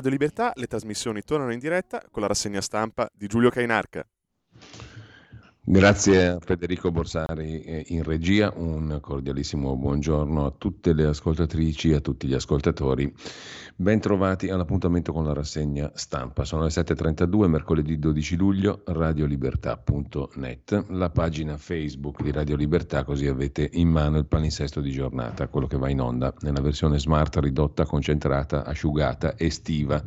Radio Libertà, le trasmissioni tornano in diretta con la rassegna stampa di Giulio Cainarca. Grazie a Federico Borsari eh, in regia, un cordialissimo buongiorno a tutte le ascoltatrici e a tutti gli ascoltatori. Bentrovati all'appuntamento con la rassegna stampa. Sono le 7.32, mercoledì 12 luglio, radiolibertà.net, la pagina Facebook di Radio Libertà, così avete in mano il palinsesto di giornata, quello che va in onda nella versione smart ridotta, concentrata, asciugata, estiva,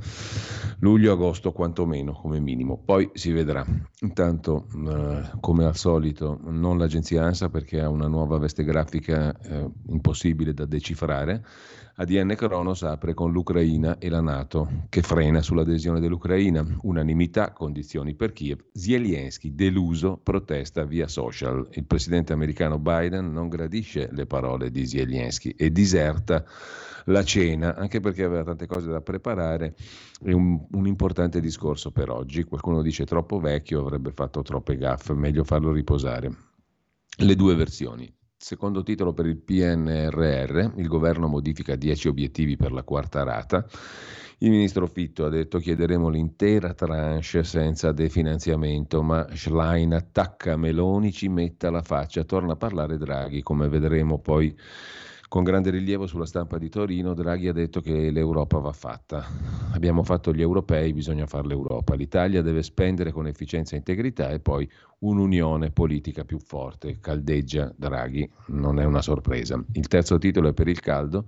luglio-agosto quantomeno come minimo. Poi si vedrà. Intanto, eh, come al solito, non l'agenzia ANSA perché ha una nuova veste grafica eh, impossibile da decifrare ADN Kronos apre con l'Ucraina e la Nato, che frena sull'adesione dell'Ucraina. Unanimità, condizioni per Kiev. Zelensky, deluso, protesta via social. Il presidente americano Biden non gradisce le parole di Zelensky e diserta la cena, anche perché aveva tante cose da preparare e un, un, importante discorso per oggi. Qualcuno dice troppo vecchio, avrebbe fatto troppe gaffe, meglio farlo riposare. Le due versioni. Secondo titolo per il PNRR, il governo modifica 10 obiettivi per la quarta rata. Il ministro Fitto ha detto chiederemo l'intera tranche senza definanziamento, ma Schlein attacca Meloni, ci metta la faccia, torna a parlare Draghi, come vedremo poi con grande rilievo sulla stampa di Torino, Draghi ha detto che l'Europa va fatta. Abbiamo fatto gli europei, bisogna fare l'Europa. L'Italia deve spendere con efficienza e integrità e poi un'unione politica più forte. Caldeggia Draghi, non è una sorpresa. Il terzo titolo è per il caldo.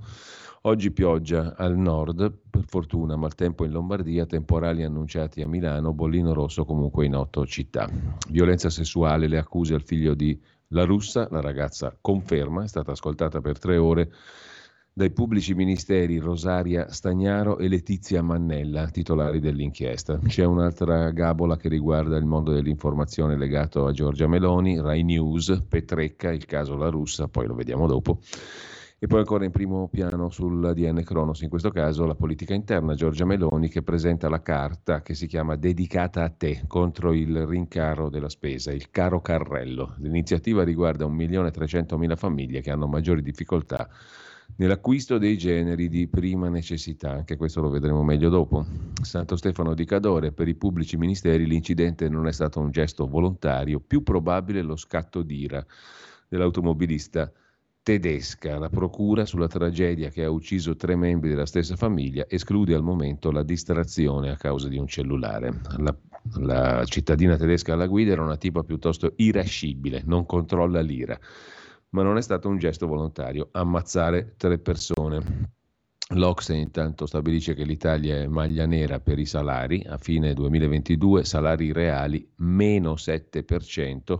Oggi pioggia al nord, per fortuna, maltempo in Lombardia, temporali annunciati a Milano, bollino rosso comunque in otto città. Violenza sessuale, le accuse al figlio di la russa, la ragazza conferma, è stata ascoltata per tre ore dai pubblici ministeri Rosaria Stagnaro e Letizia Mannella, titolari dell'inchiesta. C'è un'altra gabola che riguarda il mondo dell'informazione legato a Giorgia Meloni, Rai News, Petrecca, il caso La Russa, poi lo vediamo dopo. E poi ancora in primo piano sul DN Cronos, in questo caso la politica interna, Giorgia Meloni che presenta la carta che si chiama Dedicata a te contro il rincaro della spesa, il caro carrello. L'iniziativa riguarda 1.300.000 famiglie che hanno maggiori difficoltà nell'acquisto dei generi di prima necessità, anche questo lo vedremo meglio dopo. Santo Stefano di Cadore, per i pubblici ministeri l'incidente non è stato un gesto volontario, più probabile lo scatto d'ira dell'automobilista tedesca. La procura sulla tragedia che ha ucciso tre membri della stessa famiglia esclude al momento la distrazione a causa di un cellulare. La, la cittadina tedesca alla guida era una tipa piuttosto irascibile, non controlla l'ira, ma non è stato un gesto volontario ammazzare tre persone. L'Ocse intanto stabilisce che l'Italia è maglia nera per i salari, a fine 2022 salari reali meno 7%,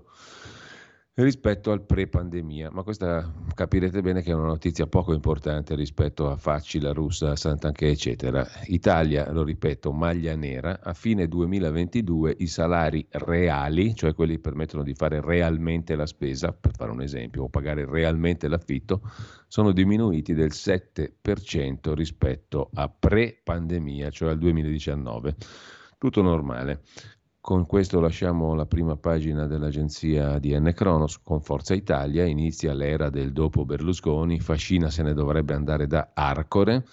rispetto al pre-pandemia, ma questa capirete bene che è una notizia poco importante rispetto a Facci, la russa, Sant'Anché, eccetera. Italia, lo ripeto, maglia nera, a fine 2022 i salari reali, cioè quelli che permettono di fare realmente la spesa, per fare un esempio, o pagare realmente l'affitto, sono diminuiti del 7% rispetto a pre-pandemia, cioè al 2019. Tutto normale. Con questo lasciamo la prima pagina dell'agenzia DN Cronos con Forza Italia, inizia l'era del dopo Berlusconi, Fascina se ne dovrebbe andare da Arcore.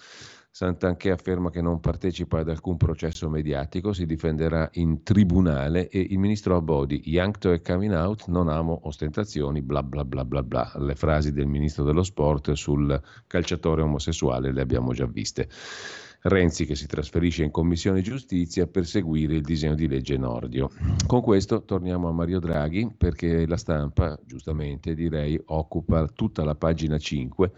Sant'Anché afferma che non partecipa ad alcun processo mediatico, si difenderà in tribunale e il ministro Abodi, Yankto e coming out, non amo ostentazioni, bla bla bla bla bla. Le frasi del ministro dello sport sul calciatore omosessuale le abbiamo già viste. Renzi che si trasferisce in Commissione Giustizia per seguire il disegno di legge Nordio. Con questo torniamo a Mario Draghi perché la stampa, giustamente direi, occupa tutta la pagina 5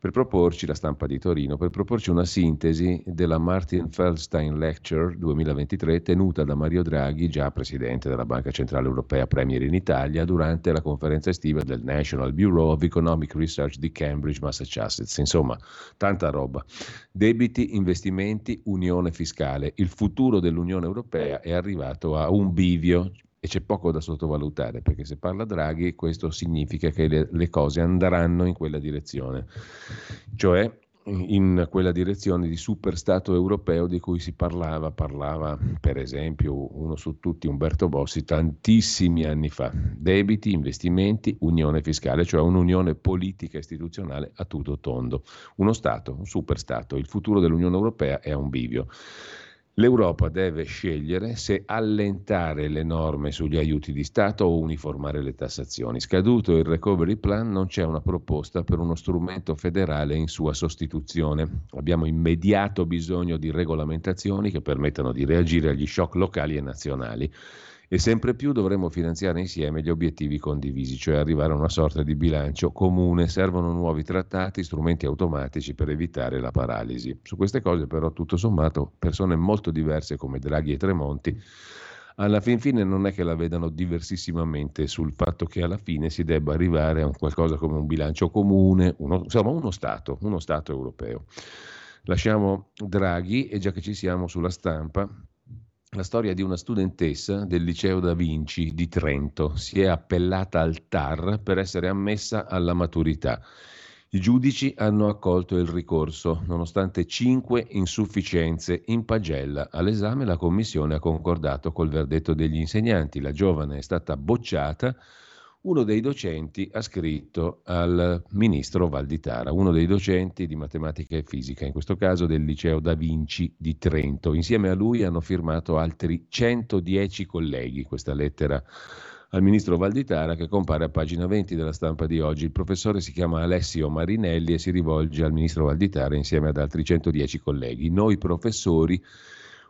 per proporci, la stampa di Torino, per proporci una sintesi della Martin Feldstein Lecture 2023 tenuta da Mario Draghi, già presidente della Banca Centrale Europea, premier in Italia, durante la conferenza estiva del National Bureau of Economic Research di Cambridge, Massachusetts. Insomma, tanta roba. Debiti, investimenti, unione fiscale. Il futuro dell'Unione Europea è arrivato a un bivio, e c'è poco da sottovalutare, perché se parla Draghi questo significa che le, le cose andranno in quella direzione, cioè in quella direzione di superstato europeo di cui si parlava, parlava per esempio uno su tutti Umberto Bossi tantissimi anni fa, debiti, investimenti, unione fiscale, cioè un'unione politica istituzionale a tutto tondo, uno Stato, un superstato, il futuro dell'Unione Europea è a un bivio. L'Europa deve scegliere se allentare le norme sugli aiuti di Stato o uniformare le tassazioni. Scaduto il recovery plan non c'è una proposta per uno strumento federale in sua sostituzione. Abbiamo immediato bisogno di regolamentazioni che permettano di reagire agli shock locali e nazionali e sempre più dovremo finanziare insieme gli obiettivi condivisi, cioè arrivare a una sorta di bilancio comune. Servono nuovi trattati, strumenti automatici per evitare la paralisi. Su queste cose però tutto sommato persone molto diverse come Draghi e Tremonti alla fin fine non è che la vedano diversissimamente sul fatto che alla fine si debba arrivare a qualcosa come un bilancio comune, uno, insomma uno Stato, uno Stato europeo. Lasciamo Draghi e già che ci siamo sulla stampa, la storia di una studentessa del liceo da Vinci di Trento. Si è appellata al TAR per essere ammessa alla maturità. I giudici hanno accolto il ricorso, nonostante cinque insufficienze in pagella. All'esame la commissione ha concordato col verdetto degli insegnanti. La giovane è stata bocciata uno dei docenti ha scritto al ministro Valditara, uno dei docenti di matematica e fisica, in questo caso del liceo Da Vinci di Trento. Insieme a lui hanno firmato altri 110 colleghi questa lettera al ministro Valditara che compare a pagina 20 della stampa di oggi. Il professore si chiama Alessio Marinelli e si rivolge al ministro Valditara insieme ad altri 110 colleghi. Noi professori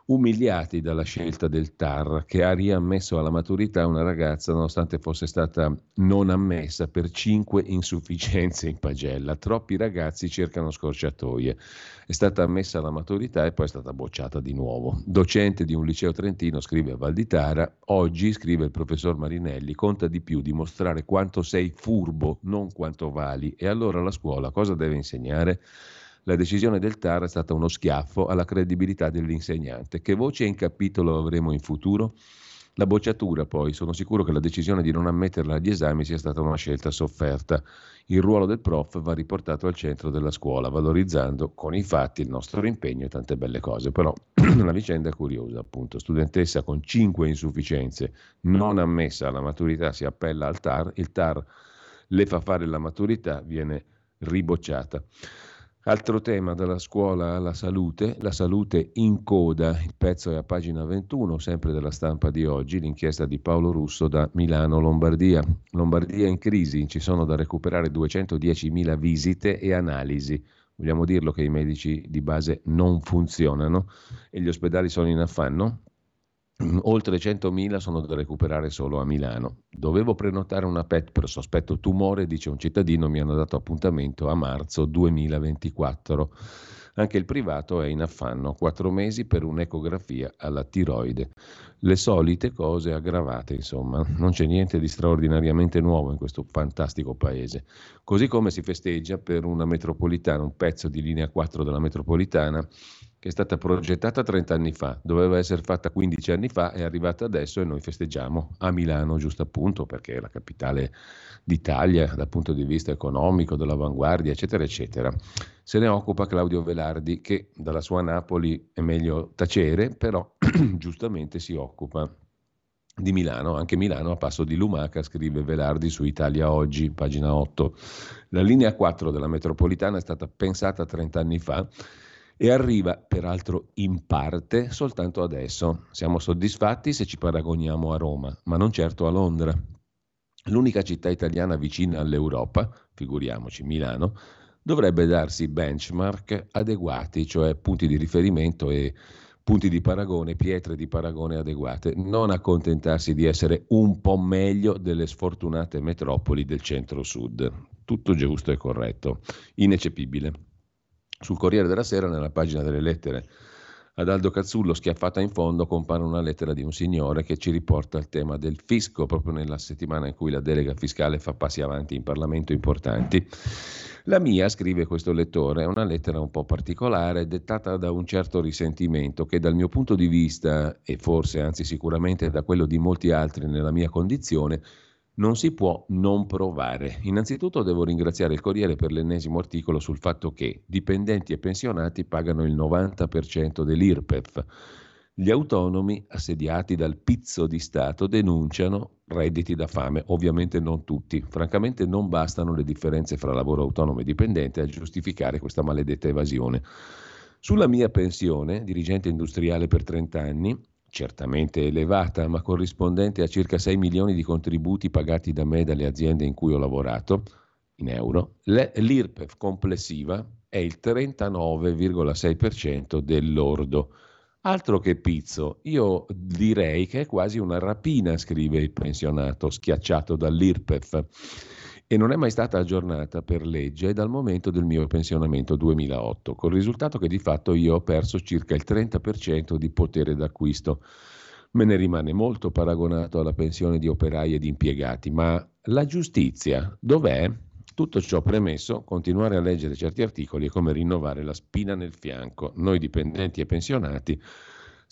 umiliati dalla scelta del TAR che ha riammesso alla maturità una ragazza nonostante fosse stata non ammessa per cinque insufficienze in pagella. Troppi ragazzi cercano scorciatoie. È stata ammessa alla maturità e poi è stata bocciata di nuovo. Docente di un liceo trentino scrive a Valditara, oggi scrive il professor Marinelli, conta di più dimostrare quanto sei furbo, non quanto vali. E allora la scuola cosa deve insegnare? La decisione del TAR è stata uno schiaffo alla credibilità dell'insegnante. Che voce in capitolo avremo in futuro? La bocciatura, poi, sono sicuro che la decisione di non ammetterla agli esami sia stata una scelta sofferta. Il ruolo del prof va riportato al centro della scuola, valorizzando con i fatti il nostro impegno e tante belle cose. Però la vicenda è curiosa, appunto. Studentessa con cinque insufficienze, non ammessa alla maturità, si appella al TAR, il TAR le fa fare la maturità, viene ribocciata. Altro tema dalla scuola alla salute, la salute in coda, il pezzo è a pagina 21, sempre della stampa di oggi, l'inchiesta di Paolo Russo da Milano, Lombardia. Lombardia in crisi, ci sono da recuperare 210.000 visite e analisi. Vogliamo dirlo che i medici di base non funzionano e gli ospedali sono in affanno? Oltre 100.000 sono da recuperare solo a Milano. Dovevo prenotare una PET per sospetto tumore, dice un cittadino, mi hanno dato appuntamento a marzo 2024. Anche il privato è in affanno, quattro mesi per un'ecografia alla tiroide. Le solite cose aggravate, insomma, non c'è niente di straordinariamente nuovo in questo fantastico paese. Così come si festeggia per una metropolitana, un pezzo di linea 4 della metropolitana che è stata progettata 30 anni fa, doveva essere fatta 15 anni fa, è arrivata adesso e noi festeggiamo a Milano, giusto appunto perché è la capitale d'Italia dal punto di vista economico, dell'avanguardia, eccetera, eccetera. Se ne occupa Claudio Velardi che dalla sua Napoli è meglio tacere, però giustamente si occupa di Milano, anche Milano a passo di Lumaca, scrive Velardi su Italia Oggi, pagina 8. La linea 4 della metropolitana è stata pensata 30 anni fa e arriva peraltro in parte soltanto adesso. Siamo soddisfatti se ci paragoniamo a Roma, ma non certo a Londra. L'unica città italiana vicina all'Europa, figuriamoci Milano, dovrebbe darsi benchmark adeguati, cioè punti di riferimento e punti di paragone, pietre di paragone adeguate, non accontentarsi di essere un po' meglio delle sfortunate metropoli del centro-sud. Tutto giusto e corretto, ineccepibile. Sul Corriere della Sera, nella pagina delle lettere ad Aldo Cazzullo, schiaffata in fondo, compare una lettera di un signore che ci riporta il tema del fisco, proprio nella settimana in cui la delega fiscale fa passi avanti in Parlamento importanti. La mia, scrive questo lettore, è una lettera un po' particolare, dettata da un certo risentimento che dal mio punto di vista, e forse anzi sicuramente da quello di molti altri nella mia condizione, non si può non provare. Innanzitutto devo ringraziare il Corriere per l'ennesimo articolo sul fatto che dipendenti e pensionati pagano il 90% dell'IRPEF. Gli autonomi assediati dal pizzo di Stato denunciano redditi da fame, ovviamente non tutti. Francamente non bastano le differenze fra lavoro autonomo e dipendente a giustificare questa maledetta evasione. Sulla mia pensione, dirigente industriale per 30 anni, certamente elevata, ma corrispondente a circa 6 milioni di contributi pagati da me dalle aziende in cui ho lavorato, in euro, l'IRPEF complessiva è il 39,6% del lordo. Altro che pizzo, io direi che è quasi una rapina, scrive il pensionato, schiacciato dall'IRPEF e non è mai stata aggiornata per legge dal momento del mio pensionamento 2008, col risultato che di fatto io ho perso circa il 30% di potere d'acquisto. Me ne rimane molto paragonato alla pensione di operai e di impiegati, ma la giustizia dov'è? Tutto ciò premesso, continuare a leggere certi articoli è come rinnovare la spina nel fianco. Noi dipendenti e pensionati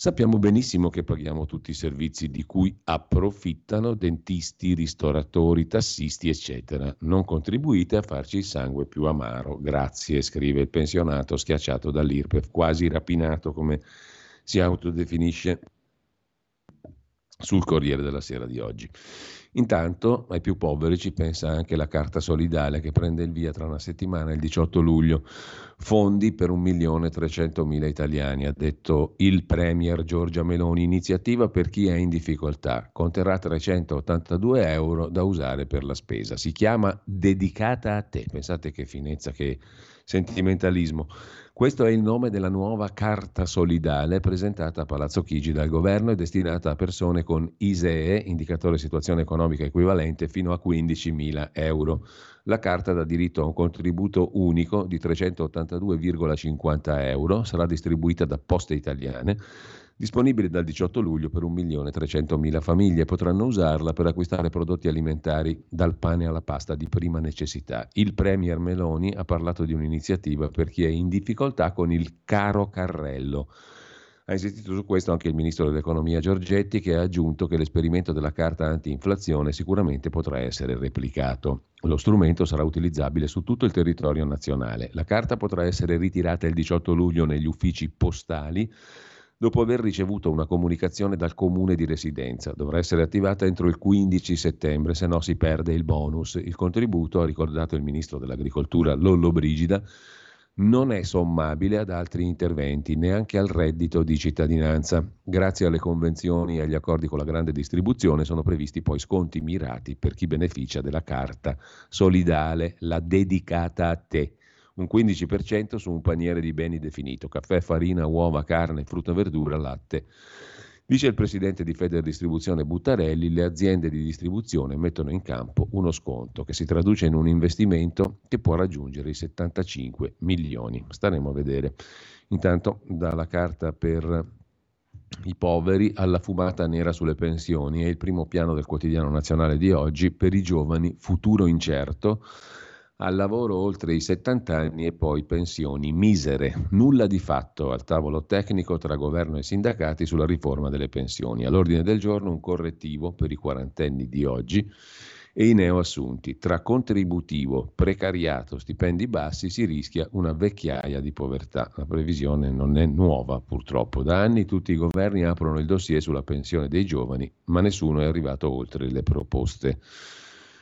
Sappiamo benissimo che paghiamo tutti i servizi di cui approfittano dentisti, ristoratori, tassisti, eccetera. Non contribuite a farci il sangue più amaro. Grazie, scrive il pensionato schiacciato dall'IRPEF, quasi rapinato come si autodefinisce sul Corriere della Sera di oggi. Intanto ai più poveri ci pensa anche la carta solidale che prende il via tra una settimana, il 18 luglio. Fondi per 1.300.000 italiani, ha detto il Premier Giorgia Meloni. Iniziativa per chi è in difficoltà. Conterrà 382 euro da usare per la spesa. Si chiama Dedicata a te. Pensate che finezza, che sentimentalismo. Questo è il nome della nuova carta solidale presentata a Palazzo Chigi dal governo e destinata a persone con ISEE, indicatore situazione economica equivalente, fino a 15.000 euro. La carta dà diritto a un contributo unico di 382,50 euro, sarà distribuita da Poste Italiane disponibile dal 18 luglio per 1.300.000 famiglie. Potranno usarla per acquistare prodotti alimentari dal pane alla pasta di prima necessità. Il Premier Meloni ha parlato di un'iniziativa per chi è in difficoltà con il caro carrello. Ha insistito su questo anche il ministro dell'economia Giorgetti che ha aggiunto che l'esperimento della carta anti-inflazione sicuramente potrà essere replicato. Lo strumento sarà utilizzabile su tutto il territorio nazionale. La carta potrà essere ritirata il 18 luglio negli uffici postali dopo aver ricevuto una comunicazione dal comune di residenza. Dovrà essere attivata entro il 15 settembre, se no si perde il bonus. Il contributo, ha ricordato il ministro dell'Agricoltura Lollo Brigida, non è sommabile ad altri interventi, neanche al reddito di cittadinanza. Grazie alle convenzioni e agli accordi con la grande distribuzione sono previsti poi sconti mirati per chi beneficia della carta solidale, la dedicata a te un 15% su un paniere di beni definito, caffè, farina, uova, carne, frutta, verdura, latte. Dice il presidente di Federdistribuzione Buttarelli, le aziende di distribuzione mettono in campo uno sconto che si traduce in un investimento che può raggiungere i 75 milioni. Staremo a vedere. Intanto dalla carta per i poveri alla fumata nera sulle pensioni è il primo piano del quotidiano nazionale di oggi per i giovani futuro incerto al lavoro oltre i 70 anni e poi pensioni misere. Nulla di fatto al tavolo tecnico tra governo e sindacati sulla riforma delle pensioni. All'ordine del giorno un correttivo per i quarantenni di oggi e i neoassunti. Tra contributivo, precariato, stipendi bassi si rischia una vecchiaia di povertà. La previsione non è nuova purtroppo. Da anni tutti i governi aprono il dossier sulla pensione dei giovani, ma nessuno è arrivato oltre le proposte.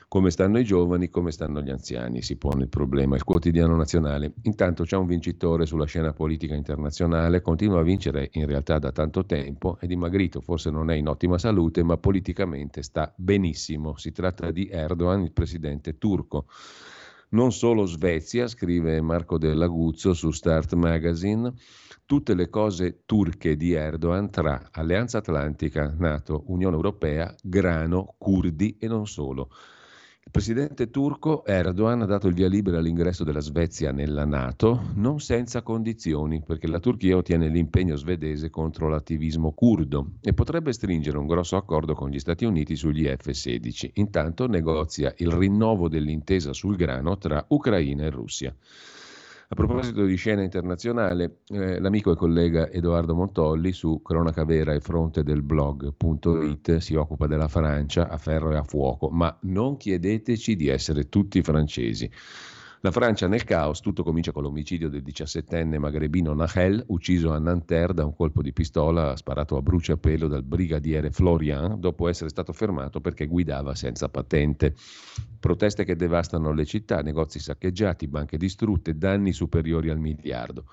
Come stanno i giovani, come stanno gli anziani, si pone il problema. Il quotidiano nazionale. Intanto c'è un vincitore sulla scena politica internazionale, continua a vincere in realtà da tanto tempo, è dimagrito, forse non è in ottima salute, ma politicamente sta benissimo. Si tratta di Erdogan, il presidente turco. Non solo Svezia, scrive Marco Dell'Aguzzo su Start Magazine, tutte le cose turche di Erdogan tra Alleanza Atlantica, Nato, Unione Europea, grano, curdi e non solo. Il presidente turco Erdogan ha dato il via libera all'ingresso della Svezia nella Nato, non senza condizioni, perché la Turchia ottiene l'impegno svedese contro l'attivismo curdo e potrebbe stringere un grosso accordo con gli Stati Uniti sugli F-16. Intanto negozia il rinnovo dell'intesa sul grano tra Ucraina e Russia. A proposito di scena internazionale, eh, l'amico e collega Edoardo Montolli su Cronaca Vera e Fronte del blog.it si occupa della Francia a ferro e a fuoco, ma non chiedeteci di essere tutti francesi. La Francia nel caos, tutto comincia con l'omicidio del 17enne magrebino Nahel, ucciso a Nanterre da un colpo di pistola sparato a bruciapelo dal brigadiere Florian, dopo essere stato fermato perché guidava senza patente. Proteste che devastano le città, negozi saccheggiati, banche distrutte, danni superiori al miliardo.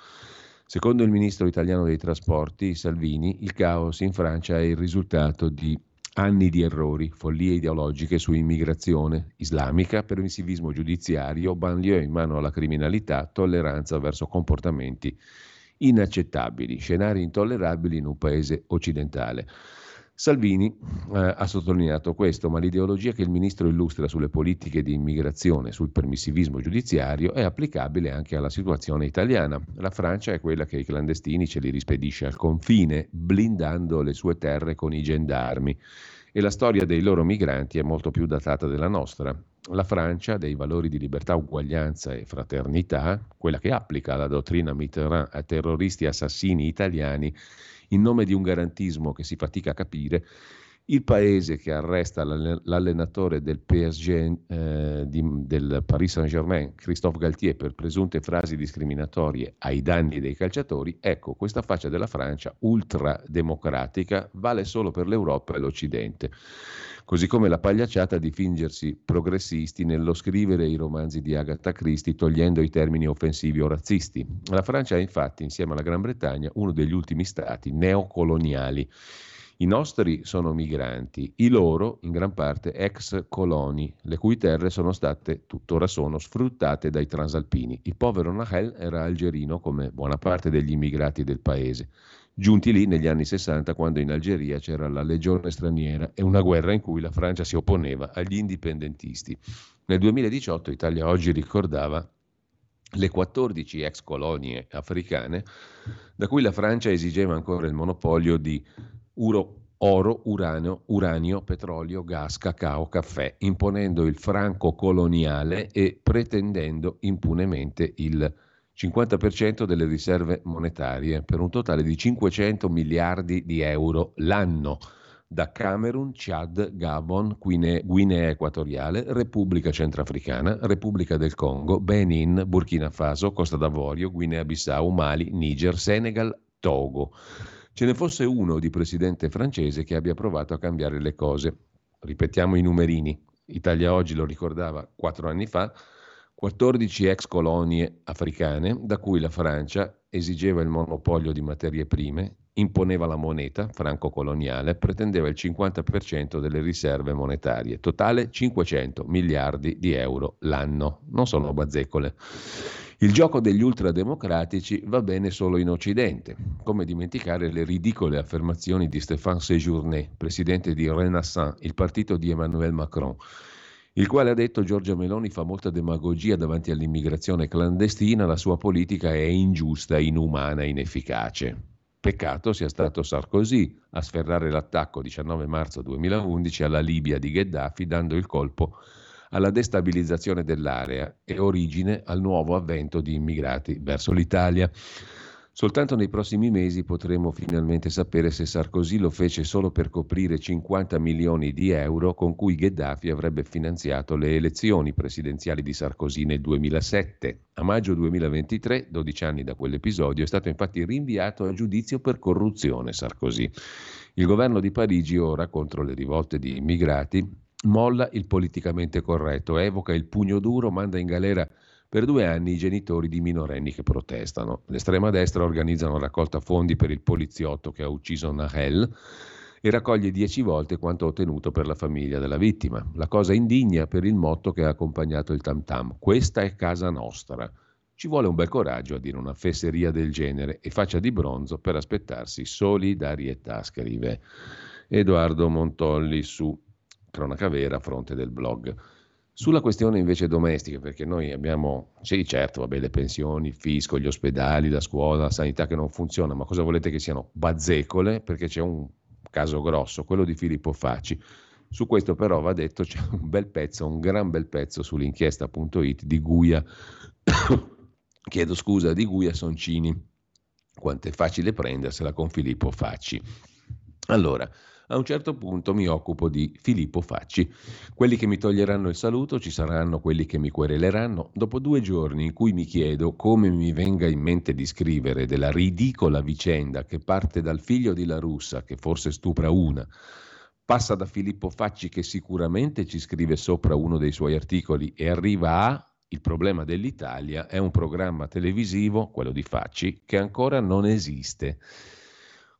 Secondo il ministro italiano dei trasporti, Salvini, il caos in Francia è il risultato di Anni di errori, follie ideologiche su immigrazione islamica, permissivismo giudiziario, banlieue in mano alla criminalità, tolleranza verso comportamenti inaccettabili, scenari intollerabili in un paese occidentale. Salvini eh, ha sottolineato questo, ma l'ideologia che il ministro illustra sulle politiche di immigrazione, sul permissivismo giudiziario, è applicabile anche alla situazione italiana. La Francia è quella che i clandestini ce li rispedisce al confine, blindando le sue terre con i gendarmi. E la storia dei loro migranti è molto più datata della nostra. La Francia, dei valori di libertà, uguaglianza e fraternità, quella che applica la dottrina Mitterrand a terroristi assassini italiani, in nome di un garantismo che si fatica a capire, il paese che arresta l'allenatore del PSG eh, di, del Paris Saint-Germain, Christophe Galtier, per presunte frasi discriminatorie ai danni dei calciatori, ecco, questa faccia della Francia ultrademocratica vale solo per l'Europa e l'Occidente. Così come la pagliacciata di fingersi progressisti nello scrivere i romanzi di Agatha Christie togliendo i termini offensivi o razzisti. La Francia è infatti, insieme alla Gran Bretagna, uno degli ultimi stati neocoloniali. I nostri sono migranti, i loro in gran parte ex coloni, le cui terre sono state, tuttora sono, sfruttate dai transalpini. Il povero Nahel era algerino come buona parte degli immigrati del paese giunti lì negli anni 60 quando in Algeria c'era la legione straniera e una guerra in cui la Francia si opponeva agli indipendentisti. Nel 2018 Italia Oggi ricordava le 14 ex colonie africane da cui la Francia esigeva ancora il monopolio di uro, oro, uranio, uranio, petrolio, gas, cacao, caffè, imponendo il franco coloniale e pretendendo impunemente il 50% delle riserve monetarie, per un totale di 500 miliardi di euro l'anno da Camerun, Chad, Gabon, Guinea, Equatoriale, Repubblica Centrafricana, Repubblica del Congo, Benin, Burkina Faso, Costa d'Avorio, Guinea-Bissau, Mali, Niger, Senegal, Togo. Ce ne fosse uno di presidente francese che abbia provato a cambiare le cose. Ripetiamo i numerini. Italia oggi lo ricordava quattro anni fa, 14 ex colonie africane da cui la Francia esigeva il monopolio di materie prime, imponeva la moneta franco-coloniale, pretendeva il 50% delle riserve monetarie, totale 500 miliardi di euro l'anno. Non sono bazzecole. Il gioco degli ultrademocratici va bene solo in Occidente, come dimenticare le ridicole affermazioni di Stéphane Séjourné, presidente di Renaissance, il partito di Emmanuel Macron il quale ha detto Giorgia Meloni fa molta demagogia davanti all'immigrazione clandestina, la sua politica è ingiusta, inumana, inefficace. Peccato sia stato Sarkozy a sferrare l'attacco 19 marzo 2011 alla Libia di Gheddafi, dando il colpo alla destabilizzazione dell'area e origine al nuovo avvento di immigrati verso l'Italia. Soltanto nei prossimi mesi potremo finalmente sapere se Sarkozy lo fece solo per coprire 50 milioni di euro con cui Gheddafi avrebbe finanziato le elezioni presidenziali di Sarkozy nel 2007. A maggio 2023, 12 anni da quell'episodio, è stato infatti rinviato a giudizio per corruzione Sarkozy. Il governo di Parigi ora, contro le rivolte di immigrati, molla il politicamente corretto, evoca il pugno duro, manda in galera per due anni i genitori di minorenni che protestano. L'estrema destra organizza una raccolta fondi per il poliziotto che ha ucciso Nahel e raccoglie dieci volte quanto ottenuto per la famiglia della vittima. La cosa indigna per il motto che ha accompagnato il tam tam. Questa è casa nostra. Ci vuole un bel coraggio a dire una fesseria del genere e faccia di bronzo per aspettarsi solidarietà, scrive Edoardo Montolli su Cronaca Vera, fronte del blog. Sulla questione invece domestica, perché noi abbiamo, sì certo, vabbè, le pensioni, il fisco, gli ospedali, la scuola, la sanità che non funziona, ma cosa volete che siano bazzecole? Perché c'è un caso grosso, quello di Filippo Facci. Su questo però va detto c'è un bel pezzo, un gran bel pezzo sull'inchiesta.it di Guia, chiedo scusa, di Guia Soncini. Quanto è facile prendersela con Filippo Facci. Allora, a un certo punto mi occupo di Filippo Facci. Quelli che mi toglieranno il saluto, ci saranno quelli che mi quereleranno. Dopo due giorni in cui mi chiedo come mi venga in mente di scrivere della ridicola vicenda che parte dal figlio di La Russa, che forse stupra una, passa da Filippo Facci che sicuramente ci scrive sopra uno dei suoi articoli e arriva a il problema dell'Italia è un programma televisivo, quello di Facci, che ancora non esiste.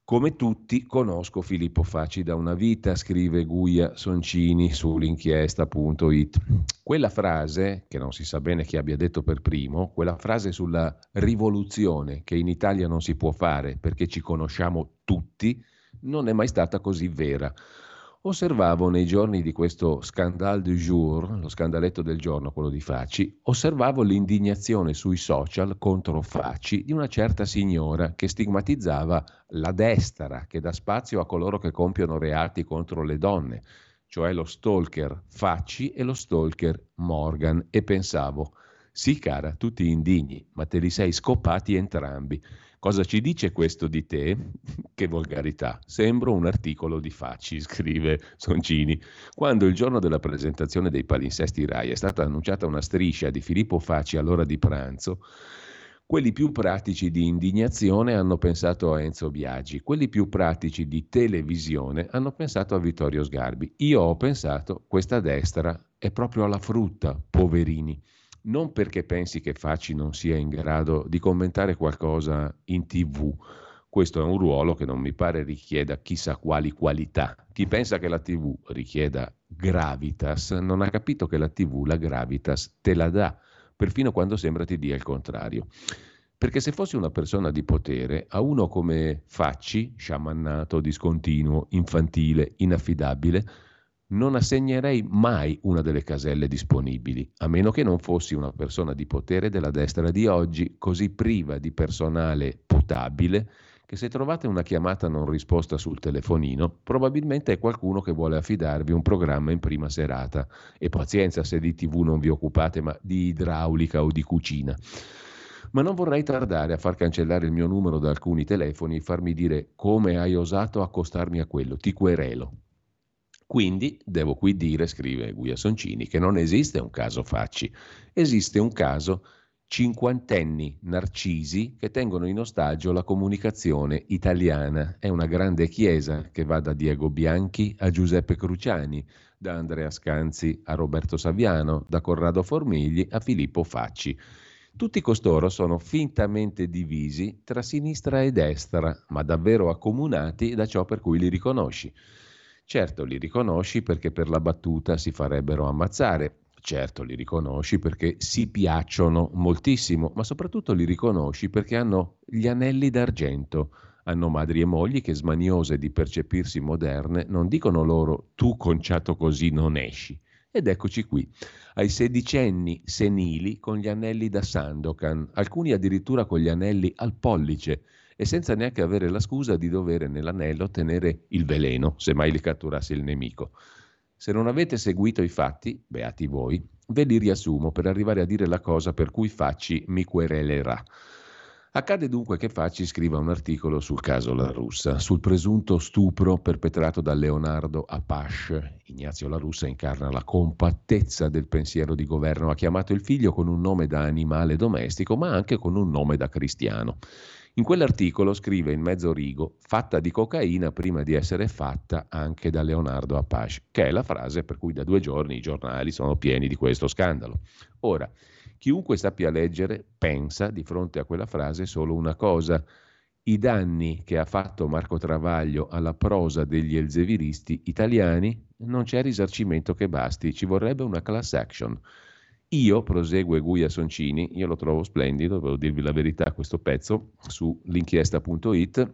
Come tutti conosco Filippo Facci da una vita, scrive Guia Soncini sull'inchiesta.it. Quella frase, che non si sa bene chi abbia detto per primo, quella frase sulla rivoluzione che in Italia non si può fare perché ci conosciamo tutti, non è mai stata così vera. Osservavo nei giorni di questo scandale du jour, lo scandaletto del giorno, quello di Facci, osservavo l'indignazione sui social contro Facci di una certa signora che stigmatizzava la destra che dà spazio a coloro che compiono reati contro le donne, cioè lo stalker Facci e lo stalker Morgan, e pensavo, sì cara, tutti indigni, ma te li sei scopati entrambi. Cosa ci dice questo di te? Che volgarità. Sembro un articolo di Facci, scrive Soncini. Quando il giorno della presentazione dei palinsesti RAI è stata annunciata una striscia di Filippo Facci all'ora di pranzo, quelli più pratici di indignazione hanno pensato a Enzo Biagi, quelli più pratici di televisione hanno pensato a Vittorio Sgarbi. Io ho pensato, questa destra è proprio alla frutta, poverini non perché pensi che Facci non sia in grado di commentare qualcosa in tv. Questo è un ruolo che non mi pare richieda chissà quali qualità. Chi pensa che la TV richieda gravitas non ha capito che la TV la gravitas te la dà, perfino quando sembra ti dia il contrario. Perché se fossi una persona di potere, a uno come Facci, sciamannato, discontinuo, infantile, inaffidabile, non assegnerei mai una delle caselle disponibili, a meno che non fossi una persona di potere della destra di oggi, così priva di personale potabile, che se trovate una chiamata non risposta sul telefonino, probabilmente è qualcuno che vuole affidarvi un programma in prima serata. E pazienza se di tv non vi occupate, ma di idraulica o di cucina. Ma non vorrei tardare a far cancellare il mio numero da alcuni telefoni e farmi dire come hai osato accostarmi a quello, ti querelo. Quindi devo qui dire, scrive Guia Soncini, che non esiste un caso Facci, esiste un caso cinquantenni narcisi che tengono in ostaggio la comunicazione italiana. È una grande chiesa che va da Diego Bianchi a Giuseppe Cruciani, da Andrea Scanzi a Roberto Saviano, da Corrado Formigli a Filippo Facci. Tutti costoro sono fintamente divisi tra sinistra e destra, ma davvero accomunati da ciò per cui li riconosci. Certo li riconosci perché per la battuta si farebbero ammazzare, certo li riconosci perché si piacciono moltissimo, ma soprattutto li riconosci perché hanno gli anelli d'argento, hanno madri e mogli che smaniose di percepirsi moderne non dicono loro tu conciato così non esci. Ed eccoci qui, ai sedicenni senili con gli anelli da Sandokan, alcuni addirittura con gli anelli al pollice, e senza neanche avere la scusa di dovere nell'anello tenere il veleno, se mai li catturasse il nemico. Se non avete seguito i fatti, beati voi, ve li riassumo per arrivare a dire la cosa per cui Facci mi querelerà. Accade dunque che Facci scriva un articolo sul caso La Russa, sul presunto stupro perpetrato da Leonardo Apache. Ignazio La Russa incarna la compattezza del pensiero di governo, ha chiamato il figlio con un nome da animale domestico, ma anche con un nome da cristiano. In quell'articolo scrive in mezzo rigo fatta di cocaina prima di essere fatta anche da Leonardo Apache, che è la frase per cui da due giorni i giornali sono pieni di questo scandalo. Ora, chiunque sappia leggere pensa di fronte a quella frase solo una cosa, i danni che ha fatto Marco Travaglio alla prosa degli elzeviristi italiani, non c'è risarcimento che basti, ci vorrebbe una class action. Io, prosegue Guia Soncini, io lo trovo splendido, devo dirvi la verità, questo pezzo su l'inchiesta.it,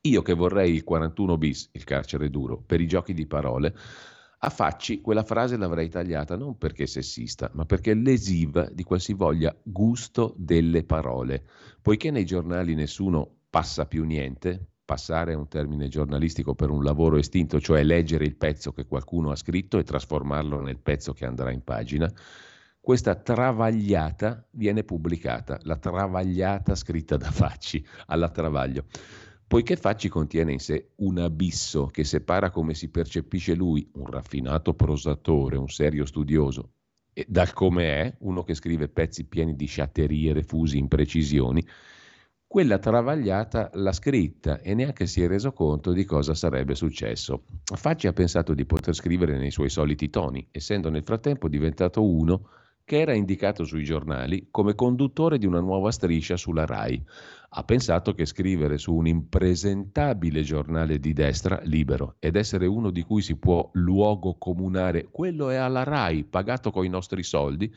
io che vorrei il 41 bis, il carcere duro, per i giochi di parole, a Facci quella frase l'avrei tagliata non perché sessista, ma perché lesiva di qualsivoglia gusto delle parole. Poiché nei giornali nessuno passa più niente, passare è un termine giornalistico per un lavoro estinto, cioè leggere il pezzo che qualcuno ha scritto e trasformarlo nel pezzo che andrà in pagina, questa travagliata viene pubblicata, la travagliata scritta da Facci alla Travaglio. Poiché Facci contiene in sé un abisso che separa come si percepisce lui, un raffinato prosatore, un serio studioso, e dal come è, uno che scrive pezzi pieni di sciatterie, refusi, imprecisioni, quella travagliata l'ha scritta e neanche si è reso conto di cosa sarebbe successo. Facci ha pensato di poter scrivere nei suoi soliti toni, essendo nel frattempo diventato uno che era indicato sui giornali come conduttore di una nuova striscia sulla RAI. Ha pensato che scrivere su un impresentabile giornale di destra libero ed essere uno di cui si può luogo comunare, quello è alla RAI, pagato coi nostri soldi,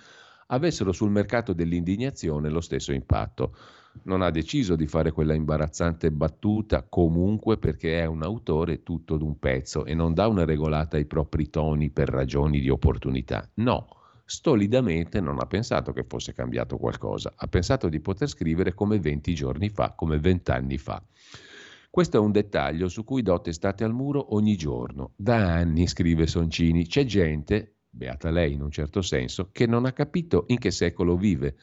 avessero sul mercato dell'indignazione lo stesso impatto. Non ha deciso di fare quella imbarazzante battuta comunque perché è un autore tutto d'un pezzo e non dà una regolata ai propri toni per ragioni di opportunità. No, stolidamente non ha pensato che fosse cambiato qualcosa, ha pensato di poter scrivere come 20 giorni fa, come 20 anni fa. Questo è un dettaglio su cui do testate al muro ogni giorno. Da anni, scrive Soncini, c'è gente, beata lei in un certo senso, che non ha capito in che secolo vive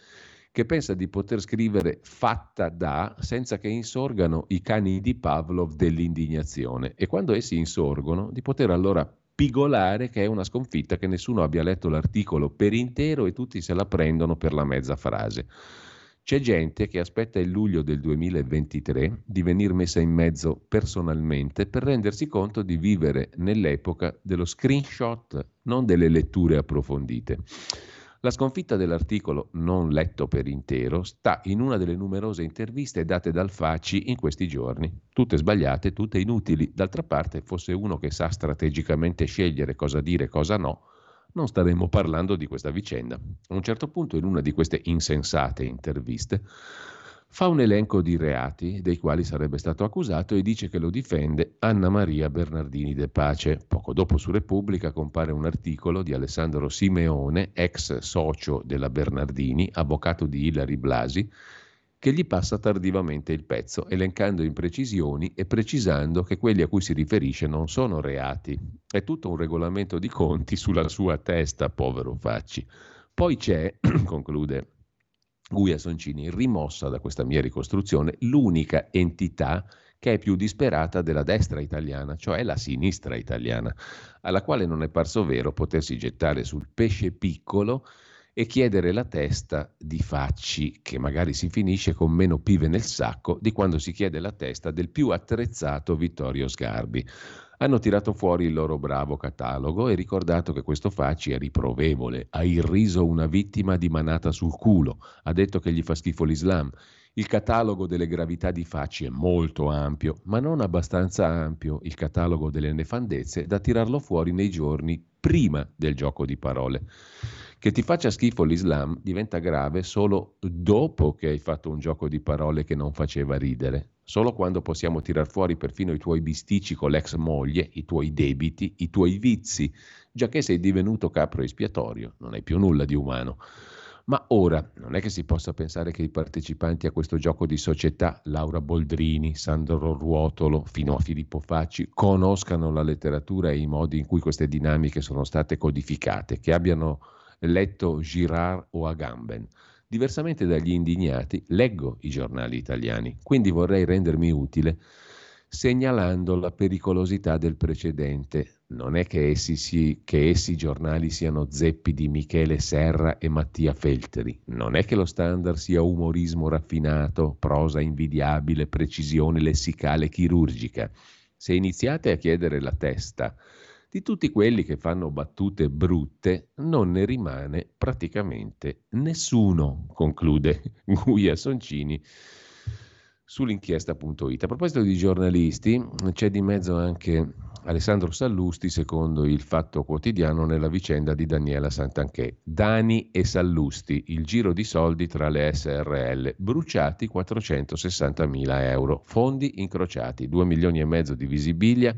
che pensa di poter scrivere fatta da senza che insorgano i cani di Pavlov dell'indignazione e quando essi insorgono di poter allora pigolare che è una sconfitta che nessuno abbia letto l'articolo per intero e tutti se la prendono per la mezza frase. C'è gente che aspetta il luglio del 2023 di venir messa in mezzo personalmente per rendersi conto di vivere nell'epoca dello screenshot, non delle letture approfondite. La sconfitta dell'articolo, non letto per intero, sta in una delle numerose interviste date dal Facci in questi giorni. Tutte sbagliate, tutte inutili. D'altra parte, fosse uno che sa strategicamente scegliere cosa dire e cosa no, non staremmo parlando di questa vicenda. A un certo punto, in una di queste insensate interviste, fa un elenco di reati dei quali sarebbe stato accusato e dice che lo difende Anna Maria Bernardini De Pace. Poco dopo su Repubblica compare un articolo di Alessandro Simeone, ex socio della Bernardini, avvocato di Ilari Blasi, che gli passa tardivamente il pezzo, elencando imprecisioni e precisando che quelli a cui si riferisce non sono reati. È tutto un regolamento di conti sulla sua testa, povero Facci. Poi c'è, conclude Guia Soncini, rimossa da questa mia ricostruzione l'unica entità che è più disperata della destra italiana, cioè la sinistra italiana, alla quale non è parso vero potersi gettare sul pesce piccolo e chiedere la testa di Facci, che magari si finisce con meno pive nel sacco di quando si chiede la testa del più attrezzato Vittorio Sgarbi hanno tirato fuori il loro bravo catalogo e ricordato che questo Facci è riprovevole, ha irriso una vittima di manata sul culo, ha detto che gli fa schifo l'Islam. Il catalogo delle gravità di Facci è molto ampio, ma non abbastanza ampio il catalogo delle nefandezze da tirarlo fuori nei giorni prima del gioco di parole. Che ti faccia schifo l'Islam diventa grave solo dopo che hai fatto un gioco di parole che non faceva ridere. Solo quando possiamo tirar fuori perfino i tuoi bisticci con l'ex moglie, i tuoi debiti, i tuoi vizi, già che sei divenuto capro espiatorio, non hai più nulla di umano. Ma ora non è che si possa pensare che i partecipanti a questo gioco di società, Laura Boldrini, Sandro Ruotolo, fino a Filippo Facci, conoscano la letteratura e i modi in cui queste dinamiche sono state codificate, che abbiano letto Girard o Agamben. Diversamente dagli indignati, leggo i giornali italiani, quindi vorrei rendermi utile segnalando la pericolosità del precedente. Non è che essi, si, che essi giornali siano zeppi di Michele Serra e Mattia Feltri, non è che lo standard sia umorismo raffinato, prosa invidiabile, precisione lessicale chirurgica. Se iniziate a chiedere la testa di tutti quelli che fanno battute brutte non ne rimane praticamente nessuno, conclude Guia Soncini sull'inchiesta.it. A proposito di giornalisti, c'è di mezzo anche Alessandro Sallusti, secondo il Fatto Quotidiano, nella vicenda di Daniela Santanchè. Dani e Sallusti, il giro di soldi tra le SRL, bruciati 460 mila euro, fondi incrociati, 2 milioni e mezzo di visibilia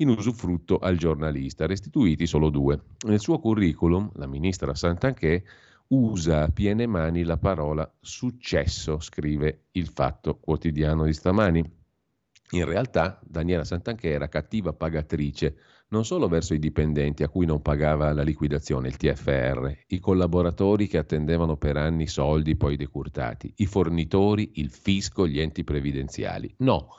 in usufrutto al giornalista, restituiti solo due. Nel suo curriculum, la ministra Santanchè usa a piene mani la parola successo, scrive il Fatto Quotidiano di stamani. In realtà Daniela Santanchè era cattiva pagatrice non solo verso i dipendenti a cui non pagava la liquidazione, il TFR, i collaboratori che attendevano per anni soldi poi decurtati, i fornitori, il fisco, gli enti previdenziali. No,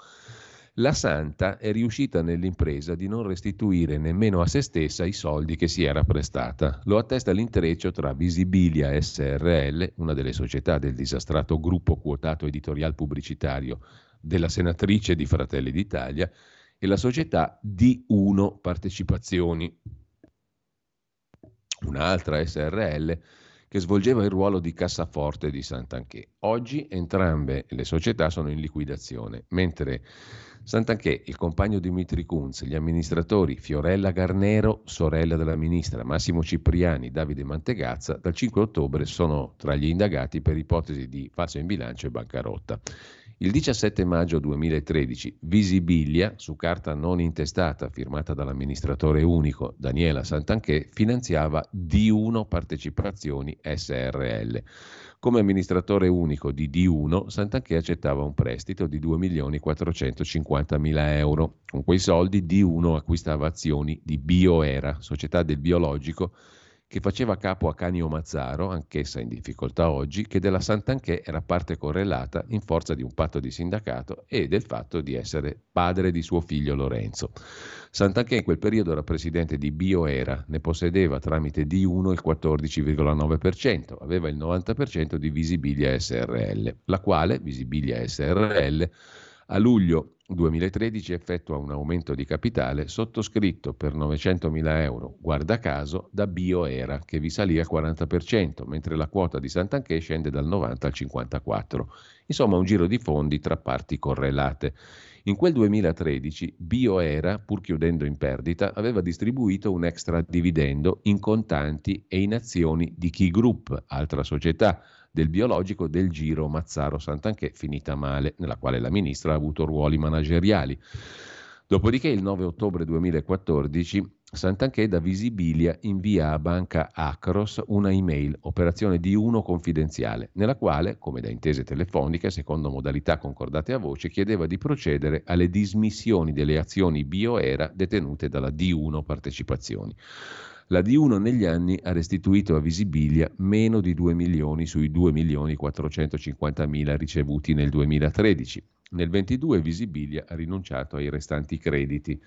la Santa è riuscita nell'impresa di non restituire nemmeno a se stessa i soldi che si era prestata. Lo attesta l'intreccio tra Visibilia SRL, una delle società del disastrato gruppo quotato editorial pubblicitario della senatrice di Fratelli d'Italia, e la società D1 Partecipazioni, un'altra SRL che svolgeva il ruolo di cassaforte di Sant'Anché. Oggi entrambe le società sono in liquidazione, mentre Sant'Anché, il compagno Dimitri Kunz, gli amministratori Fiorella Garnero, sorella della ministra, Massimo Cipriani, Davide Mantegazza, dal 5 ottobre sono tra gli indagati per ipotesi di falso in bilancio e bancarotta. Il 17 maggio 2013 Visibilia, su carta non intestata firmata dall'amministratore unico Daniela Sant'Anché, finanziava D1 Partecipazioni SRL. Come amministratore unico di D1, Sant'Anché accettava un prestito di 2.450.000 euro. Con quei soldi D1 acquistava azioni di Bioera, società del biologico, che faceva capo a Canio Mazzaro, anch'essa in difficoltà oggi, che della Sant'Anché era parte correlata in forza di un patto di sindacato e del fatto di essere padre di suo figlio Lorenzo. Sant'Anché in quel periodo era presidente di Bioera, ne possedeva tramite D1 il 14,9%, aveva il 90% di Visibilia SRL, la quale, Visibilia SRL, a luglio 2013 effettua un aumento di capitale sottoscritto per 900.000 euro, guarda caso, da Bioera, che vi salì al 40%, mentre la quota di Sant'Anché scende dal 90 al 54%. Insomma, un giro di fondi tra parti correlate. In quel 2013 Bioera, pur chiudendo in perdita, aveva distribuito un extra dividendo in contanti e in azioni di Key Group, altra società, del biologico del Giro Mazzaro Sant'Anché, finita male, nella quale la ministra ha avuto ruoli manageriali. Dopodiché il 9 ottobre 2014 Sant'Anché da Visibilia invia a Banca Acros una email, operazione di uno confidenziale, nella quale, come da intese telefoniche, secondo modalità concordate a voce, chiedeva di procedere alle dismissioni delle azioni Bioera detenute dalla D1 Partecipazioni. La D1 negli anni ha restituito a Visibilia meno di 2 milioni sui 2 milioni 450 mila ricevuti nel 2013. Nel 22 Visibilia ha rinunciato ai restanti crediti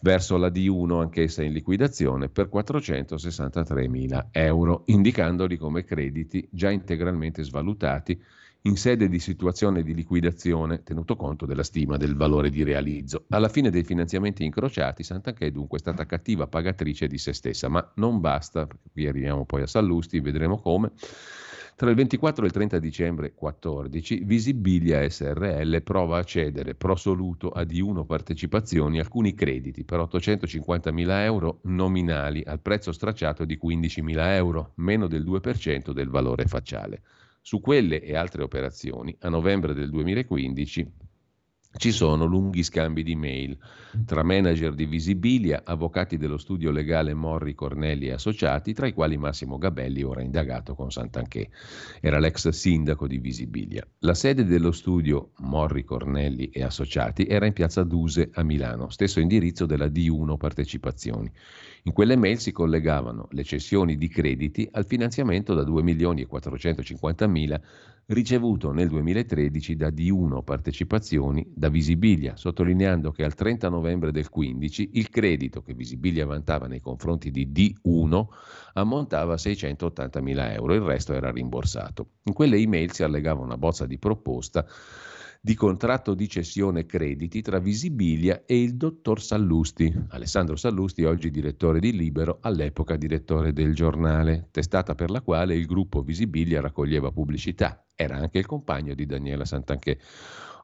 verso la D1, anch'essa in liquidazione, per 463 mila euro, indicandoli come crediti già integralmente svalutati in sede di situazione di liquidazione, tenuto conto della stima del valore di realizzo. Alla fine dei finanziamenti incrociati, Sant'Anché è dunque stata cattiva pagatrice di se stessa, ma non basta, qui arriviamo poi a Sallusti, vedremo come. Tra il 24 e il 30 dicembre 14, Visibilia SRL prova a cedere pro soluto a D1 Partecipazioni alcuni crediti per 850.000 euro nominali al prezzo stracciato di 15.000 euro, meno del 2% del valore facciale. Su quelle e altre operazioni, a novembre del 2015 ci sono lunghi scambi di mail tra manager di Visibilia, avvocati dello studio legale Morri Cornelli e associati, tra i quali Massimo Gabelli, ora indagato con Sant'Anché. Era l'ex sindaco di Visibilia. La sede dello studio Morri Cornelli e associati era in piazza Duse a Milano, stesso indirizzo della D1 Partecipazioni. In quelle mail si collegavano le cessioni di crediti al finanziamento da 2 milioni e 450 mila ricevuto nel 2013 da D1 Partecipazioni da Visibilia, sottolineando che al 30 novembre del 15 il credito che Visibilia vantava nei confronti di D1 ammontava a 680 mila euro, il resto era rimborsato. In quelle email si allegava una bozza di proposta di contratto di cessione crediti tra Visibilia e il dottor Sallusti. Alessandro Sallusti, oggi direttore di Libero, all'epoca direttore del giornale, testata per la quale il gruppo Visibilia raccoglieva pubblicità. Era anche il compagno di Daniela Santanché.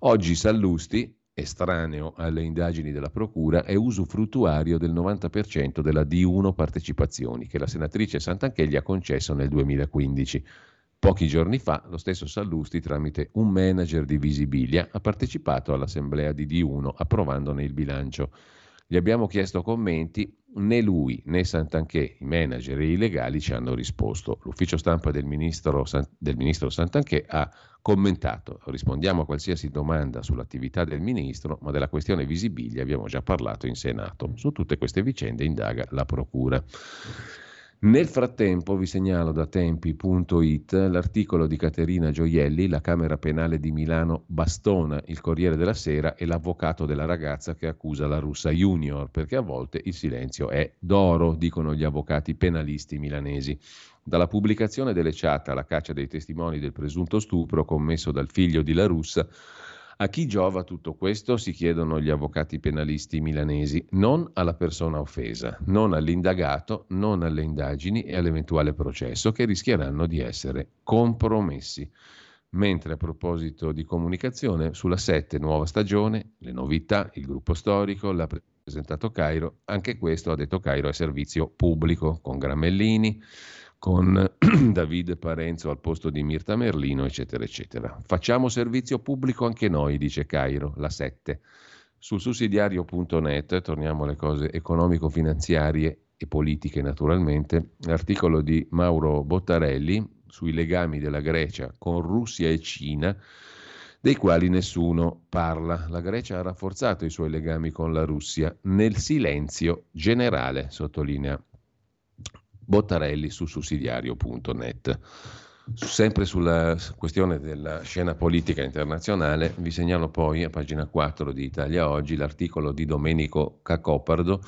Oggi Sallusti, estraneo alle indagini della Procura, è usufruttuario del 90% della D1 partecipazioni che la senatrice Santanché gli ha concesso nel 2015. Pochi giorni fa lo stesso Sallusti, tramite un manager di Visibilia, ha partecipato all'assemblea di D1 approvandone il bilancio. Gli abbiamo chiesto commenti, né lui né Santanché, i manager e i legali, ci hanno risposto. L'ufficio stampa del ministro, del ministro Santanché ha commentato, rispondiamo a qualsiasi domanda sull'attività del ministro, ma della questione Visibilia abbiamo già parlato in Senato. Su tutte queste vicende indaga la Procura. Nel frattempo vi segnalo da tempi.it l'articolo di Caterina Gioielli, la Camera Penale di Milano bastona il Corriere della Sera e l'avvocato della ragazza che accusa la russa junior, perché a volte il silenzio è d'oro, dicono gli avvocati penalisti milanesi. Dalla pubblicazione delle chat alla caccia dei testimoni del presunto stupro commesso dal figlio di La Russa, a chi giova tutto questo, si chiedono gli avvocati penalisti milanesi, non alla persona offesa, non all'indagato, non alle indagini e all'eventuale processo che rischieranno di essere compromessi. Mentre a proposito di comunicazione, sulla 7 nuova stagione, le novità, il gruppo storico, l'ha presentato Cairo, anche questo ha detto Cairo è servizio pubblico con Gramellini, con Davide Parenzo al posto di Mirta Merlino, eccetera, eccetera. Facciamo servizio pubblico anche noi, dice Cairo, la 7. Sul sussidiario.net, torniamo alle cose economico-finanziarie e politiche naturalmente, l'articolo di Mauro Bottarelli sui legami della Grecia con Russia e Cina, dei quali nessuno parla. La Grecia ha rafforzato i suoi legami con la Russia nel silenzio generale, sottolinea Bottarelli su sussidiario.net. Sempre sulla questione della scena politica internazionale, vi segnalo poi a pagina 4 di Italia Oggi l'articolo di Domenico Cacopardo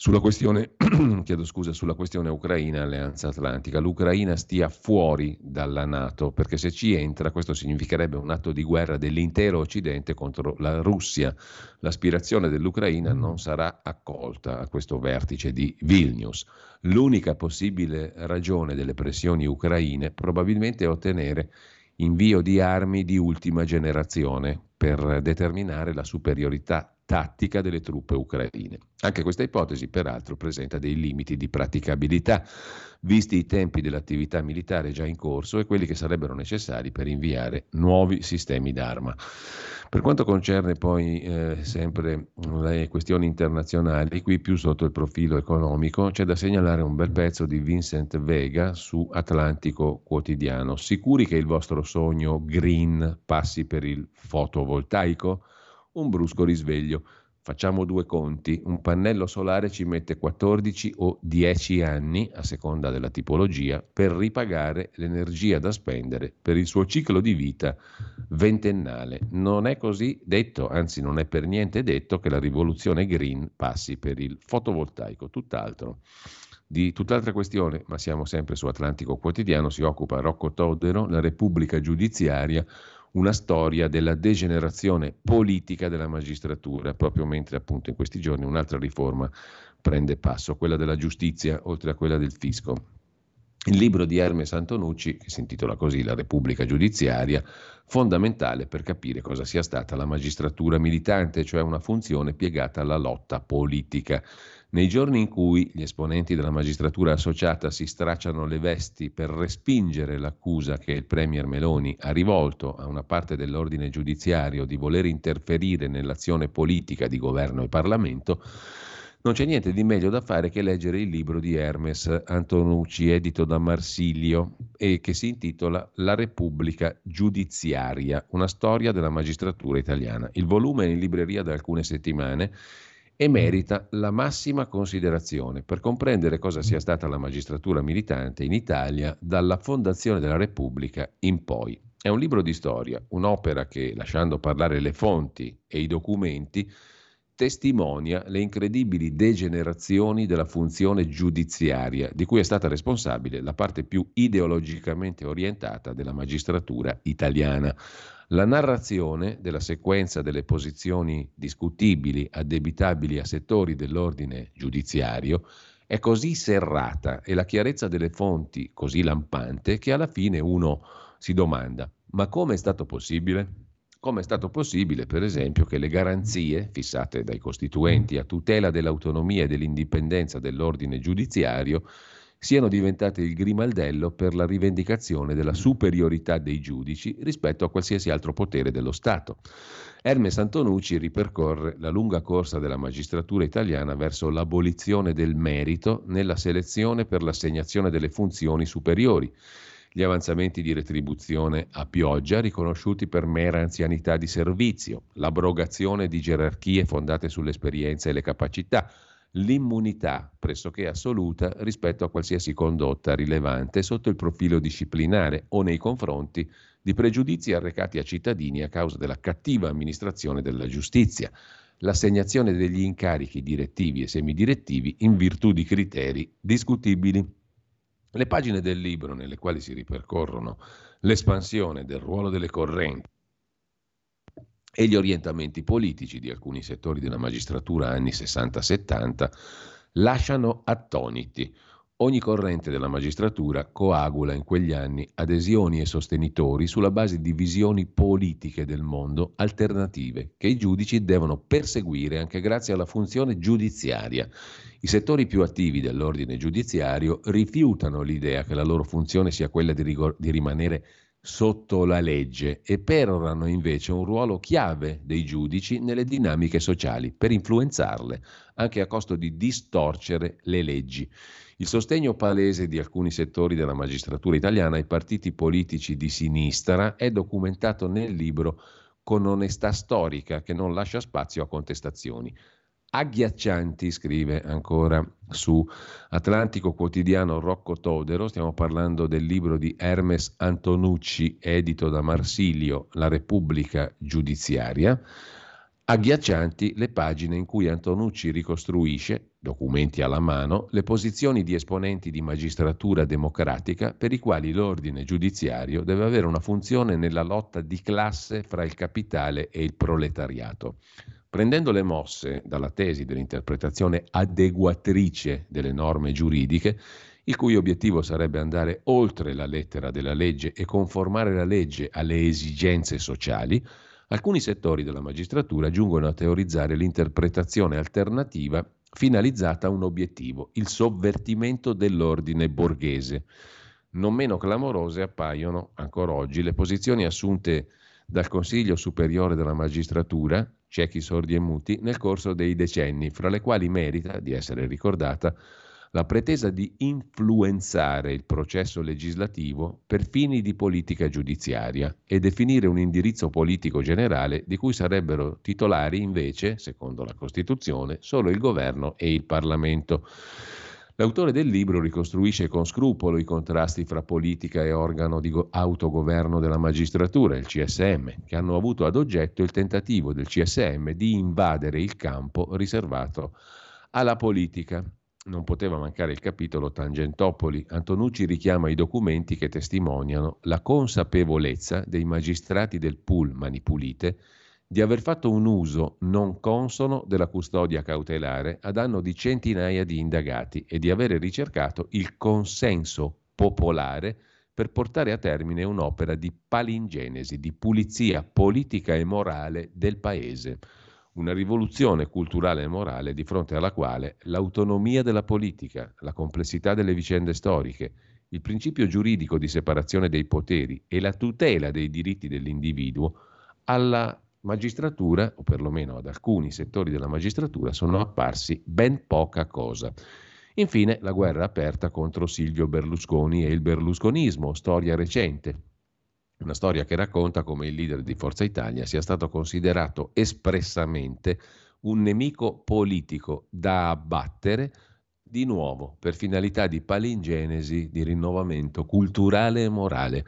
sulla questione, scusa, sulla questione Ucraina Alleanza Atlantica. L'Ucraina stia fuori dalla Nato, perché se ci entra questo significherebbe un atto di guerra dell'intero Occidente contro la Russia. L'aspirazione dell'Ucraina non sarà accolta a questo vertice di Vilnius. L'unica possibile ragione delle pressioni ucraine probabilmente è ottenere invio di armi di ultima generazione per determinare la superiorità tattica delle truppe ucraine. Anche questa ipotesi, peraltro, presenta dei limiti di praticabilità, visti i tempi dell'attività militare già in corso e quelli che sarebbero necessari per inviare nuovi sistemi d'arma. Per quanto concerne poi eh, sempre le questioni internazionali, qui più sotto il profilo economico, c'è da segnalare un bel pezzo di Vincent Vega su Atlantico Quotidiano. Sicuri che il vostro sogno green passi per il fotovoltaico? Un brusco risveglio. Facciamo due conti, un pannello solare ci mette 14 o 10 anni, a seconda della tipologia, per ripagare l'energia da spendere per il suo ciclo di vita ventennale. Non è così detto, anzi non è per niente detto che la rivoluzione green passi per il fotovoltaico, tutt'altro. Di tutt'altra questione, ma siamo sempre su Atlantico Quotidiano, si occupa Rocco Todero, la Repubblica Giudiziaria, una storia della degenerazione politica della magistratura, proprio mentre appunto in questi giorni un'altra riforma prende passo, quella della giustizia oltre a quella del fisco. Il libro di Hermes Antonucci, che si intitola così La Repubblica Giudiziaria, fondamentale per capire cosa sia stata la magistratura militante, cioè una funzione piegata alla lotta politica. Nei giorni in cui gli esponenti della magistratura associata si stracciano le vesti per respingere l'accusa che il Premier Meloni ha rivolto a una parte dell'ordine giudiziario di voler interferire nell'azione politica di governo e Parlamento, non c'è niente di meglio da fare che leggere il libro di Hermes Antonucci, edito da Marsilio, e che si intitola La Repubblica Giudiziaria, una storia della magistratura italiana. Il volume è in libreria da alcune settimane e merita la massima considerazione per comprendere cosa sia stata la magistratura militante in Italia dalla fondazione della Repubblica in poi. È un libro di storia, un'opera che, lasciando parlare le fonti e i documenti, testimonia le incredibili degenerazioni della funzione giudiziaria, di cui è stata responsabile la parte più ideologicamente orientata della magistratura italiana. La narrazione della sequenza delle posizioni discutibili, addebitabili a settori dell'ordine giudiziario, è così serrata e la chiarezza delle fonti così lampante che alla fine uno si domanda, ma come è stato possibile? Come è stato possibile, per esempio, che le garanzie fissate dai costituenti a tutela dell'autonomia e dell'indipendenza dell'ordine giudiziario siano diventate il grimaldello per la rivendicazione della superiorità dei giudici rispetto a qualsiasi altro potere dello Stato. Hermes Antonucci ripercorre la lunga corsa della magistratura italiana verso l'abolizione del merito nella selezione per l'assegnazione delle funzioni superiori gli avanzamenti di retribuzione a pioggia riconosciuti per mera anzianità di servizio, l'abrogazione di gerarchie fondate sull'esperienza e le capacità, l'immunità pressoché assoluta rispetto a qualsiasi condotta rilevante sotto il profilo disciplinare o nei confronti di pregiudizi arrecati a cittadini a causa della cattiva amministrazione della giustizia, l'assegnazione degli incarichi direttivi e semidirettivi in virtù di criteri discutibili. Le pagine del libro nelle quali si ripercorrono l'espansione del ruolo delle correnti e gli orientamenti politici di alcuni settori della magistratura anni 60-70 lasciano attoniti. Ogni corrente della magistratura coagula in quegli anni adesioni e sostenitori sulla base di visioni politiche del mondo alternative che i giudici devono perseguire anche grazie alla funzione giudiziaria i settori più attivi dell'ordine giudiziario rifiutano l'idea che la loro funzione sia quella di, rigor- di rimanere sotto la legge e perorano invece un ruolo chiave dei giudici nelle dinamiche sociali per influenzarle, anche a costo di distorcere le leggi. Il sostegno palese di alcuni settori della magistratura italiana ai partiti politici di sinistra è documentato nel libro con onestà storica che non lascia spazio a contestazioni agghiaccianti, scrive ancora su Atlantico Quotidiano Rocco Todero, stiamo parlando del libro di Hermes Antonucci, edito da Marsilio, La Repubblica Giudiziaria. Agghiaccianti le pagine in cui Antonucci ricostruisce, documenti alla mano, le posizioni di esponenti di magistratura democratica per i quali l'ordine giudiziario deve avere una funzione nella lotta di classe fra il capitale e il proletariato. Prendendo le mosse dalla tesi dell'interpretazione adeguatrice delle norme giuridiche, il cui obiettivo sarebbe andare oltre la lettera della legge e conformare la legge alle esigenze sociali, alcuni settori della magistratura giungono a teorizzare l'interpretazione alternativa finalizzata a un obiettivo, il sovvertimento dell'ordine borghese. Non meno clamorose appaiono ancora oggi le posizioni assunte dal Consiglio Superiore della Magistratura, ciechi, sordi e muti, nel corso dei decenni, fra le quali merita di essere ricordata la pretesa di influenzare il processo legislativo per fini di politica giudiziaria e definire un indirizzo politico generale di cui sarebbero titolari invece, secondo la Costituzione, solo il governo e il Parlamento. L'autore del libro ricostruisce con scrupolo i contrasti fra politica e organo di autogoverno della magistratura, il CSM, che hanno avuto ad oggetto il tentativo del CSM di invadere il campo riservato alla politica. Non poteva mancare il capitolo Tangentopoli. Antonucci richiama i documenti che testimoniano la consapevolezza dei magistrati del pool Manipulite di aver fatto un uso non consono della custodia cautelare a danno di centinaia di indagati e di avere ricercato il consenso popolare per portare a termine un'opera di palingenesi, di pulizia politica e morale del paese. Una rivoluzione culturale e morale di fronte alla quale l'autonomia della politica, la complessità delle vicende storiche, il principio giuridico di separazione dei poteri e la tutela dei diritti dell'individuo alla magistratura, o perlomeno ad alcuni settori della magistratura, sono apparsi ben poca cosa. Infine, la guerra aperta contro Silvio Berlusconi e il berlusconismo, storia recente. Una storia che racconta come il leader di Forza Italia sia stato considerato espressamente un nemico politico da abbattere di nuovo per finalità di palingenesi, di rinnovamento culturale e morale.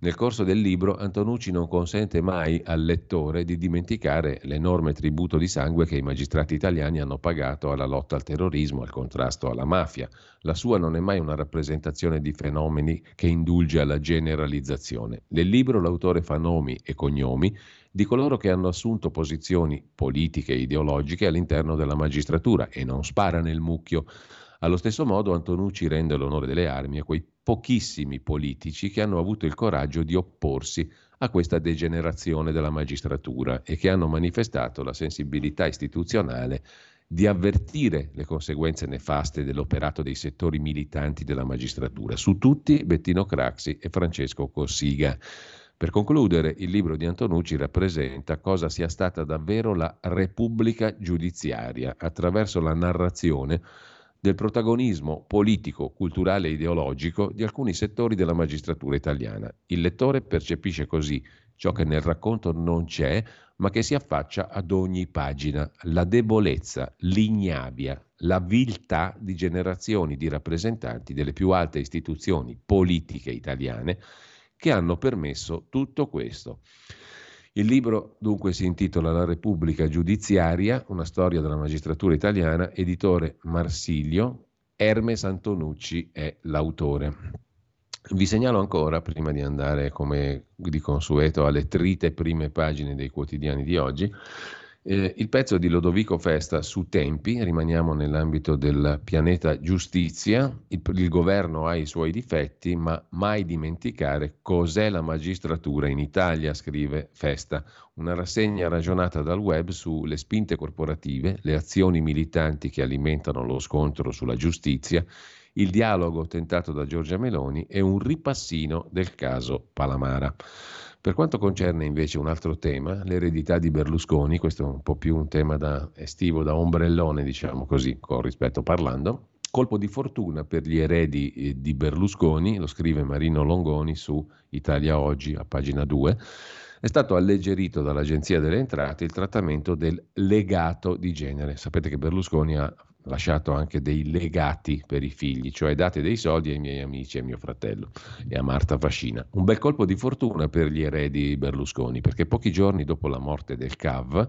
Nel corso del libro Antonucci non consente mai al lettore di dimenticare l'enorme tributo di sangue che i magistrati italiani hanno pagato alla lotta al terrorismo, al contrasto alla mafia. La sua non è mai una rappresentazione di fenomeni che indulge alla generalizzazione. Nel libro l'autore fa nomi e cognomi di coloro che hanno assunto posizioni politiche e ideologiche all'interno della magistratura e non spara nel mucchio. Allo stesso modo Antonucci rende l'onore delle armi a quei pochissimi politici che hanno avuto il coraggio di opporsi a questa degenerazione della magistratura e che hanno manifestato la sensibilità istituzionale di avvertire le conseguenze nefaste dell'operato dei settori militanti della magistratura, su tutti Bettino Craxi e Francesco Cossiga. Per concludere, il libro di Antonucci rappresenta cosa sia stata davvero la Repubblica giudiziaria attraverso la narrazione del protagonismo politico, culturale e ideologico di alcuni settori della magistratura italiana. Il lettore percepisce così ciò che nel racconto non c'è, ma che si affaccia ad ogni pagina, la debolezza, l'ignavia, la viltà di generazioni di rappresentanti delle più alte istituzioni politiche italiane che hanno permesso tutto questo. Il libro dunque si intitola La Repubblica Giudiziaria, una storia della magistratura italiana, editore Marsilio, Hermes Antonucci è l'autore. Vi segnalo ancora, prima di andare come di consueto alle trite prime pagine dei quotidiani di oggi, eh, il pezzo di Lodovico Festa su tempi, rimaniamo nell'ambito del pianeta giustizia, il, il, governo ha i suoi difetti, ma mai dimenticare cos'è la magistratura in Italia, scrive Festa, una rassegna ragionata dal web sulle spinte corporative, le azioni militanti che alimentano lo scontro sulla giustizia, il dialogo tentato da Giorgia Meloni e un ripassino del caso Palamara. Per quanto concerne invece un altro tema, l'eredità di Berlusconi, questo è un po' più un tema da estivo, da ombrellone, diciamo così, con rispetto parlando, colpo di fortuna per gli eredi eh, di Berlusconi, lo scrive Marino Longoni su Italia Oggi a pagina 2, è stato alleggerito dall'Agenzia delle Entrate il trattamento del legato di genere. Sapete che Berlusconi ha lasciato anche dei legati per i figli, cioè date dei soldi ai miei amici, a mio fratello e a Marta Fascina. Un bel colpo di fortuna per gli eredi Berlusconi, perché pochi giorni dopo la morte del CAV,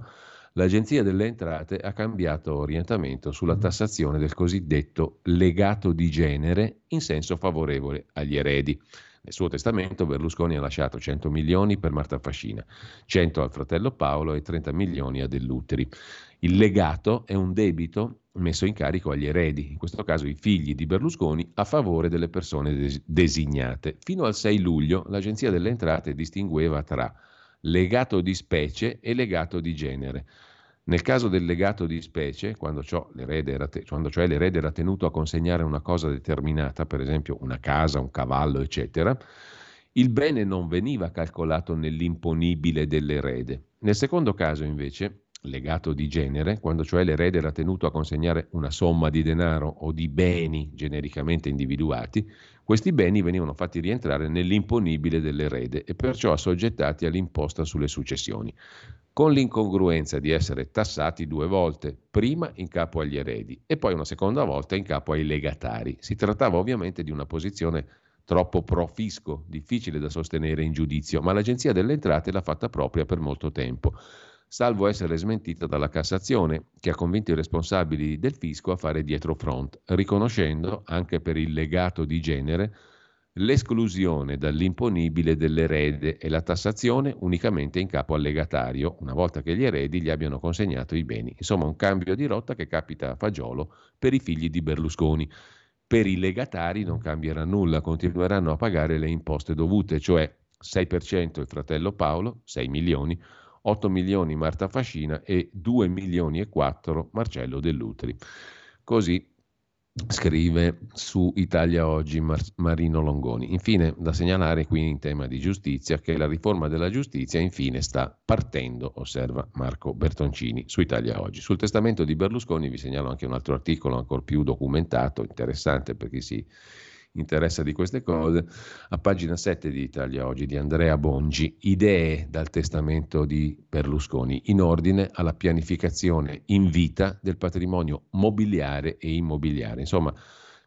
l'Agenzia delle Entrate ha cambiato orientamento sulla tassazione del cosiddetto legato di genere in senso favorevole agli eredi. Nel suo testamento Berlusconi ha lasciato 100 milioni per Marta Fascina, 100 al fratello Paolo e 30 milioni a Dell'Uteri. Il legato è un debito messo in carico agli eredi, in questo caso i figli di Berlusconi, a favore delle persone des- designate. Fino al 6 luglio l'Agenzia delle Entrate distingueva tra legato di specie e legato di genere. Nel caso del legato di specie, quando, l'erede te- quando cioè l'erede era tenuto a consegnare una cosa determinata, per esempio una casa, un cavallo, eccetera, il bene non veniva calcolato nell'imponibile dell'erede. Nel secondo caso, invece, legato di genere, quando cioè l'erede era tenuto a consegnare una somma di denaro o di beni genericamente individuati, questi beni venivano fatti rientrare nell'imponibile dell'erede e perciò assoggettati all'imposta sulle successioni, con l'incongruenza di essere tassati due volte, prima in capo agli eredi e poi una seconda volta in capo ai legatari. Si trattava ovviamente di una posizione troppo pro fisco, difficile da sostenere in giudizio, ma l'Agenzia delle Entrate l'ha fatta propria per molto tempo salvo essere smentita dalla Cassazione, che ha convinto i responsabili del fisco a fare dietro front, riconoscendo, anche per il legato di genere, l'esclusione dall'imponibile dell'erede e la tassazione unicamente in capo al legatario, una volta che gli eredi gli abbiano consegnato i beni. Insomma, un cambio di rotta che capita a fagiolo per i figli di Berlusconi. Per i legatari non cambierà nulla, continueranno a pagare le imposte dovute, cioè 6% il fratello Paolo, 6 milioni, 8 milioni Marta Fascina e 2 milioni e 4 Marcello Dell'Utri. Così scrive su Italia Oggi Mar- Marino Longoni. Infine, da segnalare qui in tema di giustizia che la riforma della giustizia infine sta partendo, osserva Marco Bertoncini su Italia Oggi. Sul testamento di Berlusconi vi segnalo anche un altro articolo ancora più documentato, interessante per chi si interessa di queste cose, a pagina 7 di Italia Oggi di Andrea Bongi, idee dal testamento di Berlusconi in ordine alla pianificazione in vita del patrimonio mobiliare e immobiliare. Insomma,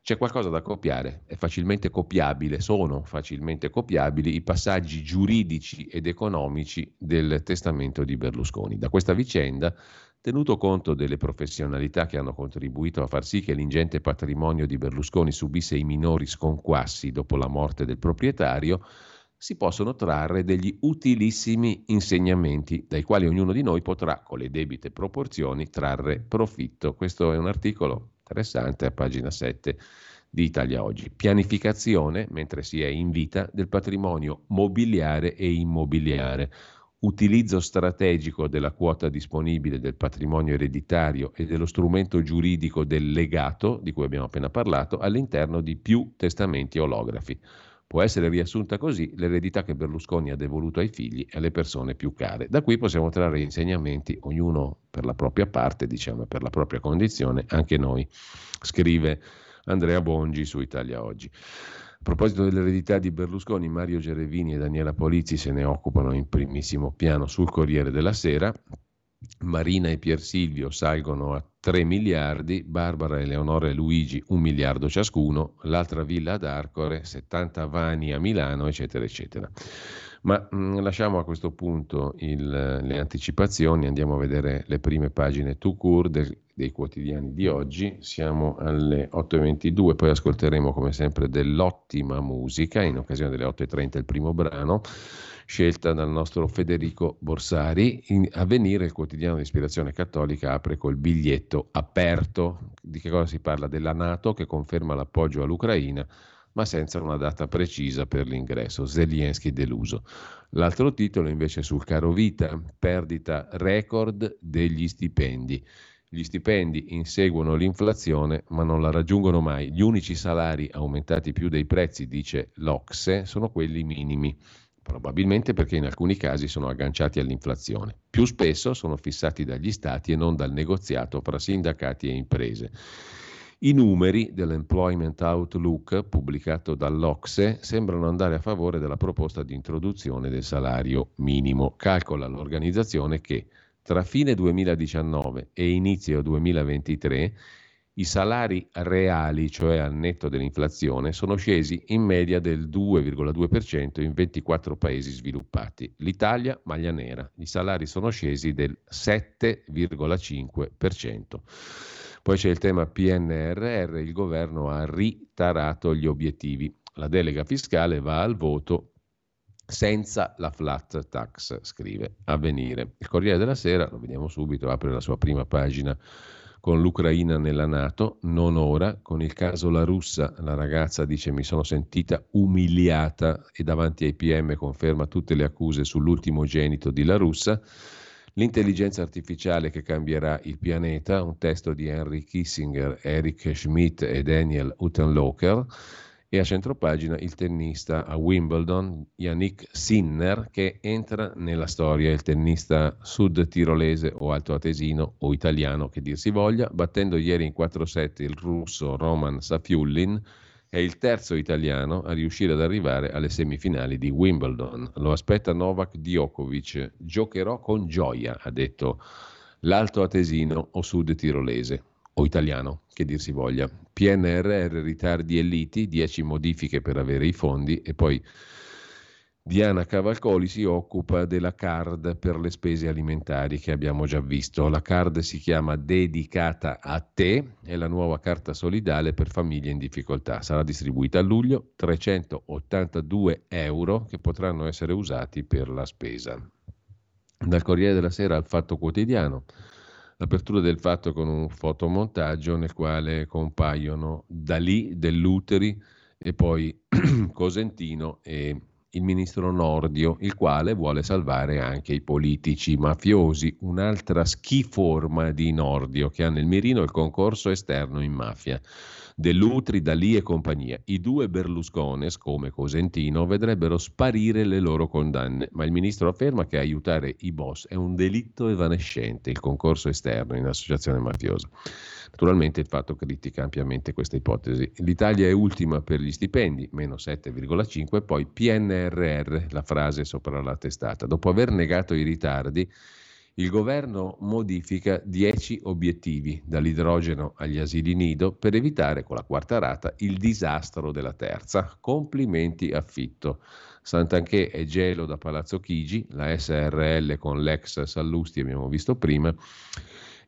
c'è qualcosa da copiare, è facilmente copiabile, sono facilmente copiabili i passaggi giuridici ed economici del testamento di Berlusconi. Da questa vicenda, tenuto conto delle professionalità che hanno contribuito a far sì che l'ingente patrimonio di Berlusconi subisse i minori sconquassi dopo la morte del proprietario, si possono trarre degli utilissimi insegnamenti dai quali ognuno di noi potrà, con le debite proporzioni, trarre profitto. Questo è un articolo interessante a pagina 7 di Italia Oggi. Pianificazione, mentre si è in vita, del patrimonio mobiliare e immobiliare. Utilizzo strategico della quota disponibile del patrimonio ereditario e dello strumento giuridico del legato, di cui abbiamo appena parlato, all'interno di più testamenti olografi. Può essere riassunta così l'eredità che Berlusconi ha devoluto ai figli e alle persone più care. Da qui possiamo trarre insegnamenti, ognuno per la propria parte, diciamo, per la propria condizione, anche noi, scrive Andrea Bongi su Italia Oggi. A proposito dell'eredità di Berlusconi, Mario Gerevini e Daniela Polizzi se ne occupano in primissimo piano sul Corriere della Sera. Marina e Pier Silvio salgono a 3 miliardi, Barbara, Eleonora e Luigi 1 miliardo ciascuno, l'altra villa ad Arcore, 70 vani a Milano, eccetera, eccetera. Ma mh, mm, lasciamo a questo punto il, le anticipazioni, andiamo a vedere le prime pagine to court del, dei quotidiani di oggi. Siamo alle 8.22, poi ascolteremo come sempre dell'ottima musica, in occasione delle 8.30 il primo brano scelta dal nostro Federico Borsari. In Avvenire, il quotidiano di ispirazione cattolica, apre col biglietto aperto. Di che cosa si parla? Della Nato che conferma l'appoggio all'Ucraina ma senza una data precisa per l'ingresso. Zelensky deluso. L'altro titolo invece sul caro vita, perdita record degli stipendi. Gli stipendi inseguono l'inflazione ma non la raggiungono mai. Gli unici salari aumentati più dei prezzi, dice l'Ocse, sono quelli minimi probabilmente perché in alcuni casi sono agganciati all'inflazione. Più spesso sono fissati dagli stati e non dal negoziato fra sindacati e imprese. I numeri dell'Employment Outlook pubblicato dall'Ocse sembrano andare a favore della proposta di introduzione del salario minimo. Calcola l'organizzazione che tra fine 2019 e inizio 2023 i salari reali, cioè al netto dell'inflazione, sono scesi in media del 2,2% in 24 paesi sviluppati. L'Italia, maglia nera, i salari sono scesi del 7,5%. Poi c'è il tema PNRR, il governo ha ritarato gli obiettivi. La delega fiscale va al voto senza la flat tax, scrive Avvenire. Il Corriere della Sera, lo vediamo subito, apre la sua prima pagina con l'Ucraina nella Nato, non ora, con il caso La Russa, la ragazza dice mi sono sentita umiliata e davanti ai PM conferma tutte le accuse sull'ultimo genito di La Russa, l'intelligenza artificiale che cambierà il pianeta, un testo di Henry Kissinger, Eric Schmidt e Daniel Uttenlocher, e a centropagina il tennista a Wimbledon Yannick Sinner che entra nella storia, il tennista sud tirolese o altoatesino o italiano che dir si voglia, battendo ieri in 4-7 il russo Roman Safiullin, è il terzo italiano a riuscire ad arrivare alle semifinali di Wimbledon. Lo aspetta Novak Djokovic. Giocherò con gioia, ha detto l'alto atesino o sud tirolese o italiano, che dir si voglia. PNRR, ritardi e liti, 10 modifiche per avere i fondi e poi Diana Cavalcoli si occupa della card per le spese alimentari che abbiamo già visto. La card si chiama Dedicata a te, è la nuova carta solidale per famiglie in difficoltà. Sarà distribuita a luglio, 382 euro che potranno essere usati per la spesa. Dal Corriere della Sera al Fatto Quotidiano l'apertura del fatto con un fotomontaggio nel quale compaiono Dalì, Dell'Uteri e poi Cosentino e il ministro Nordio, il quale vuole salvare anche i politici mafiosi, un'altra schiforma di Nordio che ha nel mirino il concorso esterno in mafia. Dell'Utri, Dalì e compagnia. I due Berluscones, come Cosentino, vedrebbero sparire le loro condanne, ma il ministro afferma che aiutare i boss è un delitto evanescente, il concorso esterno in associazione mafiosa. Naturalmente il fatto critica ampiamente questa ipotesi. L'Italia è ultima per gli stipendi, meno 7,5, poi PNRR, la frase sopra la testata. Dopo aver negato i ritardi, il governo modifica 10 obiettivi, dall'idrogeno agli asili nido, per evitare con la quarta rata il disastro della terza. Complimenti affitto. Sant'Anché è gelo da Palazzo Chigi, la SRL con l'ex Sallusti abbiamo visto prima.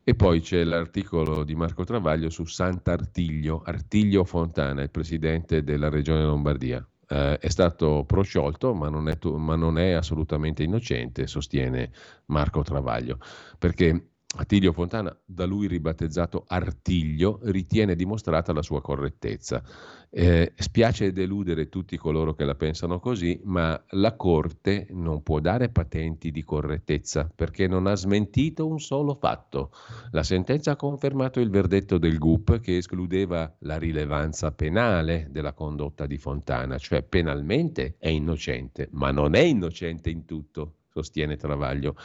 E poi c'è l'articolo di Marco Travaglio su Sant'Artiglio, Artiglio Fontana, il presidente della regione Lombardia. Eh, è stato prosciolto, ma non, è, ma non è assolutamente innocente, sostiene Marco Travaglio, perché Attilio Fontana, da lui ribattezzato Artiglio, ritiene dimostrata la sua correttezza. Eh, spiace deludere tutti coloro che la pensano così, ma la Corte non può dare patenti di correttezza perché non ha smentito un solo fatto. La sentenza ha confermato il verdetto del GUP che escludeva la rilevanza penale della condotta di Fontana, cioè penalmente è innocente, ma non è innocente in tutto sostiene Travaglio,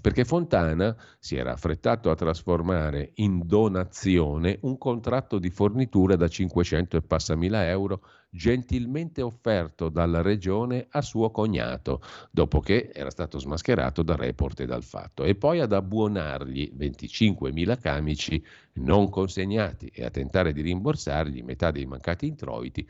perché Fontana si era affrettato a trasformare in donazione un contratto di fornitura da 500 e passa mila euro gentilmente offerto dalla regione a suo cognato, dopo che era stato smascherato dal report e dal fatto, e poi ad abbonargli 25.000 camici non consegnati e a tentare di rimborsargli metà dei mancati introiti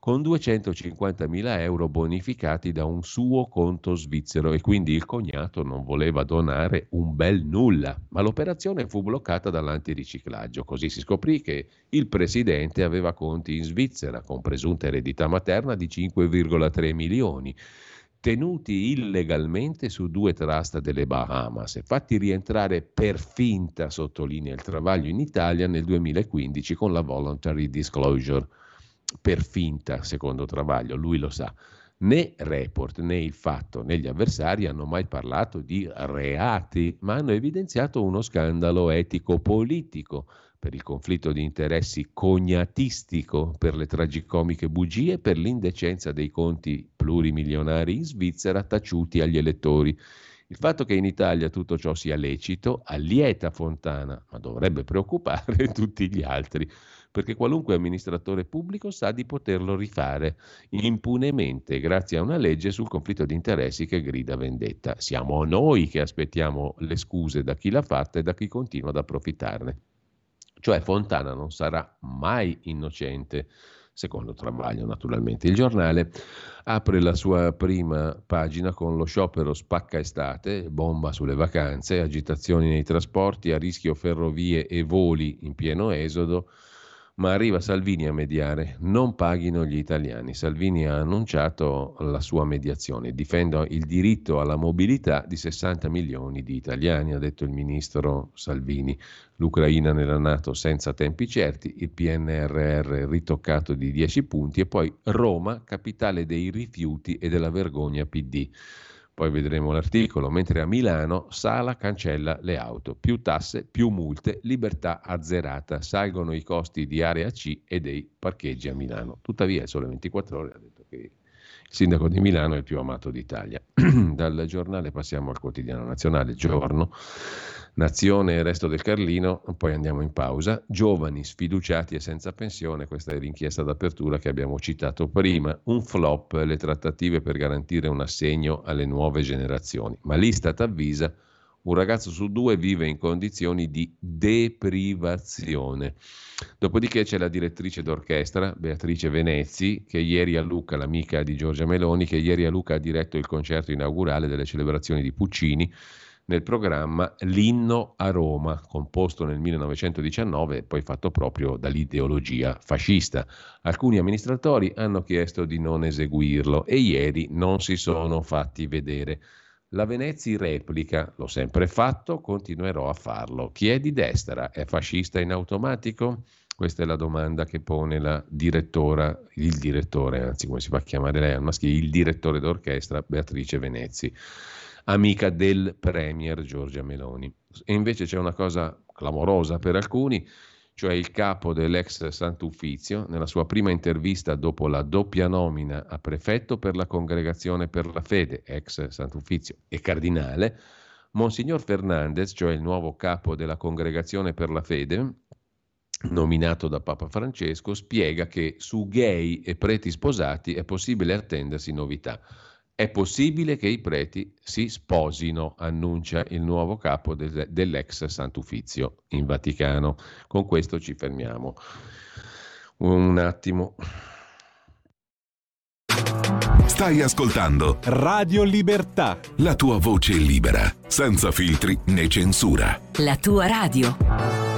con 250.000 euro bonificati da un suo conto svizzero. E quindi il cognato non voleva donare un bel nulla, ma l'operazione fu bloccata dall'antiriciclaggio. Così si scoprì che il presidente aveva conti in Svizzera con presunta eredità materna di 5,3 milioni tenuti illegalmente su due trust delle Bahamas. E fatti rientrare per finta, sottolinea il travaglio in Italia, nel 2015 con la voluntary disclosure per finta, secondo Travaglio, lui lo sa. Né Report né il fatto né gli avversari hanno mai parlato di reati, ma hanno evidenziato uno scandalo etico-politico per il conflitto di interessi cognatistico, per le tragicomiche bugie, per l'indecenza dei conti plurimilionari in Svizzera taciuti agli elettori. Il fatto che in Italia tutto ciò sia lecito allieta Fontana, ma dovrebbe preoccupare tutti gli altri perché qualunque amministratore pubblico sa di poterlo rifare impunemente grazie a una legge sul conflitto di interessi che grida vendetta. Siamo noi che aspettiamo le scuse da chi l'ha fatta e da chi continua ad approfittarne. Cioè Fontana non sarà mai innocente secondo Travaglio naturalmente. Il giornale apre la sua prima pagina con lo sciopero spacca estate, bomba sulle vacanze, agitazioni nei trasporti, a rischio ferrovie e voli in pieno esodo, ma arriva Salvini a mediare, non paghino gli italiani. Salvini ha annunciato la sua mediazione, difendo il diritto alla mobilità di 60 milioni di italiani, ha detto il ministro Salvini. L'Ucraina nella Nato senza tempi certi, il PNRR ritoccato di 10 punti. E poi Roma, capitale dei rifiuti e della vergogna PD poi vedremo l'articolo, mentre a Milano Sala cancella le auto, più tasse, più multe, libertà azzerata, salgono i costi di area C e dei parcheggi a Milano. Tuttavia, sole 24 ore ha detto che il sindaco di Milano è il più amato d'Italia. Dal giornale passiamo al quotidiano nazionale, giorno. Nazione e resto del Carlino, poi andiamo in pausa. Giovani, sfiduciati e senza pensione, questa è l'inchiesta d'apertura che abbiamo citato prima. Un flop, le trattative per garantire un assegno alle nuove generazioni. Ma l'Istat avvisa, un ragazzo su due vive in condizioni di deprivazione. Dopodiché c'è la direttrice d'orchestra, Beatrice Venezzi, che ieri a Lucca, l'amica di Giorgia Meloni, che ieri a Lucca ha diretto il concerto inaugurale delle celebrazioni di Puccini nel programma L'inno a Roma, composto nel 1919 e poi fatto proprio dall'ideologia fascista. Alcuni amministratori hanno chiesto di non eseguirlo e ieri non si sono fatti vedere. La Venezia replica, l'ho sempre fatto, continuerò a farlo. Chi è di destra è fascista in automatico? Questa è la domanda che pone la direttora, il direttore, anzi come si fa a chiamare lei al maschile, il direttore d'orchestra Beatrice Venezzi amica del Premier Giorgia Meloni. E invece c'è una cosa clamorosa per alcuni, cioè il capo dell'ex Sant'Uffizio, nella sua prima intervista dopo la doppia nomina a prefetto per la Congregazione per la Fede, ex Sant'Uffizio, e cardinale, Monsignor Fernandez, cioè il nuovo capo della Congregazione per la Fede, nominato da Papa Francesco, spiega che su gay e preti sposati è possibile attendersi novità È possibile che i preti si sposino, annuncia il nuovo capo de- dell'ex Sant'Uffizio in Vaticano. Con questo ci fermiamo. Un attimo. Stai ascoltando Radio Libertà. La tua voce libera, senza filtri né censura. La tua radio.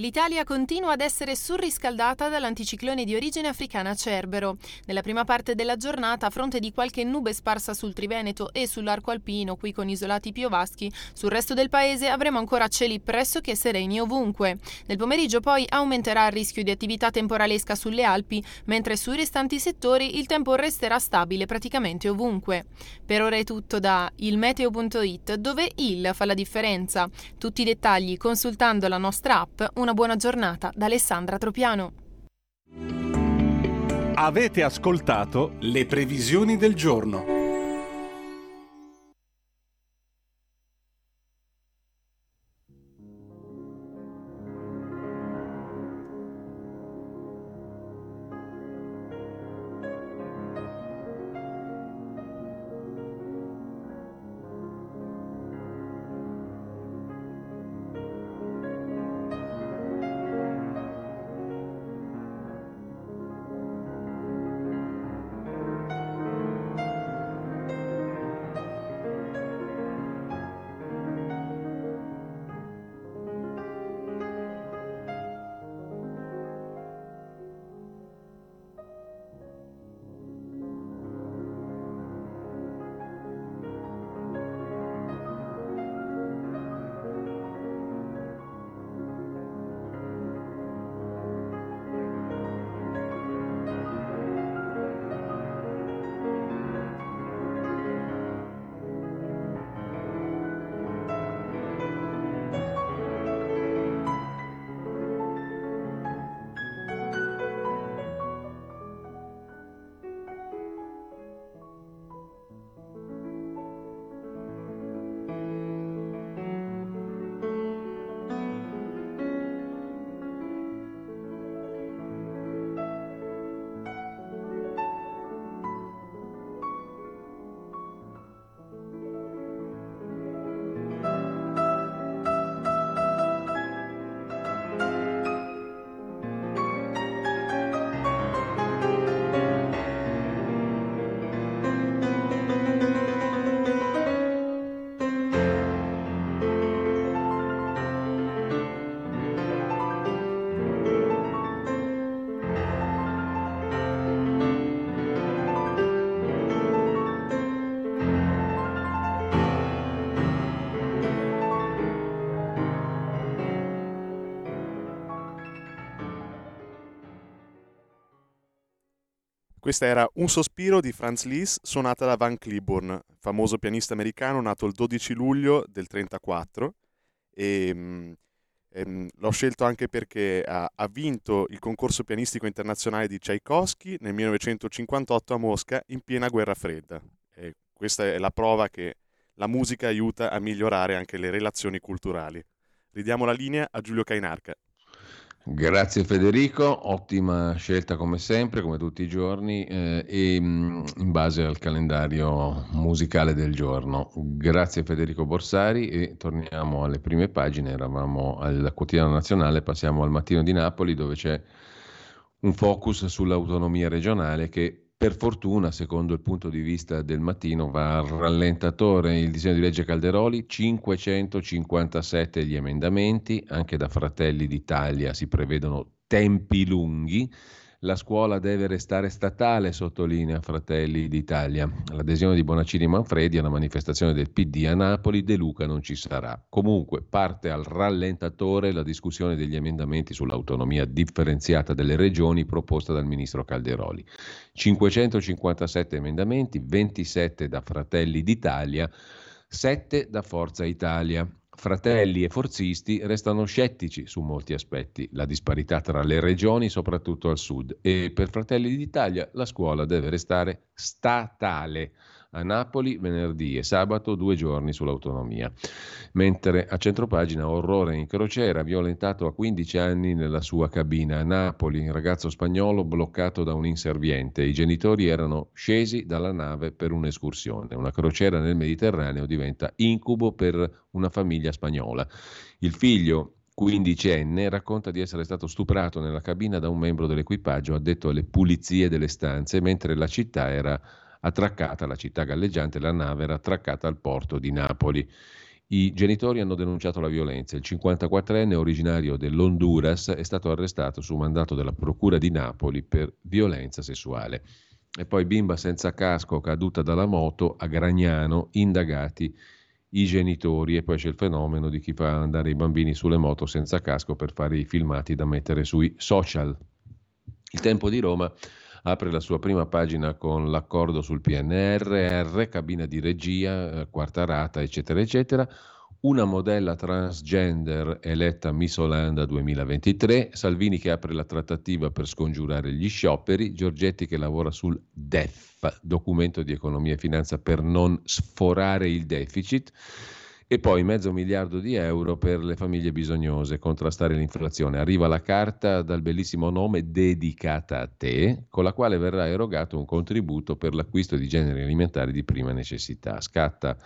L'Italia continua ad essere surriscaldata dall'anticiclone di origine africana Cerbero. Nella prima parte della giornata, a fronte di qualche nube sparsa sul Triveneto e sull'arco alpino, qui con isolati piovaschi, sul resto del paese avremo ancora cieli pressoché sereni ovunque. Nel pomeriggio poi aumenterà il rischio di attività temporalesca sulle Alpi, mentre sui restanti settori il tempo resterà stabile praticamente ovunque. Per ora è tutto da ilmeteo.it, dove il fa la differenza. Tutti i dettagli consultando la nostra app. Una una buona giornata da Alessandra Tropiano. Avete ascoltato le previsioni del giorno. Questa era Un sospiro di Franz Liszt suonata da Van Cliburn, famoso pianista americano nato il 12 luglio del 1934 e, ehm, l'ho scelto anche perché ha, ha, vinto il concorso pianistico internazionale di Tchaikovsky nel 1958 a Mosca in piena guerra fredda. E questa è la prova che la musica aiuta a migliorare anche le relazioni culturali. Ridiamo la linea a Giulio Cainarca. Grazie Federico, ottima scelta come sempre, come tutti i giorni, eh, e mm, in base al calendario musicale del giorno. Grazie Federico Borsari e torniamo alle prime pagine, eravamo al quotidiano nazionale, passiamo al mattino di Napoli dove c'è un focus sull'autonomia regionale che per fortuna, secondo il punto di vista del mattino, va al rallentatore il disegno di legge Calderoli, 557 gli emendamenti, anche da Fratelli d'Italia si prevedono tempi lunghi. La scuola deve restare statale, sottolinea Fratelli d'Italia. L'adesione di Bonaccini Manfredi alla manifestazione del PD a Napoli, De Luca non ci sarà. Comunque parte al rallentatore la discussione degli emendamenti sull'autonomia differenziata delle regioni proposta dal ministro Calderoli. 557 emendamenti, 27 da Fratelli d'Italia, 7 da Forza Italia. Fratelli e forzisti restano scettici su molti aspetti, la disparità tra le regioni, soprattutto al sud, e per Fratelli d'Italia la scuola deve restare statale a Napoli venerdì e sabato due giorni sull'autonomia. Mentre a centropagina orrore in crociera, violentato a 15 anni nella sua cabina. A Napoli, un ragazzo spagnolo bloccato da un inserviente. I genitori erano scesi dalla nave per un'escursione. Una crociera nel Mediterraneo diventa incubo per una famiglia spagnola. Il figlio quindicenne, racconta di essere stato stuprato nella cabina da un membro dell'equipaggio addetto alle pulizie delle stanze, mentre la città era attraccata, la città galleggiante, la nave era attraccata al porto di Napoli. I genitori hanno denunciato la violenza. Il 54enne originario dell'Honduras è stato arrestato su mandato della Procura di Napoli per violenza sessuale. E poi bimba senza casco caduta dalla moto a Gragnano, indagati i genitori e poi c'è il fenomeno di chi fa andare i bambini sulle moto senza casco per fare i filmati da mettere sui social. Il tempo di Roma apre la sua prima pagina con l'accordo sul PNRR, cabina di regia, eh, quarta rata, eccetera, eccetera. Una modella transgender eletta Miss Olanda 2023, Salvini che apre la trattativa per scongiurare gli scioperi, Giorgetti che lavora sul DEF, documento di economia e finanza per non sforare il deficit e poi mezzo miliardo di euro per le famiglie bisognose, contrastare l'inflazione. Arriva la carta dal bellissimo nome dedicata a te, con la quale verrà erogato un contributo per l'acquisto di generi alimentari di prima necessità. Scatta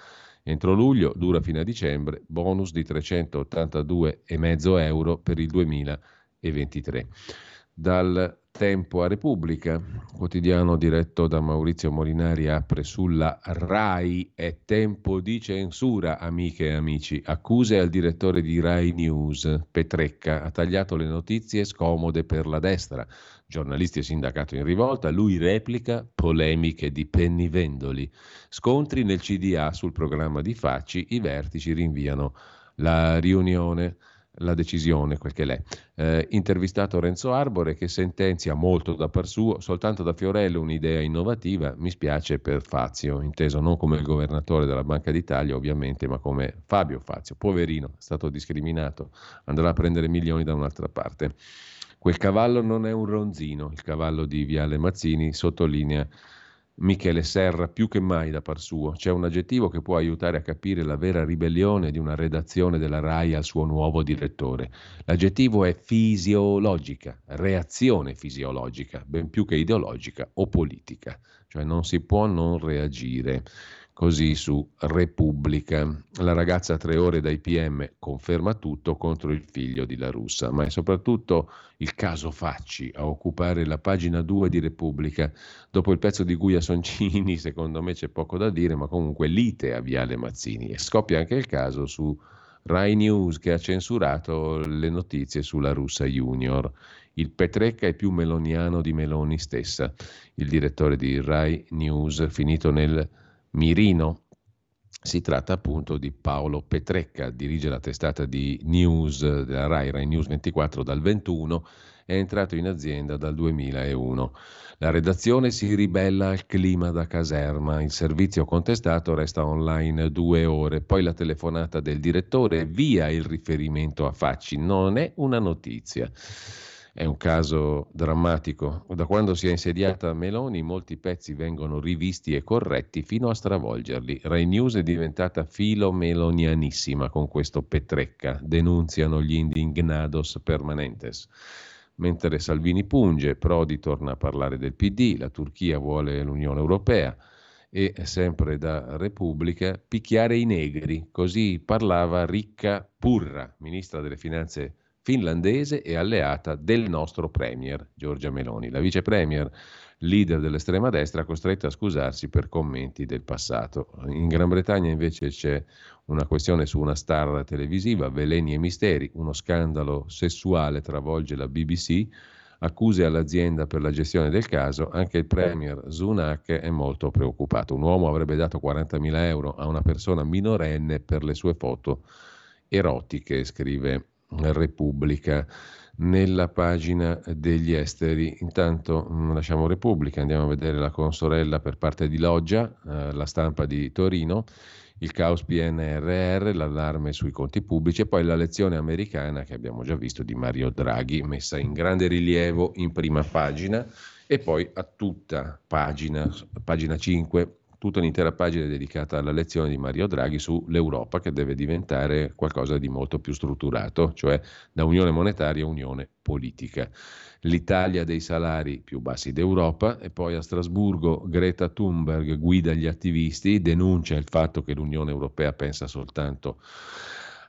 entro luglio, dura fino a dicembre, bonus di 382,5 euro per il 2023. Dal Tempo a Repubblica, quotidiano diretto da Maurizio Molinari, apre sulla RAI. È tempo di censura, amiche e amici. Accuse al direttore di RAI News, Petrecca. Ha tagliato le notizie scomode per la destra. Giornalisti e sindacato in rivolta. Lui replica polemiche di pennivendoli. Scontri nel CDA sul programma di Facci. I vertici rinviano la riunione la decisione, quel che l'è. Eh, intervistato Renzo Arbore che sentenzia molto da par suo, soltanto da Fiorello un'idea innovativa, mi spiace per Fazio, inteso non come il governatore della Banca d'Italia ovviamente, ma come Fabio Fazio, poverino, è stato discriminato, andrà a prendere milioni da un'altra parte. Quel cavallo non è un ronzino, il cavallo di Viale Mazzini sottolinea Michele Serra più che mai da par suo. C'è un aggettivo che può aiutare a capire la vera ribellione di una redazione della RAI al suo nuovo direttore. L'aggettivo è fisiologica, reazione fisiologica, ben più che ideologica o politica, cioè non si può non reagire così su Repubblica. La ragazza a tre ore dai PM conferma tutto contro il figlio di La Russa, ma è soprattutto il caso Facci a occupare la pagina 2 di Repubblica. Dopo il pezzo di Guia Soncini, secondo me c'è poco da dire, ma comunque lite a Viale Mazzini. E scoppia anche il caso su Rai News che ha censurato le notizie sulla Russa Junior. Il Petrecca è più meloniano di Meloni stessa. Il direttore di Rai News, finito nel Mirino. Si tratta appunto di Paolo Petrecca, dirige la testata di news della RAI, RAI News 24 dal 21, è entrato in azienda dal 2001. La redazione si ribella al clima da caserma, il servizio contestato resta online due ore, poi la telefonata del direttore via il riferimento a Facci, non è una notizia. È un caso drammatico. Da quando si è insediata Meloni molti pezzi vengono rivisti e corretti fino a stravolgerli. Rai News è diventata filo-melonianissima con questo Petrecca, denunziano gli indignados permanentes. Mentre Salvini punge, Prodi torna a parlare del PD, la Turchia vuole l'Unione Europea e sempre da Repubblica picchiare i negri. Così parlava Ricca Purra, ministra delle Finanze finlandese e alleata del nostro Premier Giorgia Meloni. La vice Premier, leader dell'estrema destra, costretta a scusarsi per commenti del passato. In Gran Bretagna invece c'è una questione su una star televisiva, Veleni e Misteri, uno scandalo sessuale travolge la BBC accuse all'azienda per la gestione del caso, anche il premier Sunak è molto preoccupato. Un uomo avrebbe dato 40.000 euro a una persona minorenne per le sue foto erotiche, scrive Repubblica nella pagina degli esteri. Intanto mm, lasciamo Repubblica, andiamo a vedere la consorella per parte di Loggia, eh, la stampa di Torino il caos PNRR, l'allarme sui conti pubblici e poi la lezione americana che abbiamo già visto di Mario Draghi, messa in grande rilievo in prima pagina e poi a tutta pagina, pagina 5, tutta un'intera pagina dedicata alla lezione di Mario Draghi sull'Europa che deve diventare qualcosa di molto più strutturato, cioè da unione monetaria a unione politica. l'Italia dei salari più bassi d'Europa e poi a Strasburgo Greta Thunberg guida gli attivisti, denuncia il fatto che l'Unione Europea pensa soltanto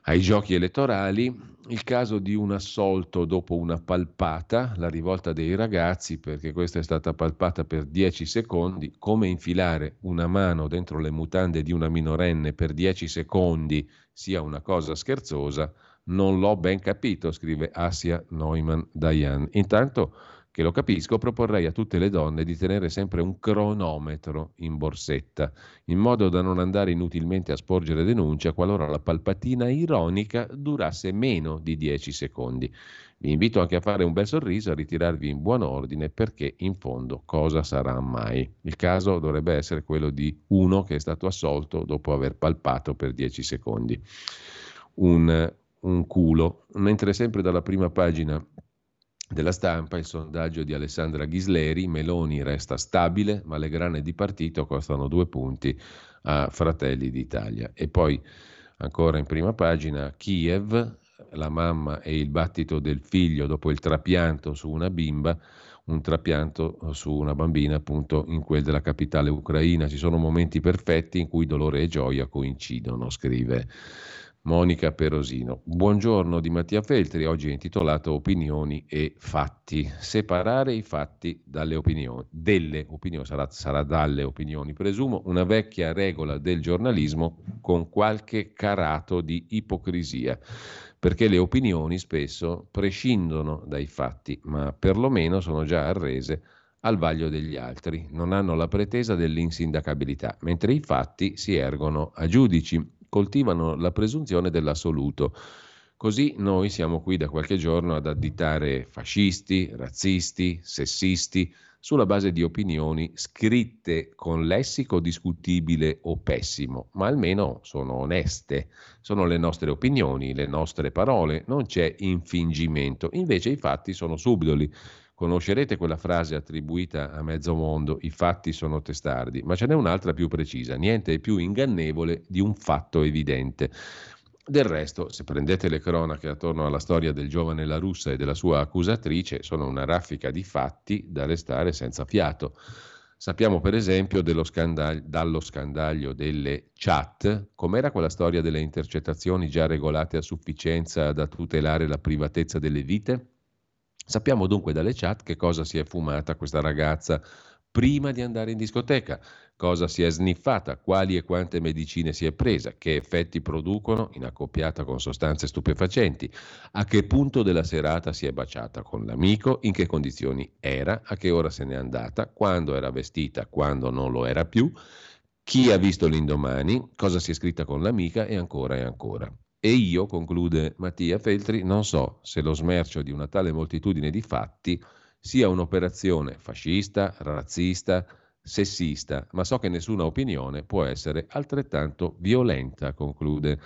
ai giochi elettorali, il caso di un assolto dopo una palpata, la rivolta dei ragazzi, perché questa è stata palpata per 10 secondi, come infilare una mano dentro le mutande di una minorenne per 10 secondi sia una cosa scherzosa, non l'ho ben capito, scrive Asia Neumann Dayan. Intanto che lo capisco, proporrei a tutte le donne di tenere sempre un cronometro in borsetta, in modo da non andare inutilmente a sporgere denuncia qualora la palpatina ironica durasse meno di 10 secondi. Vi invito anche a fare un bel sorriso, a ritirarvi in buon ordine, perché in fondo cosa sarà mai? Il caso dovrebbe essere quello di uno che è stato assolto dopo aver palpato per 10 secondi. Un, un culo, mentre sempre dalla prima pagina della stampa il sondaggio di Alessandra Ghisleri, Meloni resta stabile, ma le grane di partito costano due punti a Fratelli d'Italia. E poi ancora in prima pagina Kiev, la mamma e il battito del figlio dopo il trapianto su una bimba, un trapianto su una bambina appunto in quel della capitale ucraina. Ci sono momenti perfetti in cui dolore e gioia coincidono, scrive Monica Perosino. Buongiorno di Mattia Feltri, oggi è intitolato Opinioni e fatti. Separare i fatti dalle opinioni, delle opinioni, sarà, sarà dalle opinioni, presumo, una vecchia regola del giornalismo con qualche carato di ipocrisia, perché le opinioni spesso prescindono dai fatti, ma perlomeno sono già arrese al vaglio degli altri, non hanno la pretesa dell'insindacabilità, mentre i fatti si ergono a giudici coltivano la presunzione dell'assoluto. Così noi siamo qui da qualche giorno ad additare fascisti, razzisti, sessisti, sulla base di opinioni scritte con lessico discutibile o pessimo, ma almeno sono oneste, sono le nostre opinioni, le nostre parole, non c'è infingimento, invece i fatti sono subdoli. Conoscerete quella frase attribuita a mezzo mondo, i fatti sono testardi, ma ce n'è un'altra più precisa, niente è più ingannevole di un fatto evidente. Del resto, se prendete le cronache attorno alla storia del giovane La Russa e della sua accusatrice, sono una raffica di fatti da restare senza fiato. Sappiamo per esempio scandal- dallo scandaglio delle chat, com'era quella storia delle intercettazioni già regolate a sufficienza da tutelare la privatezza delle vite? Sappiamo dunque dalle chat che cosa si è fumata questa ragazza prima di andare in discoteca, cosa si è sniffata, quali e quante medicine si è presa, che effetti producono in accoppiata con sostanze stupefacenti, a che punto della serata si è baciata con l'amico, in che condizioni era, a che ora se n'è andata, quando era vestita, quando non lo era più, chi ha visto l'indomani, cosa si è scritta con l'amica e ancora e ancora. E io, conclude Mattia Feltri, non so se lo smercio di una tale moltitudine di fatti sia un'operazione fascista, razzista, sessista, ma so che nessuna opinione può essere altrettanto violenta, conclude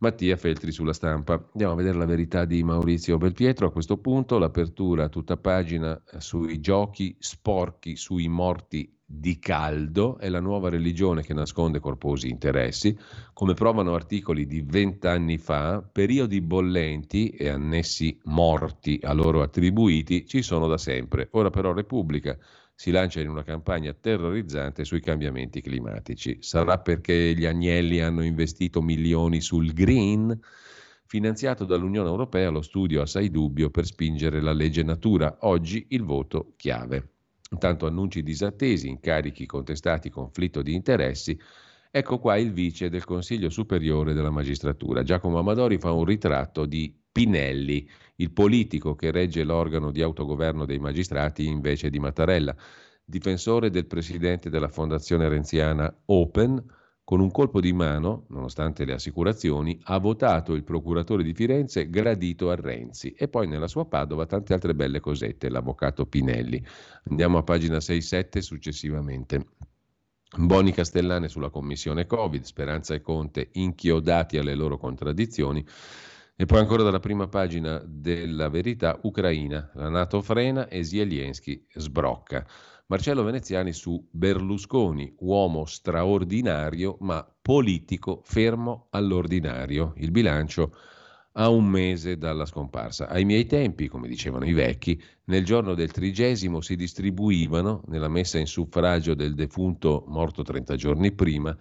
Mattia Feltri sulla stampa. Andiamo a vedere la verità di Maurizio Belpietro. A questo punto l'apertura tutta pagina sui giochi sporchi, sui morti di caldo è la nuova religione che nasconde corposi interessi, come provano articoli di vent'anni fa, periodi bollenti e annessi morti a loro attribuiti ci sono da sempre. Ora però Repubblica si lancia in una campagna terrorizzante sui cambiamenti climatici. Sarà perché gli agnelli hanno investito milioni sul green? finanziato dall'Unione Europea lo studio assai dubbio per spingere la legge natura, oggi il voto chiave. Intanto annunci disattesi, incarichi contestati, conflitto di interessi. Ecco qua il vice del Consiglio Superiore della Magistratura. Giacomo Amadori fa un ritratto di Pinelli, il politico che regge l'organo di autogoverno dei magistrati invece di Mattarella, difensore del presidente della Fondazione Renziana Open, con un colpo di mano, nonostante le assicurazioni, ha votato il procuratore di Firenze gradito a Renzi e poi nella sua Padova tante altre belle cosette, l'avvocato Pinelli. Andiamo a pagina 6-7 successivamente. Boni Castellane sulla commissione Covid, Speranza e Conte inchiodati alle loro contraddizioni. E poi ancora dalla prima pagina della verità, Ucraina, la Nato frena e Zelensky sbrocca. Marcello Veneziani su Berlusconi, uomo straordinario ma politico fermo all'ordinario. Il bilancio a un mese dalla scomparsa. Ai miei tempi, come dicevano i vecchi, nel giorno del trigesimo si distribuivano, nella messa in suffragio del defunto morto 30 giorni prima,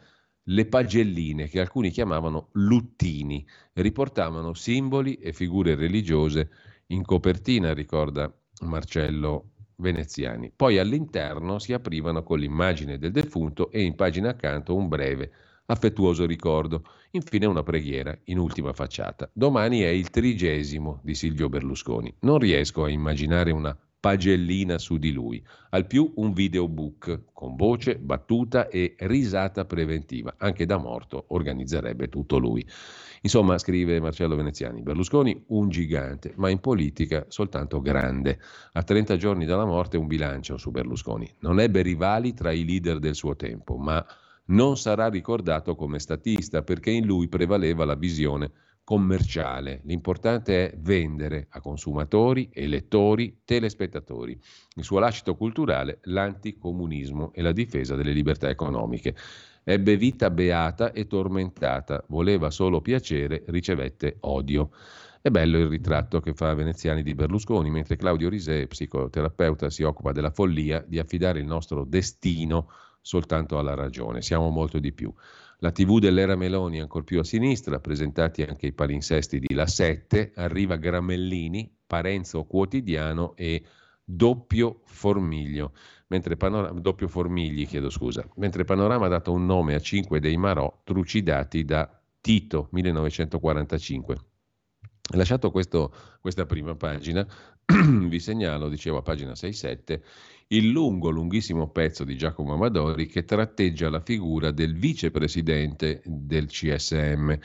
le pagelline che alcuni chiamavano luttini, riportavano simboli e figure religiose in copertina, ricorda Marcello veneziani. Poi all'interno si aprivano con l'immagine del defunto e in pagina accanto un breve, affettuoso ricordo. Infine una preghiera in ultima facciata. Domani è il trigesimo di Silvio Berlusconi. Non riesco a immaginare una pagellina su di lui. Al più un videobook con voce, battuta e risata preventiva. Anche da morto organizzerebbe tutto lui. Insomma, scrive Marcello Veneziani, Berlusconi un gigante, ma in politica soltanto grande. A 30 giorni dalla morte un bilancio su Berlusconi. Non ebbe rivali tra i leader del suo tempo, ma non sarà ricordato come statista perché in lui prevaleva la visione commerciale. L'importante è vendere a consumatori, elettori, telespettatori. Il suo lascito culturale, l'anticomunismo e la difesa delle libertà economiche. Ebbe vita beata e tormentata, voleva solo piacere, ricevette odio. È bello il ritratto che fa Veneziani di Berlusconi, mentre Claudio Risè, psicoterapeuta, si occupa della follia di affidare il nostro destino soltanto alla ragione. Siamo molto di più. La TV dell'era Meloni, ancora più a sinistra, presentati anche i palinsesti di La 7, arriva Gramellini, Parenzo Quotidiano e Doppio Formiglio mentre Panorama, doppio Formigli, chiedo scusa, mentre Panorama ha dato un nome a cinque dei Marò trucidati da Tito 1945. Lasciato questo, questa prima pagina, vi segnalo, dicevo a pagina 6-7, il lungo, lunghissimo pezzo di Giacomo Amadori che tratteggia la figura del vicepresidente del CSM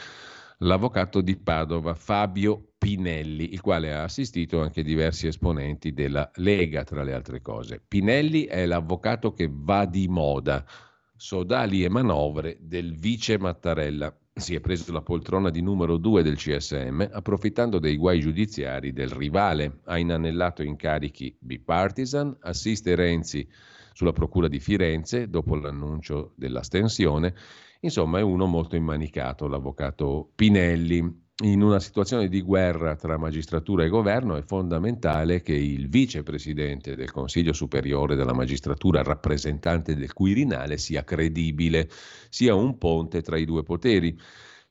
l'avvocato di Padova Fabio Pinelli, il quale ha assistito anche diversi esponenti della Lega, tra le altre cose. Pinelli è l'avvocato che va di moda, sodali e manovre del vice Mattarella. Si è preso la poltrona di numero due del CSM approfittando dei guai giudiziari del rivale. Ha inanellato incarichi bipartisan, assiste Renzi sulla procura di Firenze dopo l'annuncio dell'astensione Insomma, è uno molto immanicato, l'avvocato Pinelli. In una situazione di guerra tra magistratura e governo è fondamentale che il vicepresidente del Consiglio Superiore della Magistratura, rappresentante del Quirinale, sia credibile, sia un ponte tra i due poteri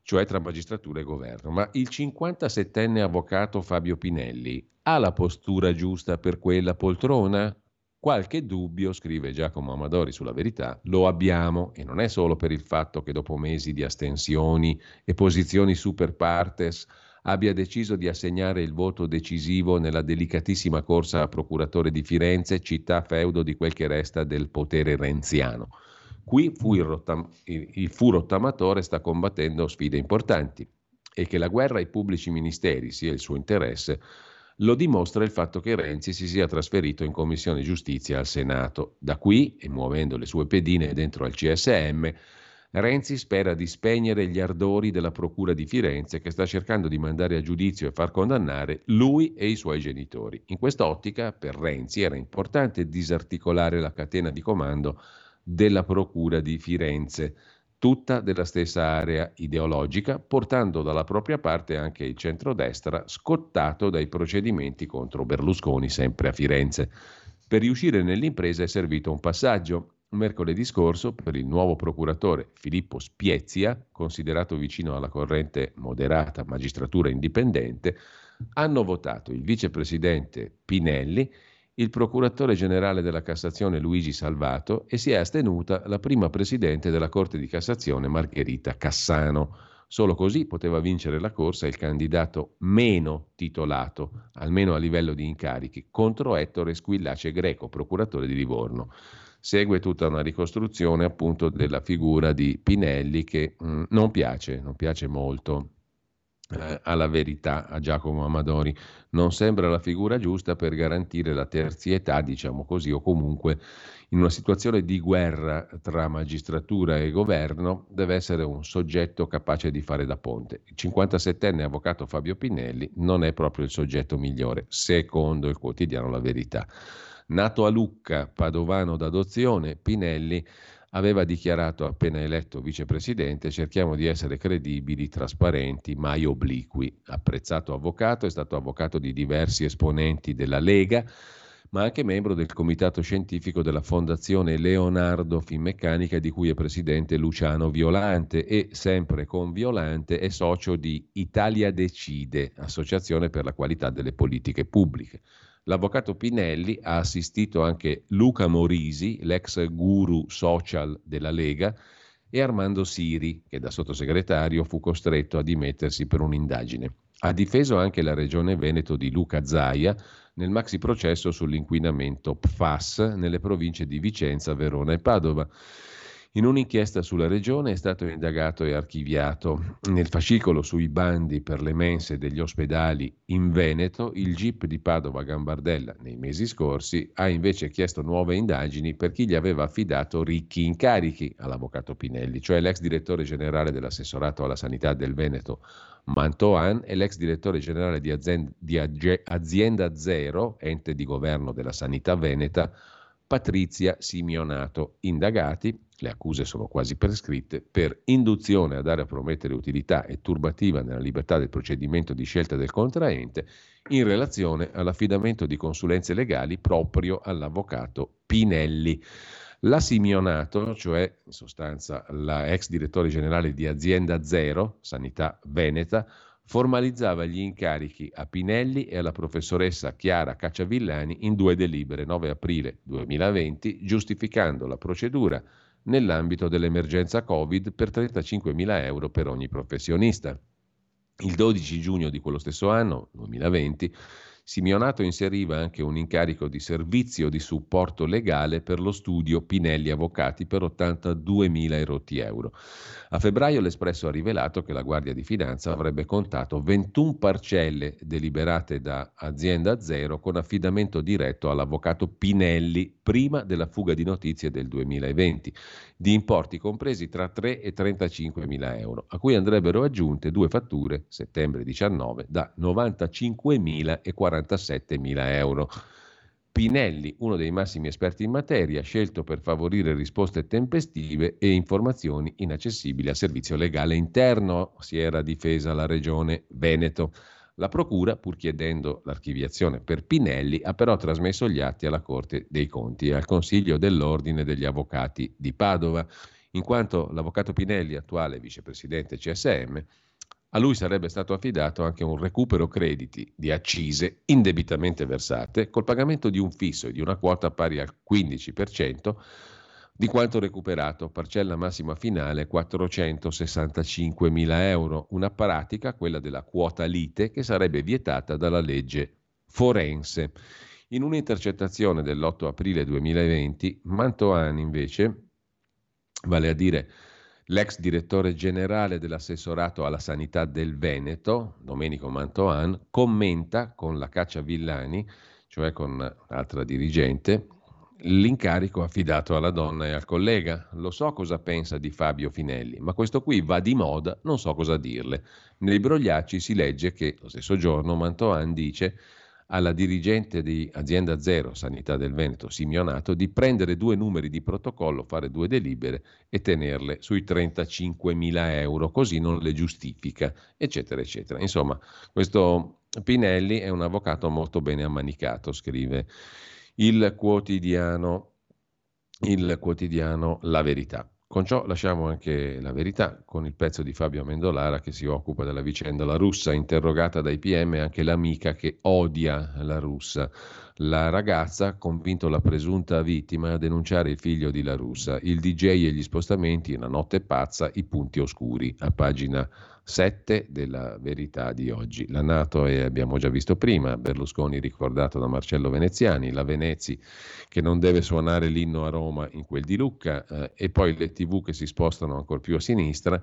cioè tra magistratura e governo. Ma il 57enne avvocato Fabio Pinelli ha la postura giusta per quella poltrona? Qualche dubbio, scrive Giacomo Amadori sulla verità, lo abbiamo e non è solo per il fatto che dopo mesi di astensioni e posizioni super partes abbia deciso di assegnare il voto decisivo nella delicatissima corsa a procuratore di Firenze, città feudo di quel che resta del potere renziano. Qui fu il, rottam- il fu rottamatore sta combattendo sfide importanti e che la guerra ai pubblici ministeri sia il suo interesse lo dimostra il fatto che Renzi si sia trasferito in Commissione Giustizia al Senato. Da qui, e muovendo le sue pedine dentro al CSM, Renzi spera di spegnere gli ardori della Procura di Firenze che sta cercando di mandare a giudizio e far condannare lui e i suoi genitori. In quest'ottica, per Renzi era importante disarticolare la catena di comando della Procura di Firenze tutta della stessa area ideologica, portando dalla propria parte anche il centrodestra scottato dai procedimenti contro Berlusconi, sempre a Firenze. Per riuscire nell'impresa è servito un passaggio, mercoledì scorso per il nuovo procuratore Filippo Spiezia, considerato vicino alla corrente moderata magistratura indipendente, hanno votato il vicepresidente Pinelli, il procuratore generale della Cassazione Luigi Salvato e si è astenuta la prima presidente della Corte di Cassazione Margherita Cassano. Solo così poteva vincere la corsa il candidato meno titolato, almeno a livello di incarichi, contro Ettore Squillace Greco, procuratore di Livorno. Segue tutta una ricostruzione appunto della figura di Pinelli che mh, mm, non piace, non piace molto eh, alla verità a Giacomo Amadori. Non sembra la figura giusta per garantire la terzietà, diciamo così, o comunque in una situazione di guerra tra magistratura e governo deve essere un soggetto capace di fare da ponte. Il 57enne avvocato Fabio Pinelli non è proprio il soggetto migliore, secondo il quotidiano La Verità. Nato a Lucca, padovano d'adozione, Pinelli aveva dichiarato appena eletto vicepresidente cerchiamo di essere credibili, trasparenti, mai obliqui. Apprezzato avvocato, è stato avvocato di diversi esponenti della Lega, ma anche membro del comitato scientifico della Fondazione Leonardo Finmeccanica di cui è presidente Luciano Violante e sempre con Violante è socio di Italia Decide, Associazione per la qualità delle politiche pubbliche. L'avvocato Pinelli ha assistito anche Luca Morisi, l'ex guru social della Lega, e Armando Siri, che da sottosegretario fu costretto a dimettersi per un'indagine. Ha difeso anche la regione Veneto di Luca Zaia nel maxi processo sull'inquinamento PFAS nelle province di Vicenza, Verona e Padova. In un'inchiesta sulla regione è stato indagato e archiviato. Nel fascicolo sui bandi per le mense degli ospedali in Veneto, il GIP di Padova Gambardella nei mesi scorsi ha invece chiesto nuove indagini per chi gli aveva affidato ricchi incarichi all'avvocato Pinelli, cioè l'ex direttore generale dell'assessorato alla sanità del Veneto Mantoan e l'ex direttore generale di Azienda, di Azienda Zero, ente di governo della sanità veneta, Patrizia Simionato, indagati le accuse sono quasi prescritte, per induzione a dare a promettere utilità e turbativa nella libertà del procedimento di scelta del contraente in relazione all'affidamento di consulenze legali proprio all'avvocato Pinelli. La Simionato, cioè in sostanza la ex direttore generale di Azienda Zero, Sanità Veneta, formalizzava gli incarichi a Pinelli e alla professoressa Chiara Cacciavillani in due delibere 9 aprile 2020, giustificando la procedura nell'ambito dell'emergenza Covid per 35.000 euro per ogni professionista. Il 12 giugno di quello stesso anno, 2020, Simionato inseriva anche un incarico di servizio di supporto legale per lo studio Pinelli Avvocati per 82.000 erotti euro. A febbraio l'Espresso ha rivelato che la Guardia di Finanza avrebbe contato 21 parcelle deliberate da azienda zero con affidamento diretto all'avvocato Pinelli prima della fuga di notizie del 2020, di importi compresi tra 3 e 35 mila euro, a cui andrebbero aggiunte due fatture, settembre 19, da 95 mila e 40 47 mila euro. Pinelli, uno dei massimi esperti in materia, scelto per favorire risposte tempestive e informazioni inaccessibili a servizio legale interno, si era difesa la regione Veneto. La Procura, pur chiedendo l'archiviazione per Pinelli, ha però trasmesso gli atti alla Corte dei Conti e al Consiglio dell'Ordine degli Avvocati di Padova, in quanto l'avvocato Pinelli, attuale vicepresidente CSM, a lui sarebbe stato affidato anche un recupero crediti di accise indebitamente versate col pagamento di un fisso e di una quota pari al 15% di quanto recuperato, parcella massima finale 465 mila euro, una pratica, quella della quota lite, che sarebbe vietata dalla legge forense. In un'intercettazione dell'8 aprile 2020, Mantoan invece, vale a dire l'ex direttore generale dell'assessorato alla sanità del Veneto, Domenico Mantoan, commenta con la Caccia Villani, cioè con l'altra dirigente, l'incarico affidato alla donna e al collega. Lo so cosa pensa di Fabio Finelli, ma questo qui va di moda, non so cosa dirle. Nei brogliacci si legge che lo stesso giorno Mantoan dice alla dirigente di Azienda Zero Sanità del Veneto, Simionato, di prendere due numeri di protocollo, fare due delibere e tenerle sui 35 mila euro, così non le giustifica, eccetera, eccetera. Insomma, questo Pinelli è un avvocato molto bene ammanicato, scrive il quotidiano il quotidiano La Verità. Con ciò lasciamo anche la verità con il pezzo di Fabio Amendolara che si occupa della vicenda La Russa, interrogata dai PM anche l'amica che odia la Russa. La ragazza ha convinto la presunta vittima a denunciare il figlio di La Russa, il DJ e gli spostamenti, una notte pazza, i punti oscuri, a pagina 7 della verità di oggi. La Nato è, abbiamo già visto prima, Berlusconi ricordato da Marcello Veneziani, la Venezi che non deve suonare l'inno a Roma in quel di Lucca eh, e poi le tv che si spostano ancora più a sinistra.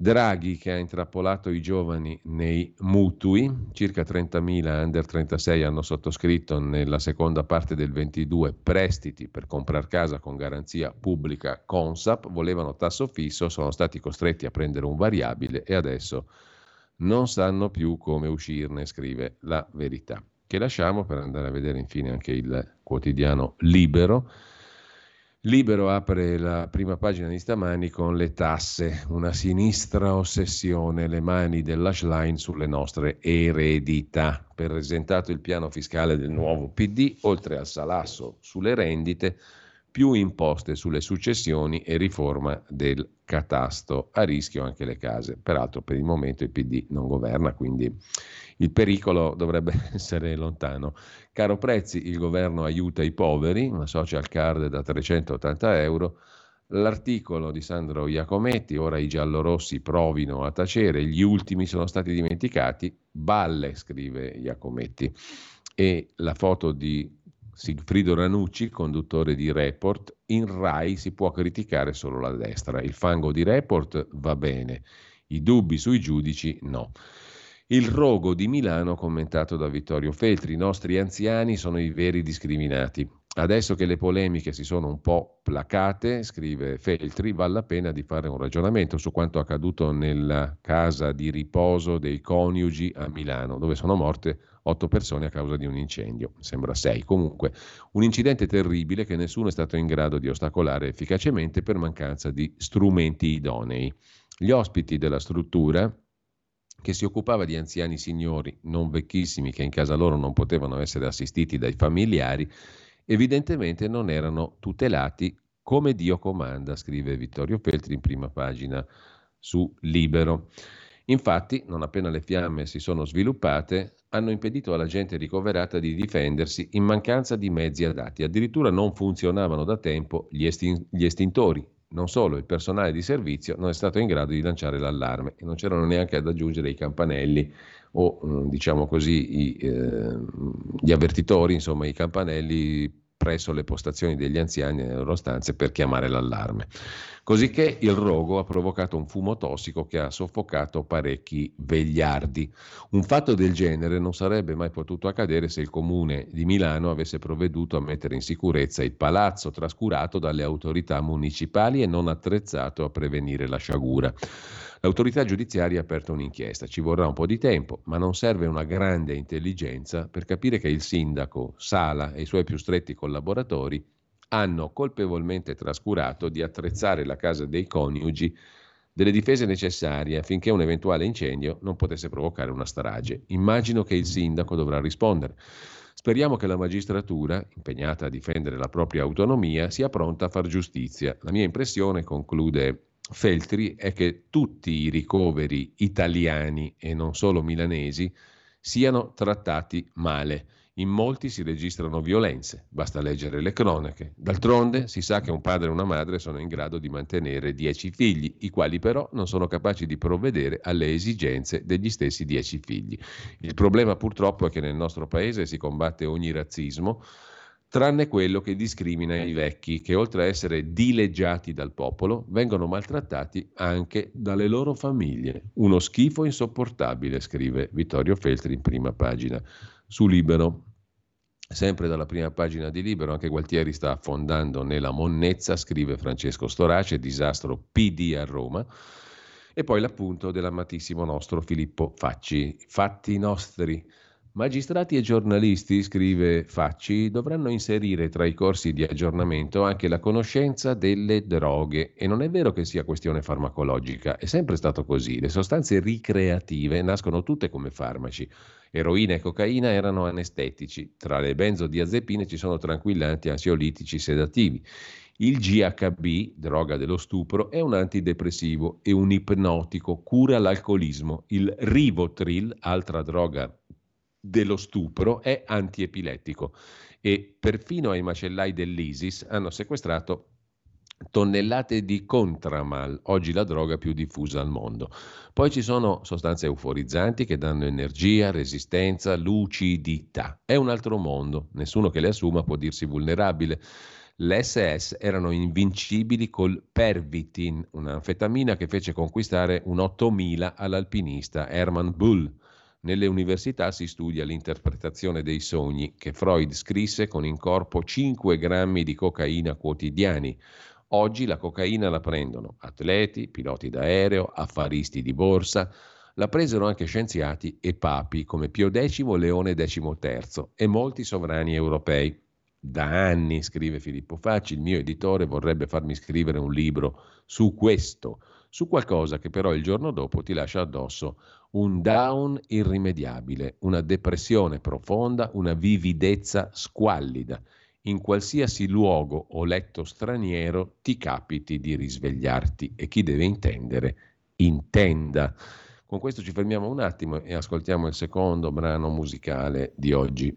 Draghi che ha intrappolato i giovani nei mutui, circa 30.000 under 36 hanno sottoscritto nella seconda parte del 22 prestiti per comprare casa con garanzia pubblica Consap, volevano tasso fisso, sono stati costretti a prendere un variabile e adesso non sanno più come uscirne, scrive la verità. Che lasciamo per andare a vedere infine anche il quotidiano Libero Libero apre la prima pagina di stamani con le tasse, una sinistra ossessione, le mani dell'hash line sulle nostre eredità. Presentato il piano fiscale del nuovo PD, oltre al salasso sulle rendite, più imposte sulle successioni e riforma del catasto, a rischio anche le case. Peraltro per il momento il PD non governa, quindi il pericolo dovrebbe essere lontano. Caro prezzi, il governo aiuta i poveri, una social card da 380 euro. L'articolo di Sandro Iacometti, ora i giallorossi provino a tacere, gli ultimi sono stati dimenticati, balle, scrive Iacometti. E la foto di Sigfrido Ranucci, conduttore di Report, in RAI si può criticare solo la destra, il fango di Report va bene, i dubbi sui giudici no. Il rogo di Milano commentato da Vittorio Feltri. I nostri anziani sono i veri discriminati. Adesso che le polemiche si sono un po' placate, scrive Feltri, vale la pena di fare un ragionamento su quanto accaduto nella casa di riposo dei coniugi a Milano, dove sono morte otto persone a causa di un incendio, sembra sei. Comunque, un incidente terribile che nessuno è stato in grado di ostacolare efficacemente per mancanza di strumenti idonei. Gli ospiti della struttura, che si occupava di anziani signori non vecchissimi che in casa loro non potevano essere assistiti dai familiari, evidentemente non erano tutelati come Dio comanda, scrive Vittorio Feltri in prima pagina su Libero. Infatti, non appena le fiamme si sono sviluppate, hanno impedito alla gente ricoverata di difendersi in mancanza di mezzi adatti. Addirittura non funzionavano da tempo gli, estin- gli estintori non solo il personale di servizio non è stato in grado di lanciare l'allarme e non c'erano neanche ad aggiungere i campanelli o mm, diciamo così i, eh, gli avvertitori, insomma i campanelli presso le postazioni degli anziani nelle loro stanze per chiamare l'allarme. Cosicché il rogo ha provocato un fumo tossico che ha soffocato parecchi vegliardi. Un fatto del genere non sarebbe mai potuto accadere se il comune di Milano avesse provveduto a mettere in sicurezza il palazzo trascurato dalle autorità municipali e non attrezzato a prevenire la sciagura. L'autorità giudiziaria ha aperto un'inchiesta, ci vorrà un po' di tempo, ma non serve una grande intelligenza per capire che il sindaco Sala e i suoi più stretti collaboratori hanno colpevolmente trascurato di attrezzare la casa dei coniugi delle difese necessarie affinché un eventuale incendio non potesse provocare una strage. Immagino che il sindaco dovrà rispondere. Speriamo che la magistratura, impegnata a difendere la propria autonomia, sia pronta a far giustizia. La mia impressione, conclude Feltri è che tutti i ricoveri italiani e non solo milanesi siano trattati male. In molti si registrano violenze, basta leggere le cronache. D'altronde si sa che un padre e una madre sono in grado di mantenere dieci figli, i quali però non sono capaci di provvedere alle esigenze degli stessi dieci figli. Il problema purtroppo è che nel nostro paese si combatte ogni razzismo, tranne quello che discrimina i vecchi, che oltre a essere dileggiati dal popolo, vengono maltrattati anche dalle loro famiglie. Uno schifo insopportabile, scrive Vittorio Feltri in prima pagina su Libero. Sempre dalla prima pagina di Libero, anche Gualtieri sta affondando nella monnezza, scrive Francesco Storace, disastro PD a Roma. E poi l'appunto dell'amatissimo nostro Filippo Facci. Fatti nostri Magistrati e giornalisti, scrive Facci, dovranno inserire tra i corsi di aggiornamento anche la conoscenza delle droghe e non è vero che sia questione farmacologica, è sempre stato così. Le sostanze ricreative nascono tutte come farmaci. Eroina e cocaina erano anestetici, tra le benzodiazepine ci sono tranquillanti, ansiolitici, sedativi. Il GHB, droga dello stupro, è un antidepressivo e un ipnotico, cura l'alcolismo. Il Rivotril, altra droga dello stupro, è antiepilettico e perfino ai macellai dell'ISIS hanno sequestrato tonnellate di Contramal, oggi la droga più diffusa al mondo. Poi ci sono sostanze euforizzanti che danno energia, resistenza, lucidità. È un altro mondo, nessuno che le assuma può dirsi vulnerabile. Le SS erano invincibili col Pervitin, un'anfetamina che fece conquistare un 8000 all'alpinista Hermann Bull. Nelle università si studia l'interpretazione dei sogni che Freud scrisse con in corpo 5 grammi di cocaina quotidiani. Oggi la cocaina la prendono atleti, piloti d'aereo, affaristi di borsa, la presero anche scienziati e papi come Pio X, Leone XIII e molti sovrani europei. Da anni, scrive Filippo Facci, il mio editore vorrebbe farmi scrivere un libro su questo, su qualcosa che però il giorno dopo ti lascia addosso un down irrimediabile, una depressione profonda, una vividezza squallida. In qualsiasi luogo o letto straniero ti capiti di risvegliarti e chi deve intendere, intenda. Con questo ci fermiamo un attimo e ascoltiamo il secondo brano musicale di oggi.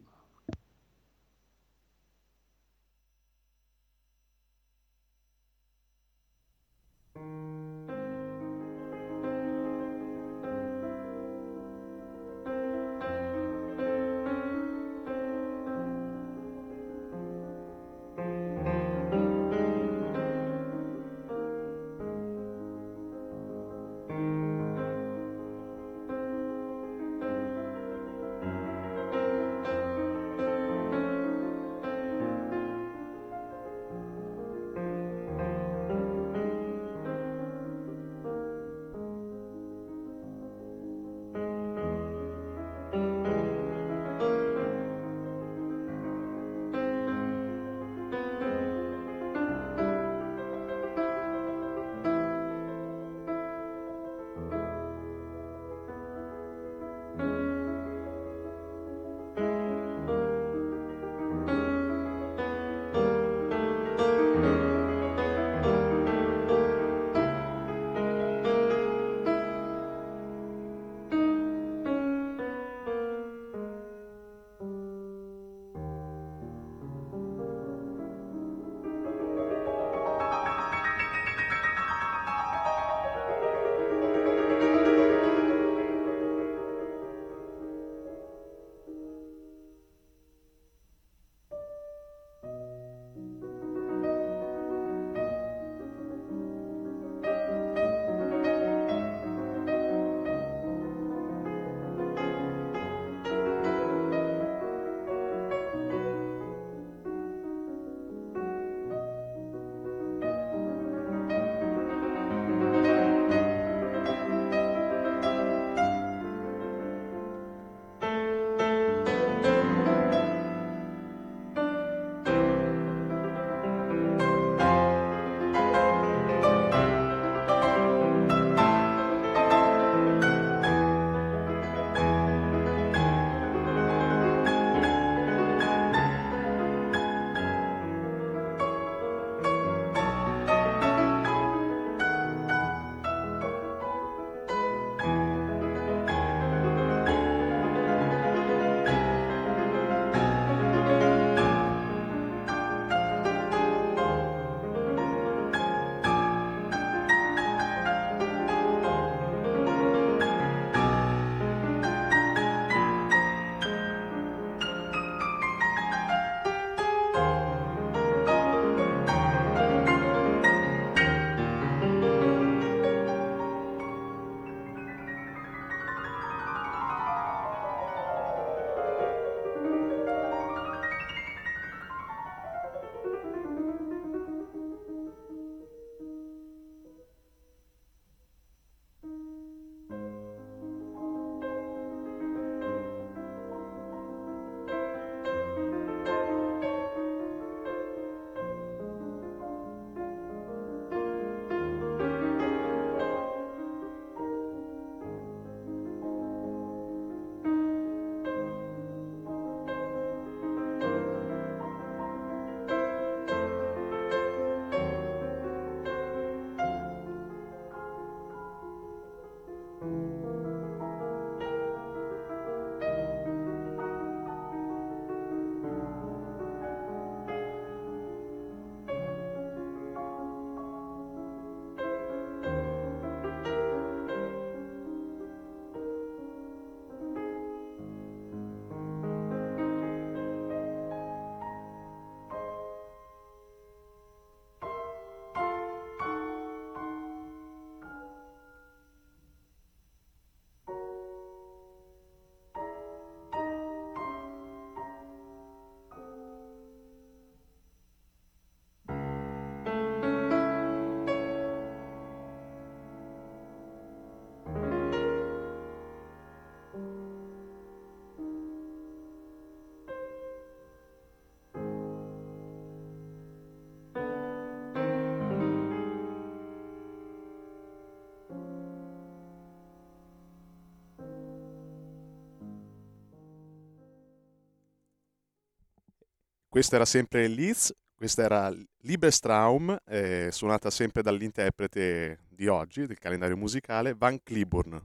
Questo era sempre Leeds, questa era Liebestraum, eh, suonata sempre dall'interprete di oggi, del calendario musicale, Van Cliburn.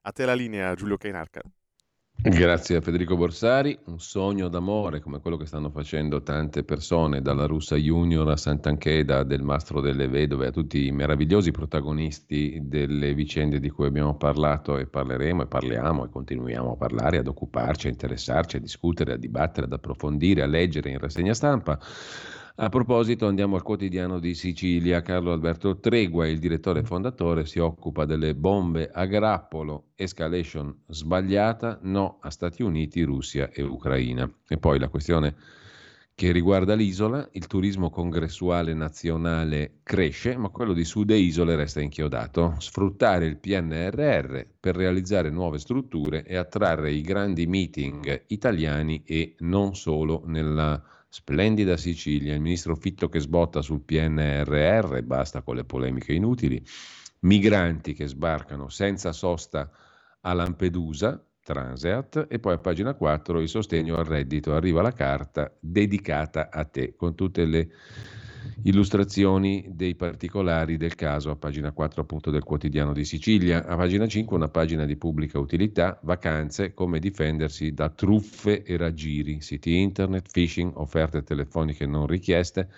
A te la linea, Giulio Cainarca. Grazie a Federico Borsari, un sogno d'amore come quello che stanno facendo tante persone, dalla Russa Junior a Sant'Ancheda, del Mastro delle Vedove, a tutti i meravigliosi protagonisti delle vicende di cui abbiamo parlato e parleremo e parliamo e continuiamo a parlare, ad occuparci, a interessarci, a discutere, a dibattere, ad approfondire, a leggere in rassegna stampa. A proposito, andiamo al quotidiano di Sicilia. Carlo Alberto Tregua, il direttore fondatore, si occupa delle bombe a grappolo, escalation sbagliata, no a Stati Uniti, Russia e Ucraina. E poi la questione che riguarda l'isola, il turismo congressuale nazionale cresce, ma quello di Sud e Isole resta inchiodato. Sfruttare il PNRR per realizzare nuove strutture e attrarre i grandi meeting italiani e non solo nella Splendida Sicilia, il ministro Fitto che sbotta sul PNRR, basta con le polemiche inutili, migranti che sbarcano senza sosta a Lampedusa, Transeat, e poi a pagina 4 il sostegno al reddito, arriva la carta dedicata a te, con tutte le illustrazioni dei particolari del caso a pagina 4 appunto del quotidiano di Sicilia, a pagina 5 una pagina di pubblica utilità, vacanze, come difendersi da truffe e raggiri, siti internet, phishing, offerte telefoniche non richieste,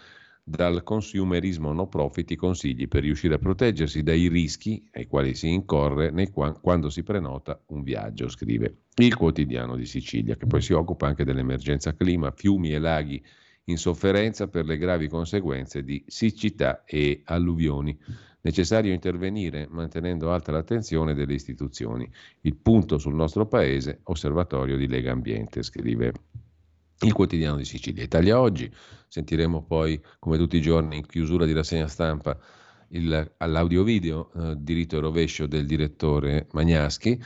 dal consumerismo no profit i consigli per riuscire a proteggersi dai rischi ai quali si incorre quando si prenota un viaggio, scrive il quotidiano di Sicilia, che poi si occupa anche dell'emergenza clima, fiumi e laghi in sofferenza per le gravi conseguenze di siccità e alluvioni. Necessario intervenire mantenendo alta l'attenzione delle istituzioni. Il punto sul nostro paese, osservatorio di Lega Ambiente, scrive il quotidiano di Sicilia. Italia Oggi, sentiremo poi come tutti i giorni in chiusura di rassegna stampa il, all'audio video eh, diritto e rovescio del direttore Magnaschi.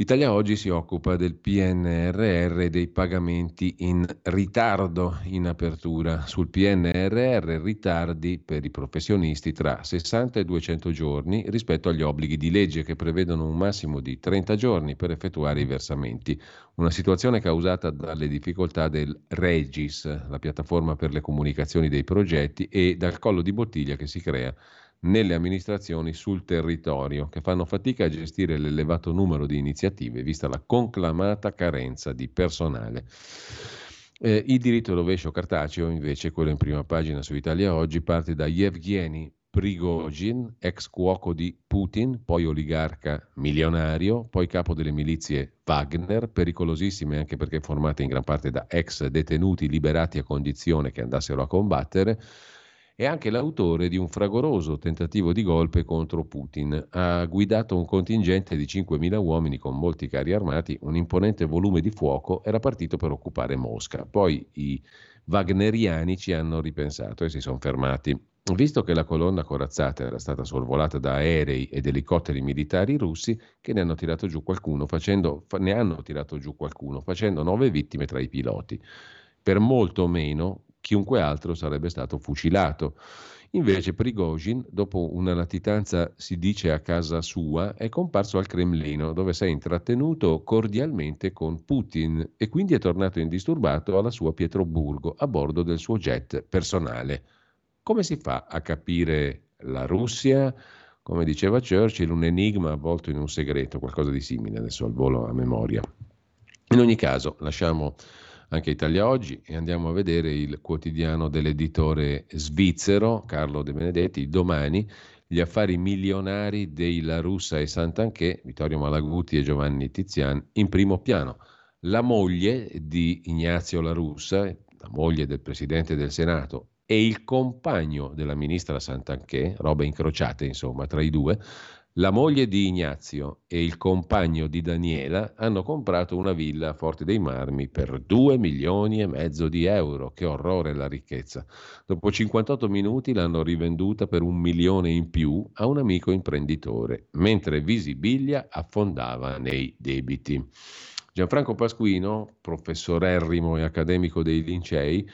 Italia Oggi si occupa del PNRR e dei pagamenti in ritardo in apertura. Sul PNRR ritardi per i professionisti tra 60 e 200 giorni rispetto agli obblighi di legge che prevedono un massimo di 30 giorni per effettuare i versamenti. Una situazione causata dalle difficoltà del Regis, la piattaforma per le comunicazioni dei progetti, e dal collo di bottiglia che si crea nelle amministrazioni sul territorio, che fanno fatica a gestire l'elevato numero di iniziative, vista la conclamata carenza di personale. Eh, il diritto rovescio cartaceo, invece, quello in prima pagina su Italia Oggi, parte da Yevgeny Prigozhin, ex cuoco di Putin, poi oligarca milionario, poi capo delle milizie Wagner, pericolosissime anche perché formate in gran parte da ex detenuti liberati a condizione che andassero a combattere, è anche l'autore di un fragoroso tentativo di golpe contro Putin. Ha guidato un contingente di 5.000 uomini con molti carri armati, un imponente volume di fuoco, era partito per occupare Mosca. Poi i wagneriani ci hanno ripensato e si sono fermati. Visto che la colonna corazzata era stata sorvolata da aerei ed elicotteri militari russi, che ne hanno tirato giù qualcuno, facendo, ne hanno tirato giù qualcuno, facendo nove vittime tra i piloti. Per molto meno chiunque altro sarebbe stato fucilato. Invece Prigozhin, dopo una latitanza si dice a casa sua, è comparso al Cremlino, dove si è intrattenuto cordialmente con Putin e quindi è tornato indisturbato alla sua Pietroburgo a bordo del suo jet personale. Come si fa a capire la Russia? Come diceva Churchill, un enigma avvolto in un segreto, qualcosa di simile, adesso al volo a memoria. In ogni caso, lasciamo anche Italia Oggi e andiamo a vedere il quotidiano dell'editore svizzero Carlo De Benedetti, domani gli affari milionari dei La Russa e Sant'Anché, Vittorio Malaguti e Giovanni Tizian in primo piano. La moglie di Ignazio La Russa, la moglie del Presidente del Senato e il compagno della ministra Sant'Anché, robe incrociate insomma tra i due, la moglie di Ignazio e il compagno di Daniela hanno comprato una villa a Forte dei Marmi per 2 milioni e mezzo di euro. Che orrore la ricchezza. Dopo 58 minuti l'hanno rivenduta per un milione in più a un amico imprenditore, mentre Visibilia affondava nei debiti. Gianfranco Pasquino, professorerrimo e accademico dei Lincei,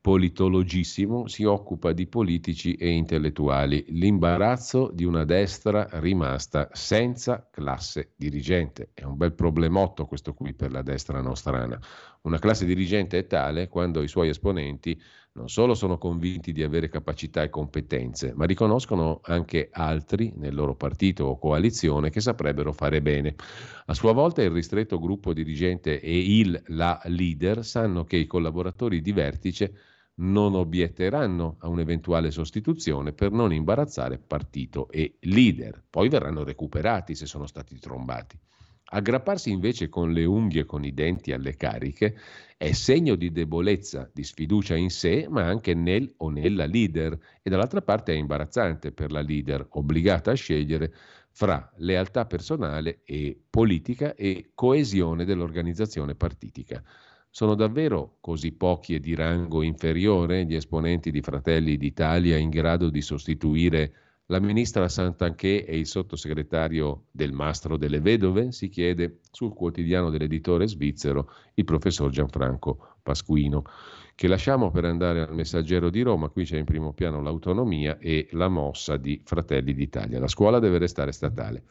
politologissimo, si occupa di politici e intellettuali. L'imbarazzo di una destra rimasta senza classe dirigente. È un bel problemotto questo qui per la destra nostrana. Una classe dirigente è tale quando i suoi esponenti non solo sono convinti di avere capacità e competenze, ma riconoscono anche altri nel loro partito o coalizione che saprebbero fare bene. A sua volta il ristretto gruppo dirigente e il la leader sanno che i collaboratori di vertice non obietteranno a un'eventuale sostituzione per non imbarazzare partito e leader. Poi verranno recuperati se sono stati trombati. Aggrapparsi invece con le unghie e con i denti alle cariche è segno di debolezza, di sfiducia in sé, ma anche nel o nella leader e dall'altra parte è imbarazzante per la leader, obbligata a scegliere fra lealtà personale e politica e coesione dell'organizzazione partitica. Sono davvero così pochi e di rango inferiore gli esponenti di Fratelli d'Italia in grado di sostituire la ministra Santanché e il sottosegretario del Mastro delle Vedove? Si chiede sul quotidiano dell'editore svizzero il professor Gianfranco Pasquino, che lasciamo per andare al Messaggero di Roma. Qui c'è in primo piano l'autonomia e la mossa di Fratelli d'Italia. La scuola deve restare statale.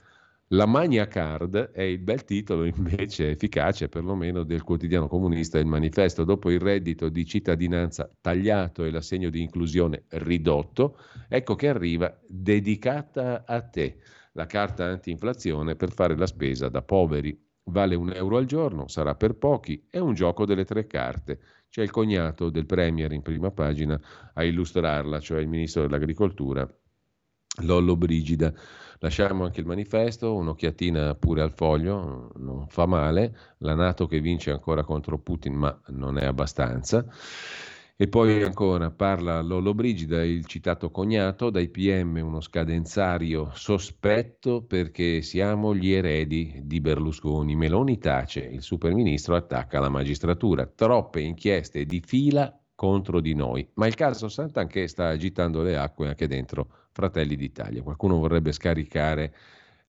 La Magna Card è il bel titolo invece efficace perlomeno del quotidiano comunista Il Manifesto. Dopo il reddito di cittadinanza tagliato e l'assegno di inclusione ridotto, ecco che arriva dedicata a te la carta anti-inflazione per fare la spesa da poveri. Vale un euro al giorno, sarà per pochi, è un gioco delle tre carte. C'è il cognato del Premier in prima pagina a illustrarla, cioè il ministro dell'Agricoltura, Lollo Brigida. Lasciamo anche il manifesto, un'occhiatina pure al foglio, non fa male. La Nato che vince ancora contro Putin, ma non è abbastanza. E poi ancora parla Lollo Brigida, il citato cognato, dai PM uno scadenzario sospetto perché siamo gli eredi di Berlusconi. Meloni tace, il superministro attacca la magistratura. Troppe inchieste di fila contro di noi. Ma il caso Santanché sta agitando le acque anche dentro Fratelli d'Italia. Qualcuno vorrebbe scaricare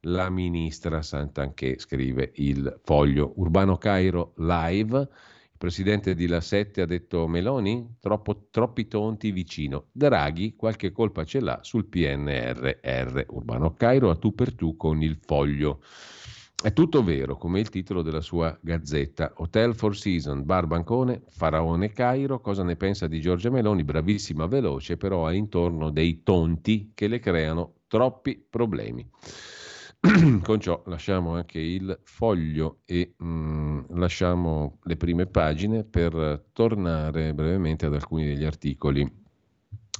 la ministra Santanché, scrive il foglio. Urbano Cairo live. Il presidente di La Sette ha detto Meloni, troppo, troppi tonti vicino. Draghi qualche colpa ce l'ha sul PNRR. Urbano Cairo a tu per tu con il foglio. È tutto vero, come il titolo della sua gazzetta. Hotel Four Seasons, Bar Bancone, Faraone Cairo. Cosa ne pensa di Giorgia Meloni? Bravissima, veloce, però ha intorno dei tonti che le creano troppi problemi. Con ciò lasciamo anche il foglio e mh, mm, lasciamo le prime pagine per tornare brevemente ad alcuni degli articoli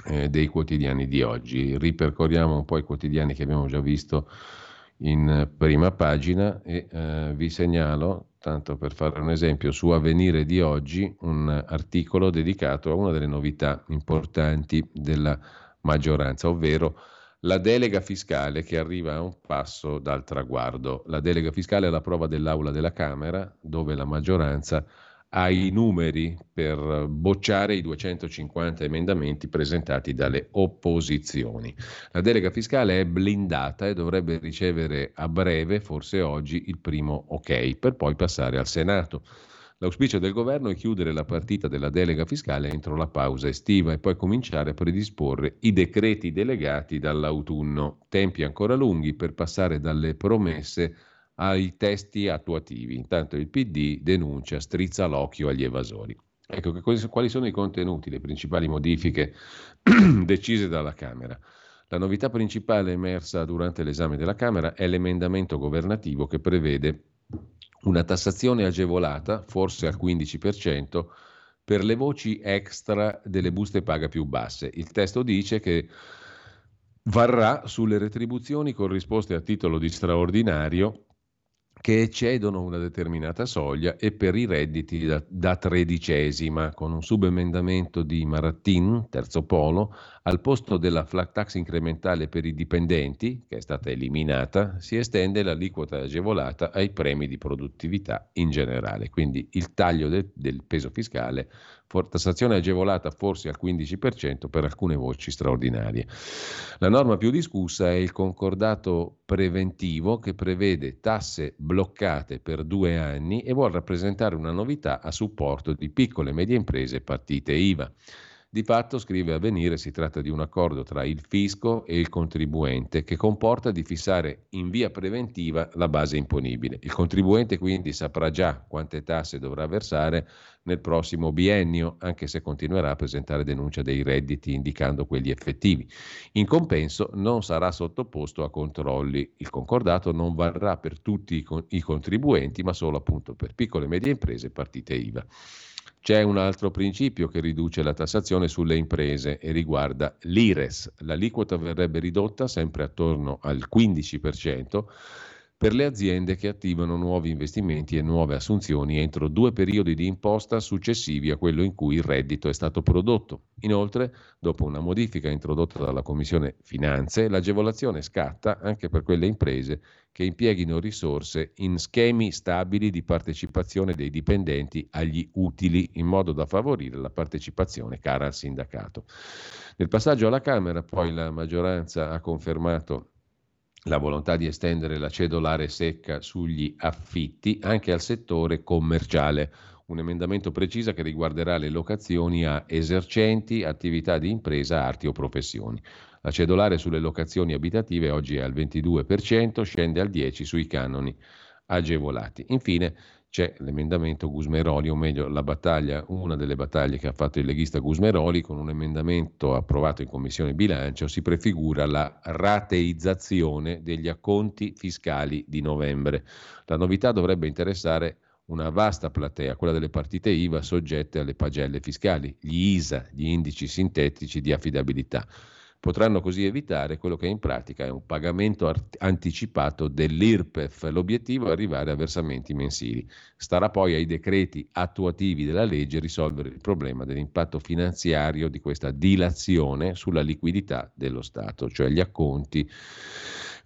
eh, dei quotidiani di oggi. Ripercorriamo un po' i quotidiani che abbiamo già visto in prima pagina e eh, vi segnalo, tanto per fare un esempio, su Avvenire di oggi un articolo dedicato a una delle novità importanti della maggioranza, ovvero la delega fiscale che arriva a un passo dal traguardo. La delega fiscale è la prova dell'Aula della Camera, dove la maggioranza ha i numeri per bocciare i 250 emendamenti presentati dalle opposizioni. La delega fiscale è blindata e dovrebbe ricevere a breve, forse oggi, il primo ok, per poi passare al Senato. L'auspicio del governo è chiudere la partita della delega fiscale entro la pausa estiva e poi cominciare a predisporre i decreti delegati dall'autunno. Tempi ancora lunghi per passare dalle promesse ai testi attuativi. Intanto il PD denuncia, strizza l'occhio agli evasori. Ecco quali sono i contenuti, le principali modifiche decise dalla Camera. La novità principale emersa durante l'esame della Camera è l'emendamento governativo che prevede una tassazione agevolata, forse al 15%, per le voci extra delle buste paga più basse. Il testo dice che varrà sulle retribuzioni corrisposte a titolo di straordinario che eccedono una determinata soglia e per i redditi da, da tredicesima, con un subemendamento di Marattin, terzo polo, al posto della flat tax incrementale per i dipendenti, che è stata eliminata, si estende l'aliquota agevolata ai premi di produttività in generale. Quindi il taglio de, del peso fiscale tassazione agevolata forse al 15% per alcune voci straordinarie. La norma più discussa è il concordato preventivo che prevede tasse bloccate per due anni e vuole rappresentare una novità a supporto di piccole e medie imprese partite IVA. Di fatto, scrive Avvenire, si tratta di un accordo tra il fisco e il contribuente che comporta di fissare in via preventiva la base imponibile. Il contribuente quindi saprà già quante tasse dovrà versare nel prossimo biennio, anche se continuerà a presentare denuncia dei redditi indicando quelli effettivi. In compenso non sarà sottoposto a controlli. Il concordato non varrà per tutti i contribuenti, ma solo appunto per piccole e medie imprese e partite IVA. C'è un altro principio che riduce la tassazione sulle imprese e riguarda l'IRES. L'aliquota verrebbe ridotta sempre attorno al 15% per le aziende che attivano nuovi investimenti e nuove assunzioni entro due periodi di imposta successivi a quello in cui il reddito è stato prodotto. Inoltre, dopo una modifica introdotta dalla Commissione Finanze, l'agevolazione scatta anche per quelle imprese che impieghino risorse in schemi stabili di partecipazione dei dipendenti agli utili, in modo da favorire la partecipazione cara al sindacato. Nel passaggio alla Camera, poi la maggioranza ha confermato la volontà di estendere la cedolare secca sugli affitti anche al settore commerciale. Un emendamento precisa che riguarderà le locazioni a esercenti, attività di impresa, arti o professioni. La cedolare sulle locazioni abitative oggi è al 22%, scende al 10% sui canoni agevolati. Infine, c'è l'emendamento Gusmeroli, o meglio la battaglia, una delle battaglie che ha fatto il leghista Gusmeroli con un emendamento approvato in Commissione Bilancio si prefigura la rateizzazione degli acconti fiscali di novembre. La novità dovrebbe interessare una vasta platea, quella delle partite IVA soggette alle pagelle fiscali, gli ISA, gli indici sintetici di affidabilità. Potranno così evitare quello che in pratica è un pagamento anticipato dell'IRPEF. L'obiettivo è arrivare a versamenti mensili. Starà poi ai decreti attuativi della legge risolvere il problema dell'impatto finanziario di questa dilazione sulla liquidità dello Stato, cioè gli acconti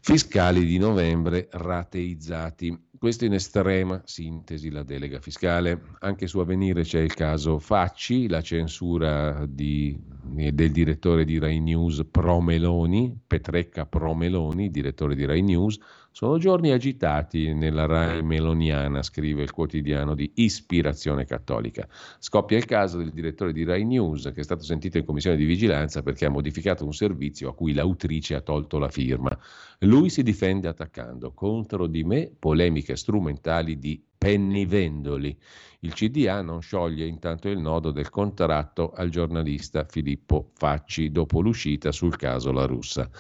fiscali di novembre rateizzati. Questo in estrema sintesi la delega fiscale. Anche su Avvenire c'è il caso Facci, la censura di, del direttore di Rai News Pro Meloni, Petrecca Pro Meloni, direttore di Rai News. Sono giorni agitati nella Rai meloniana, scrive il quotidiano di ispirazione cattolica. Scoppia il caso del direttore di Rai News che è stato sentito in commissione di vigilanza perché ha modificato un servizio a cui l'autrice ha tolto la firma. Lui si difende attaccando contro di me polemiche tecniche strumentali di pennivendoli. Il CDA non scioglie intanto il nodo del contratto al giornalista Filippo Facci dopo l'uscita sul caso La Russa.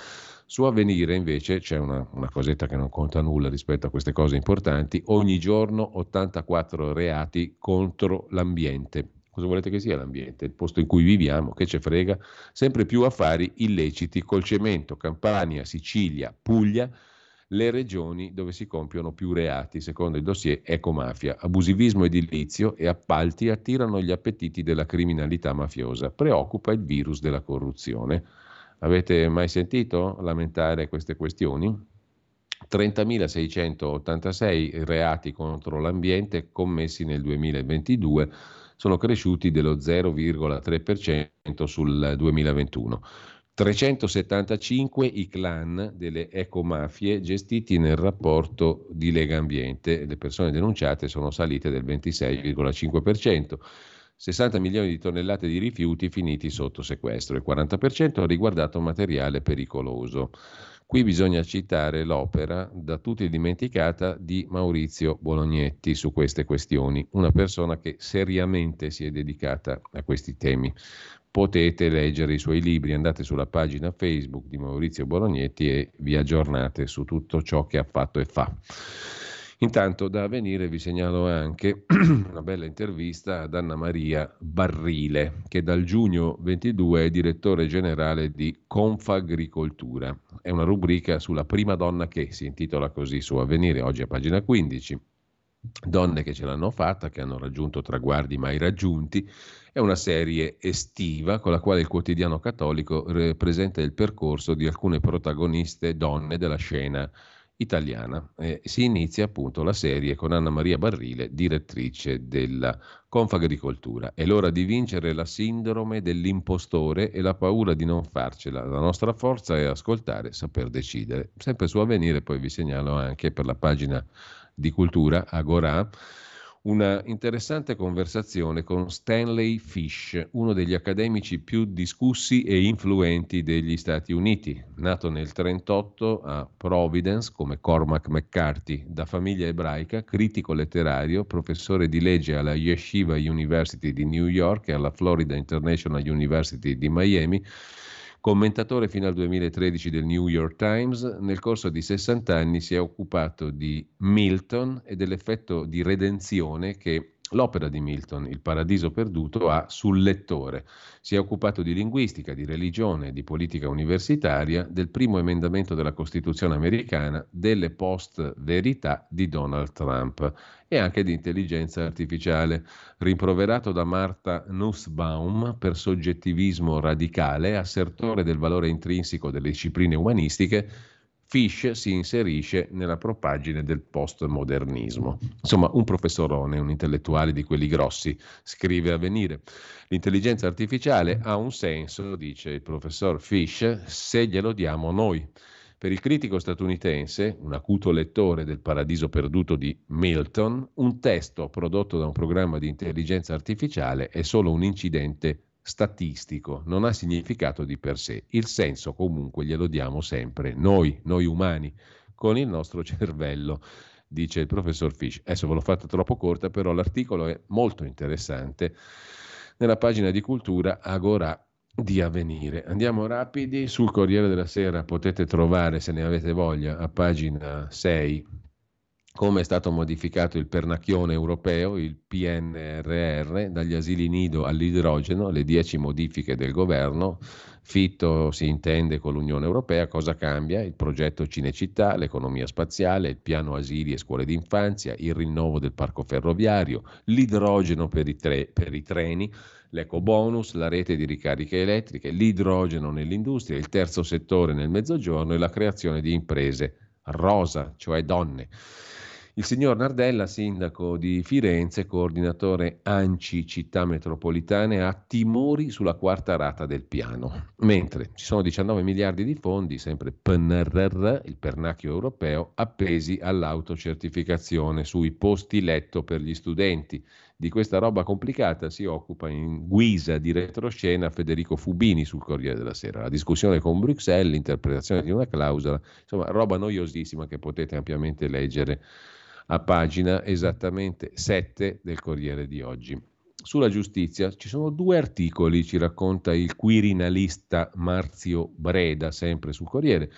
Su avvenire invece c'è una, una, cosetta che non conta nulla rispetto a queste cose importanti, ogni giorno 84 reati contro l'ambiente. Cosa volete che sia l'ambiente? Il posto in cui viviamo, che ce frega? Sempre più affari illeciti col cemento, Campania, Sicilia, Puglia, le regioni dove si compiono più reati, secondo il dossier Ecomafia. Abusivismo edilizio e appalti attirano gli appetiti della criminalità mafiosa. Preoccupa il virus della corruzione. Avete mai sentito lamentare queste questioni? 30.686 reati contro l'ambiente commessi nel 2022 sono cresciuti dello 0,3% sul 2021. 375 i clan delle ecomafie gestiti nel rapporto di Lega Ambiente. Le persone denunciate sono salite del 26,5%. 60 milioni di tonnellate di rifiuti finiti sotto sequestro, il 40% ha riguardato materiale pericoloso. Qui bisogna citare l'opera da tutti dimenticata di Maurizio Bolognetti su queste questioni, una persona che seriamente si è dedicata a questi temi potete leggere i suoi libri, andate sulla pagina Facebook di Maurizio Bolognetti e vi aggiornate su tutto ciò che ha fatto e fa. Intanto da venire vi segnalo anche una bella intervista ad Anna Maria Barrile, che dal giugno 22 è direttore generale di Confagricoltura. È una rubrica sulla prima donna che si intitola così su Avvenire, oggi a pagina 15. Donne che ce l'hanno fatta, che hanno raggiunto traguardi mai raggiunti è una serie estiva con la quale il quotidiano cattolico presenta il percorso di alcune protagoniste donne della scena italiana. Eh, si inizia appunto la serie con Anna Maria Barrile, direttrice della Confagricoltura. È l'ora di vincere la sindrome dell'impostore e la paura di non farcela. La nostra forza è ascoltare, saper decidere. Sempre su avvenire, poi vi segnalo anche per la pagina di cultura Agora una interessante conversazione con Stanley Fish, uno degli accademici più discussi e influenti degli Stati Uniti, nato nel 1938 a Providence come Cormac McCarthy, da famiglia ebraica, critico letterario, professore di legge alla Yeshiva University di New York e alla Florida International University di Miami Commentatore fino al 2013 del New York Times, nel corso di 60 anni si è occupato di Milton e dell'effetto di redenzione che l'opera di Milton, Il Paradiso Perduto, ha sul lettore. Si è occupato di linguistica, di religione, di politica universitaria, del primo emendamento della Costituzione americana, delle post-verità di Donald Trump e anche di intelligenza artificiale. Rimproverato da Marta Nussbaum per soggettivismo radicale, assertore del valore intrinseco delle discipline umanistiche, Fish si inserisce nella propagine del postmodernismo. Insomma, un professorone, un intellettuale di quelli grossi, scrive a venire. L'intelligenza artificiale ha un senso, dice il professor Fish, se glielo diamo noi. Per il critico statunitense, un acuto lettore del Paradiso perduto di Milton, un testo prodotto da un programma di intelligenza artificiale è solo un incidente statistico, non ha significato di per sé. Il senso comunque glielo diamo sempre noi, noi umani, con il nostro cervello, dice il professor Fish. Adesso ve l'ho fatta troppo corta, però l'articolo è molto interessante. Nella pagina di cultura Agora di avvenire. Andiamo rapidi, sul Corriere della Sera potete trovare, se ne avete voglia, a pagina 6 come è stato modificato il pernacchione europeo, il PNRR, dagli asili nido all'idrogeno, le 10 modifiche del governo. Fitto si intende con l'Unione Europea, cosa cambia? Il progetto Cinecittà, l'economia spaziale, il piano asili e scuole d'infanzia, il rinnovo del parco ferroviario, l'idrogeno per i, tre, per i treni, l'eco bonus, la rete di ricariche elettriche, l'idrogeno nell'industria, il terzo settore nel mezzogiorno e la creazione di imprese rosa, cioè donne. Il signor Nardella, sindaco di Firenze, coordinatore ANCI città metropolitane, ha timori sulla quarta rata del piano, mentre ci sono 19 miliardi di fondi, sempre PNRR, il pernacchio europeo, appesi all'autocertificazione sui posti letto per gli studenti. Di questa roba complicata si occupa in guisa di retroscena Federico Fubini sul Corriere della Sera. La discussione con Bruxelles, l'interpretazione di una clausola, insomma, roba noiosissima che potete ampiamente leggere a pagina esattamente 7 del Corriere di oggi. Sulla giustizia ci sono due articoli, ci racconta il quirinalista Marzio Breda, sempre sul Corriere.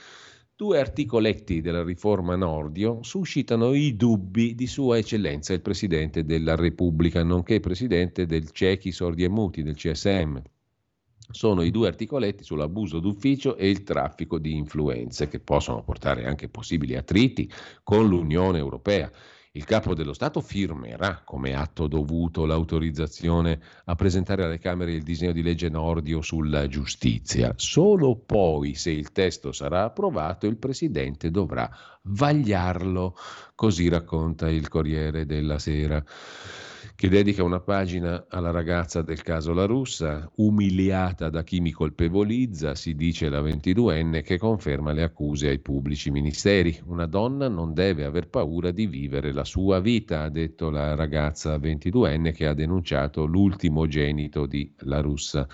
Due articoletti della riforma Nordio suscitano i dubbi di Sua Eccellenza il Presidente della Repubblica, nonché Presidente del Cechi Sordi e Muti, del CSM sono i due articoletti sull'abuso d'ufficio e il traffico di influenze che possono portare anche possibili attriti con l'Unione Europea. Il capo dello Stato firmerà come atto dovuto l'autorizzazione a presentare alle Camere il disegno di legge Nordio sulla giustizia. Solo poi, se il testo sarà approvato, il Presidente dovrà vagliarlo. Così racconta il Corriere della Sera che dedica una pagina alla ragazza del caso La Russa, umiliata da chi mi colpevolizza, si dice la 22enne che conferma le accuse ai pubblici ministeri. Una donna non deve aver paura di vivere la sua vita, ha detto la ragazza 22enne che ha denunciato l'ultimo genito di La Russa.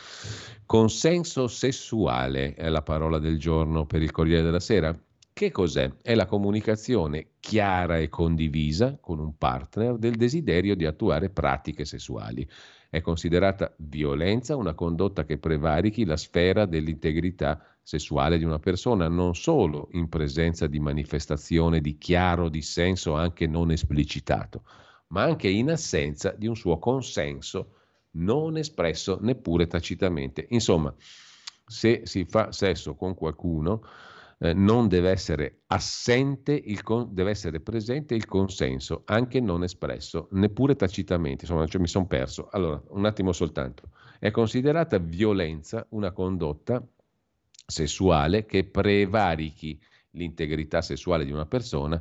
Consenso sessuale è la parola del giorno per il Corriere della Sera. Che cos'è? È la comunicazione chiara e condivisa con un partner del desiderio di attuare pratiche sessuali. È considerata violenza una condotta che prevarichi la sfera dell'integrità sessuale di una persona, non solo in presenza di manifestazione di chiaro dissenso anche non esplicitato, ma anche in assenza di un suo consenso non espresso neppure tacitamente. Insomma, se si fa sesso con qualcuno, eh, non deve essere assente, il con- deve essere presente il consenso, anche non espresso, neppure tacitamente. Insomma, cioè mi sono perso. Allora, un attimo soltanto. È considerata violenza una condotta sessuale che prevarichi l'integrità sessuale di una persona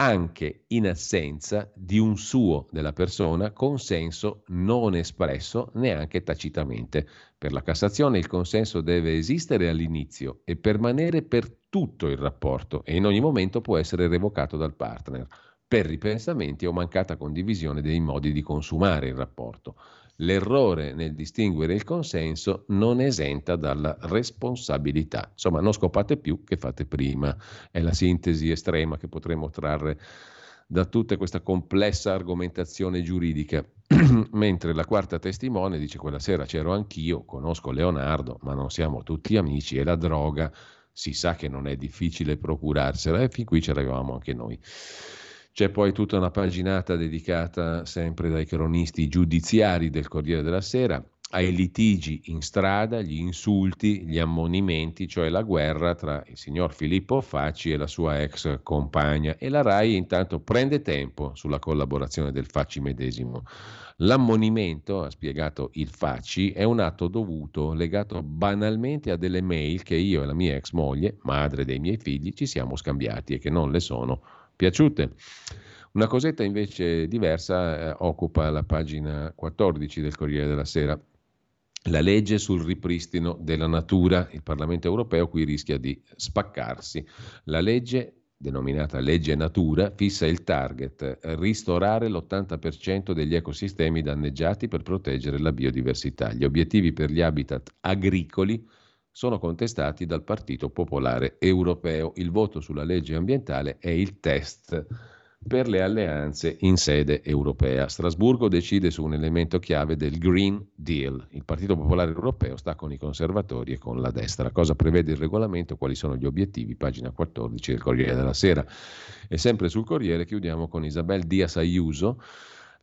anche in assenza di un suo della persona consenso non espresso neanche tacitamente. Per la Cassazione il consenso deve esistere all'inizio e permanere per tutto il rapporto e in ogni momento può essere revocato dal partner. per ripensamenti o mancata condivisione dei modi di consumare il rapporto. L'errore nel distinguere il consenso non esenta dalla responsabilità. Insomma, non scopate più che fate prima. È la sintesi estrema che potremmo trarre da tutta questa complessa argomentazione giuridica. Mentre la quarta testimone dice quella sera c'ero anch'io, conosco Leonardo, ma non siamo tutti amici e la droga si sa che non è difficile procurarsela e fin qui ci arrivavamo anche noi. C'è poi tutta una paginata dedicata sempre dai cronisti giudiziari del Corriere della Sera ai litigi in strada, gli insulti, gli ammonimenti, cioè la guerra tra il signor Filippo Facci e la sua ex compagna e la RAI intanto prende tempo sulla collaborazione del Facci medesimo. L'ammonimento, ha spiegato il Facci, è un atto dovuto legato banalmente a delle mail che io e la mia ex moglie, madre dei miei figli, ci siamo scambiati e che non le sono piaciute. Una cosetta invece diversa eh, occupa la pagina 14 del Corriere della Sera. La legge sul ripristino della natura. Il Parlamento europeo qui rischia di spaccarsi. La legge denominata legge natura, fissa il target, ristorare l'80% degli ecosistemi danneggiati per proteggere la biodiversità. Gli obiettivi per gli habitat agricoli sono contestati dal Partito Popolare Europeo. Il voto sulla legge ambientale è il test per le alleanze in sede europea. Strasburgo decide su un elemento chiave del Green Deal. Il Partito Popolare Europeo sta con i conservatori e con la destra. Cosa prevede il regolamento? Quali sono gli obiettivi? Pagina 14 del Corriere della Sera. E sempre sul Corriere chiudiamo con Isabel Díaz Ayuso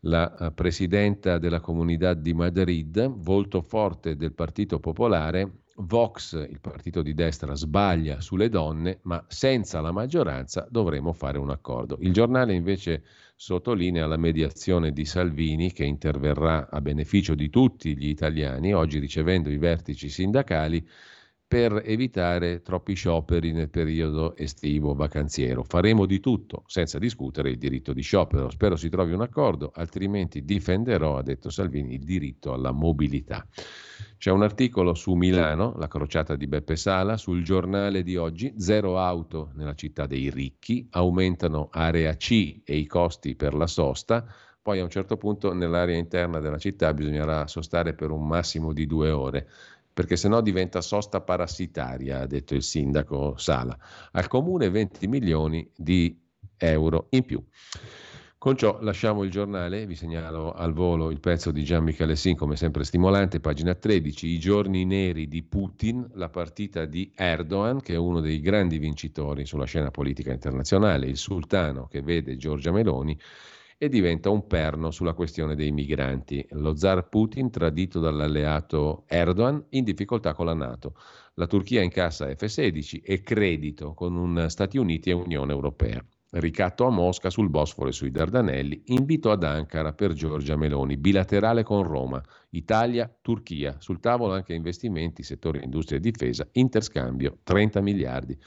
la eh, presidenta della comunità di Madrid, volto forte del Partito Popolare, Vox, il partito di destra, sbaglia sulle donne, ma senza la maggioranza dovremo fare un accordo. Il giornale invece sottolinea la mediazione di Salvini che interverrà a beneficio di tutti gli italiani, oggi ricevendo i vertici sindacali per evitare troppi scioperi nel periodo estivo vacanziero. Faremo di tutto senza discutere il diritto di sciopero. Spero si trovi un accordo, altrimenti difenderò, ha detto Salvini, il diritto alla mobilità. C'è un articolo su Milano, la crociata di Beppe Sala, sul giornale di oggi, zero auto nella città dei ricchi, aumentano area C e i costi per la sosta, poi a un certo punto nell'area interna della città bisognerà sostare per un massimo di due ore perché sennò diventa sosta parassitaria, ha detto il sindaco Sala. Al comune 20 milioni di euro in più. Con ciò lasciamo il giornale, vi segnalo al volo il pezzo di Gian Michele Sin, come sempre stimolante, pagina 13, i giorni neri di Putin, la partita di Erdogan, che è uno dei grandi vincitori sulla scena politica internazionale, il sultano che vede Giorgia Meloni e diventa un perno sulla questione dei migranti. Lo zar Putin tradito dall'alleato Erdogan in difficoltà con la Nato. La Turchia incassa F-16 e credito con Stati Uniti e Unione Europea. Ricatto a Mosca sul Bosforo e sui Dardanelli, invito ad Ankara per Giorgia Meloni, bilaterale con Roma, Italia, Turchia, sul tavolo anche investimenti, settore industria e difesa, interscambio 30 miliardi.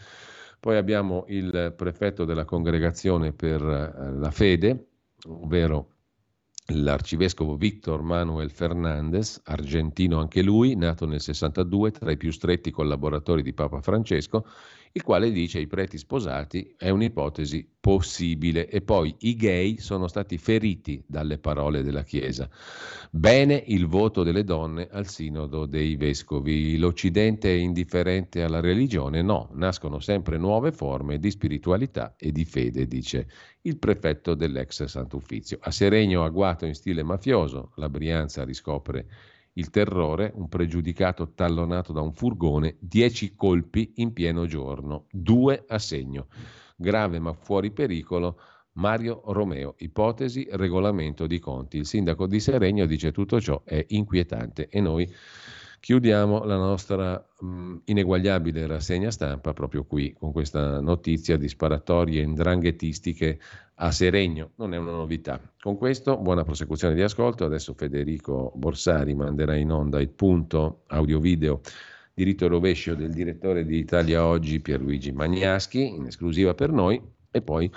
Poi abbiamo il prefetto della congregazione per eh, la fede, ovvero l'arcivescovo Victor Manuel Fernandez, argentino anche lui, nato nel 62 tra i più stretti collaboratori di Papa Francesco, il quale dice i preti sposati è un'ipotesi possibile e poi i gay sono stati feriti dalle parole della Chiesa. Bene il voto delle donne al sinodo dei vescovi. L'Occidente è indifferente alla religione? No, nascono sempre nuove forme di spiritualità e di fede, dice il prefetto dell'ex Sant'Uffizio. A Seregno agguato in stile mafioso, la Brianza riscopre il terrore, un pregiudicato tallonato da un furgone, dieci colpi in pieno giorno, due a segno. Grave ma fuori pericolo, Mario Romeo. Ipotesi, regolamento di conti. Il sindaco di Seregno dice tutto ciò è inquietante e noi Chiudiamo la nostra mh, ineguagliabile rassegna stampa proprio qui con questa notizia di sparatorie indranghetistiche a Seregno. Non è una novità. Con questo, buona prosecuzione di ascolto. Adesso Federico Borsari manderà in onda il punto audio-video diritto e rovescio del direttore di Italia Oggi Pierluigi Magnaschi, in esclusiva per noi. E poi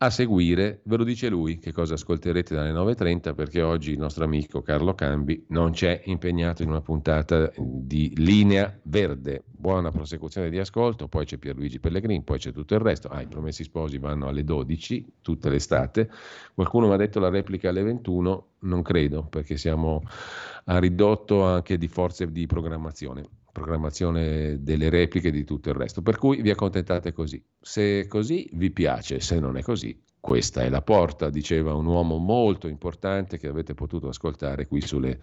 a seguire, ve lo dice lui, che cosa ascolterete dalle 9.30 perché oggi il nostro amico Carlo Cambi non c'è impegnato in una puntata di linea verde. Buona prosecuzione di ascolto, poi c'è Pierluigi Pellegrini, poi c'è tutto il resto. Ah, i promessi sposi vanno alle 12 tutte l'estate. Qualcuno mi ha detto la replica alle 21, non credo perché siamo a ridotto anche di forze di programmazione programmazione delle repliche e di tutto il resto. Per cui vi accontentate così. Se è così vi piace, se non è così, questa è la porta, diceva un uomo molto importante che avete potuto ascoltare qui sulle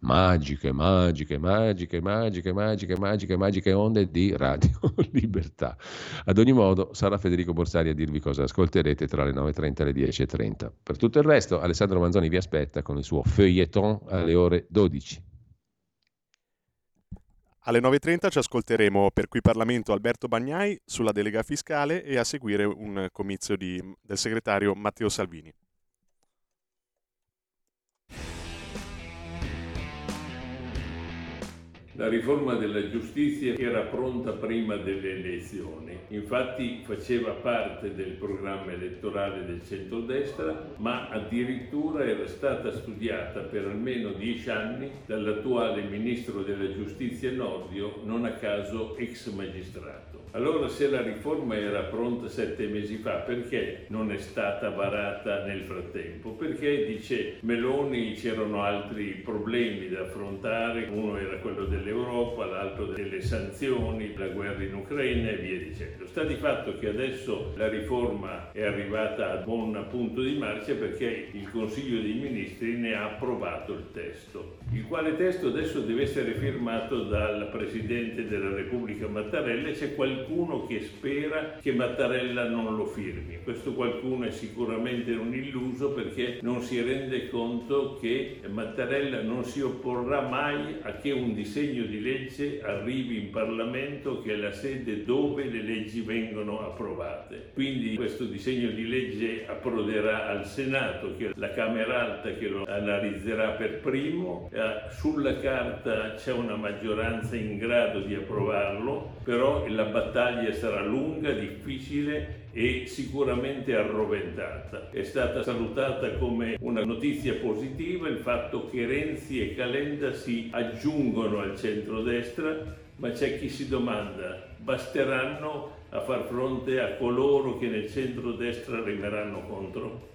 magiche, magiche, magiche, magiche, magiche, magiche, magiche onde di Radio Libertà. Ad ogni modo sarà Federico Borsari a dirvi cosa ascolterete tra le 9.30 e le 10.30. Per tutto il resto Alessandro Manzoni vi aspetta con il suo feuilleton alle ore 12. Alle 9.30 ci ascolteremo per qui Parlamento Alberto Bagnai sulla delega fiscale e a seguire un comizio di, del segretario Matteo Salvini. La riforma della giustizia era pronta prima delle elezioni, infatti faceva parte del programma elettorale del centrodestra, ma addirittura era stata studiata per almeno dieci anni dall'attuale ministro della giustizia Nordio, non a caso ex magistrato. Allora se la riforma era pronta sette mesi fa, perché non è stata varata nel frattempo? Perché dice Meloni c'erano altri problemi da affrontare, uno era quello dell'Europa, l'altro delle sanzioni, la guerra in Ucraina e via dicendo. Sta di fatto che adesso la riforma è arrivata a buon punto di marcia perché il Consiglio dei Ministri ne ha approvato il testo, il quale testo adesso deve essere firmato dal Presidente della Repubblica Mattarella e c'è qualcuno che spera che Mattarella non lo firmi. Questo qualcuno è sicuramente un illuso perché non si rende conto che Mattarella non si opporrà mai a che un disegno di legge arrivi in Parlamento che è la sede dove le leggi vengono approvate. Quindi questo disegno di legge approderà al Senato, che è la Camera Alta che lo analizzerà per primo. Eh, sulla carta c'è una maggioranza in grado di approvarlo, però la battaglia sarà lunga, difficile e sicuramente arroventata. È stata salutata come una notizia positiva il fatto che Renzi e Calenda si aggiungono al centrodestra, ma c'è chi si domanda, basteranno a far fronte a coloro che nel centrodestra arriveranno contro?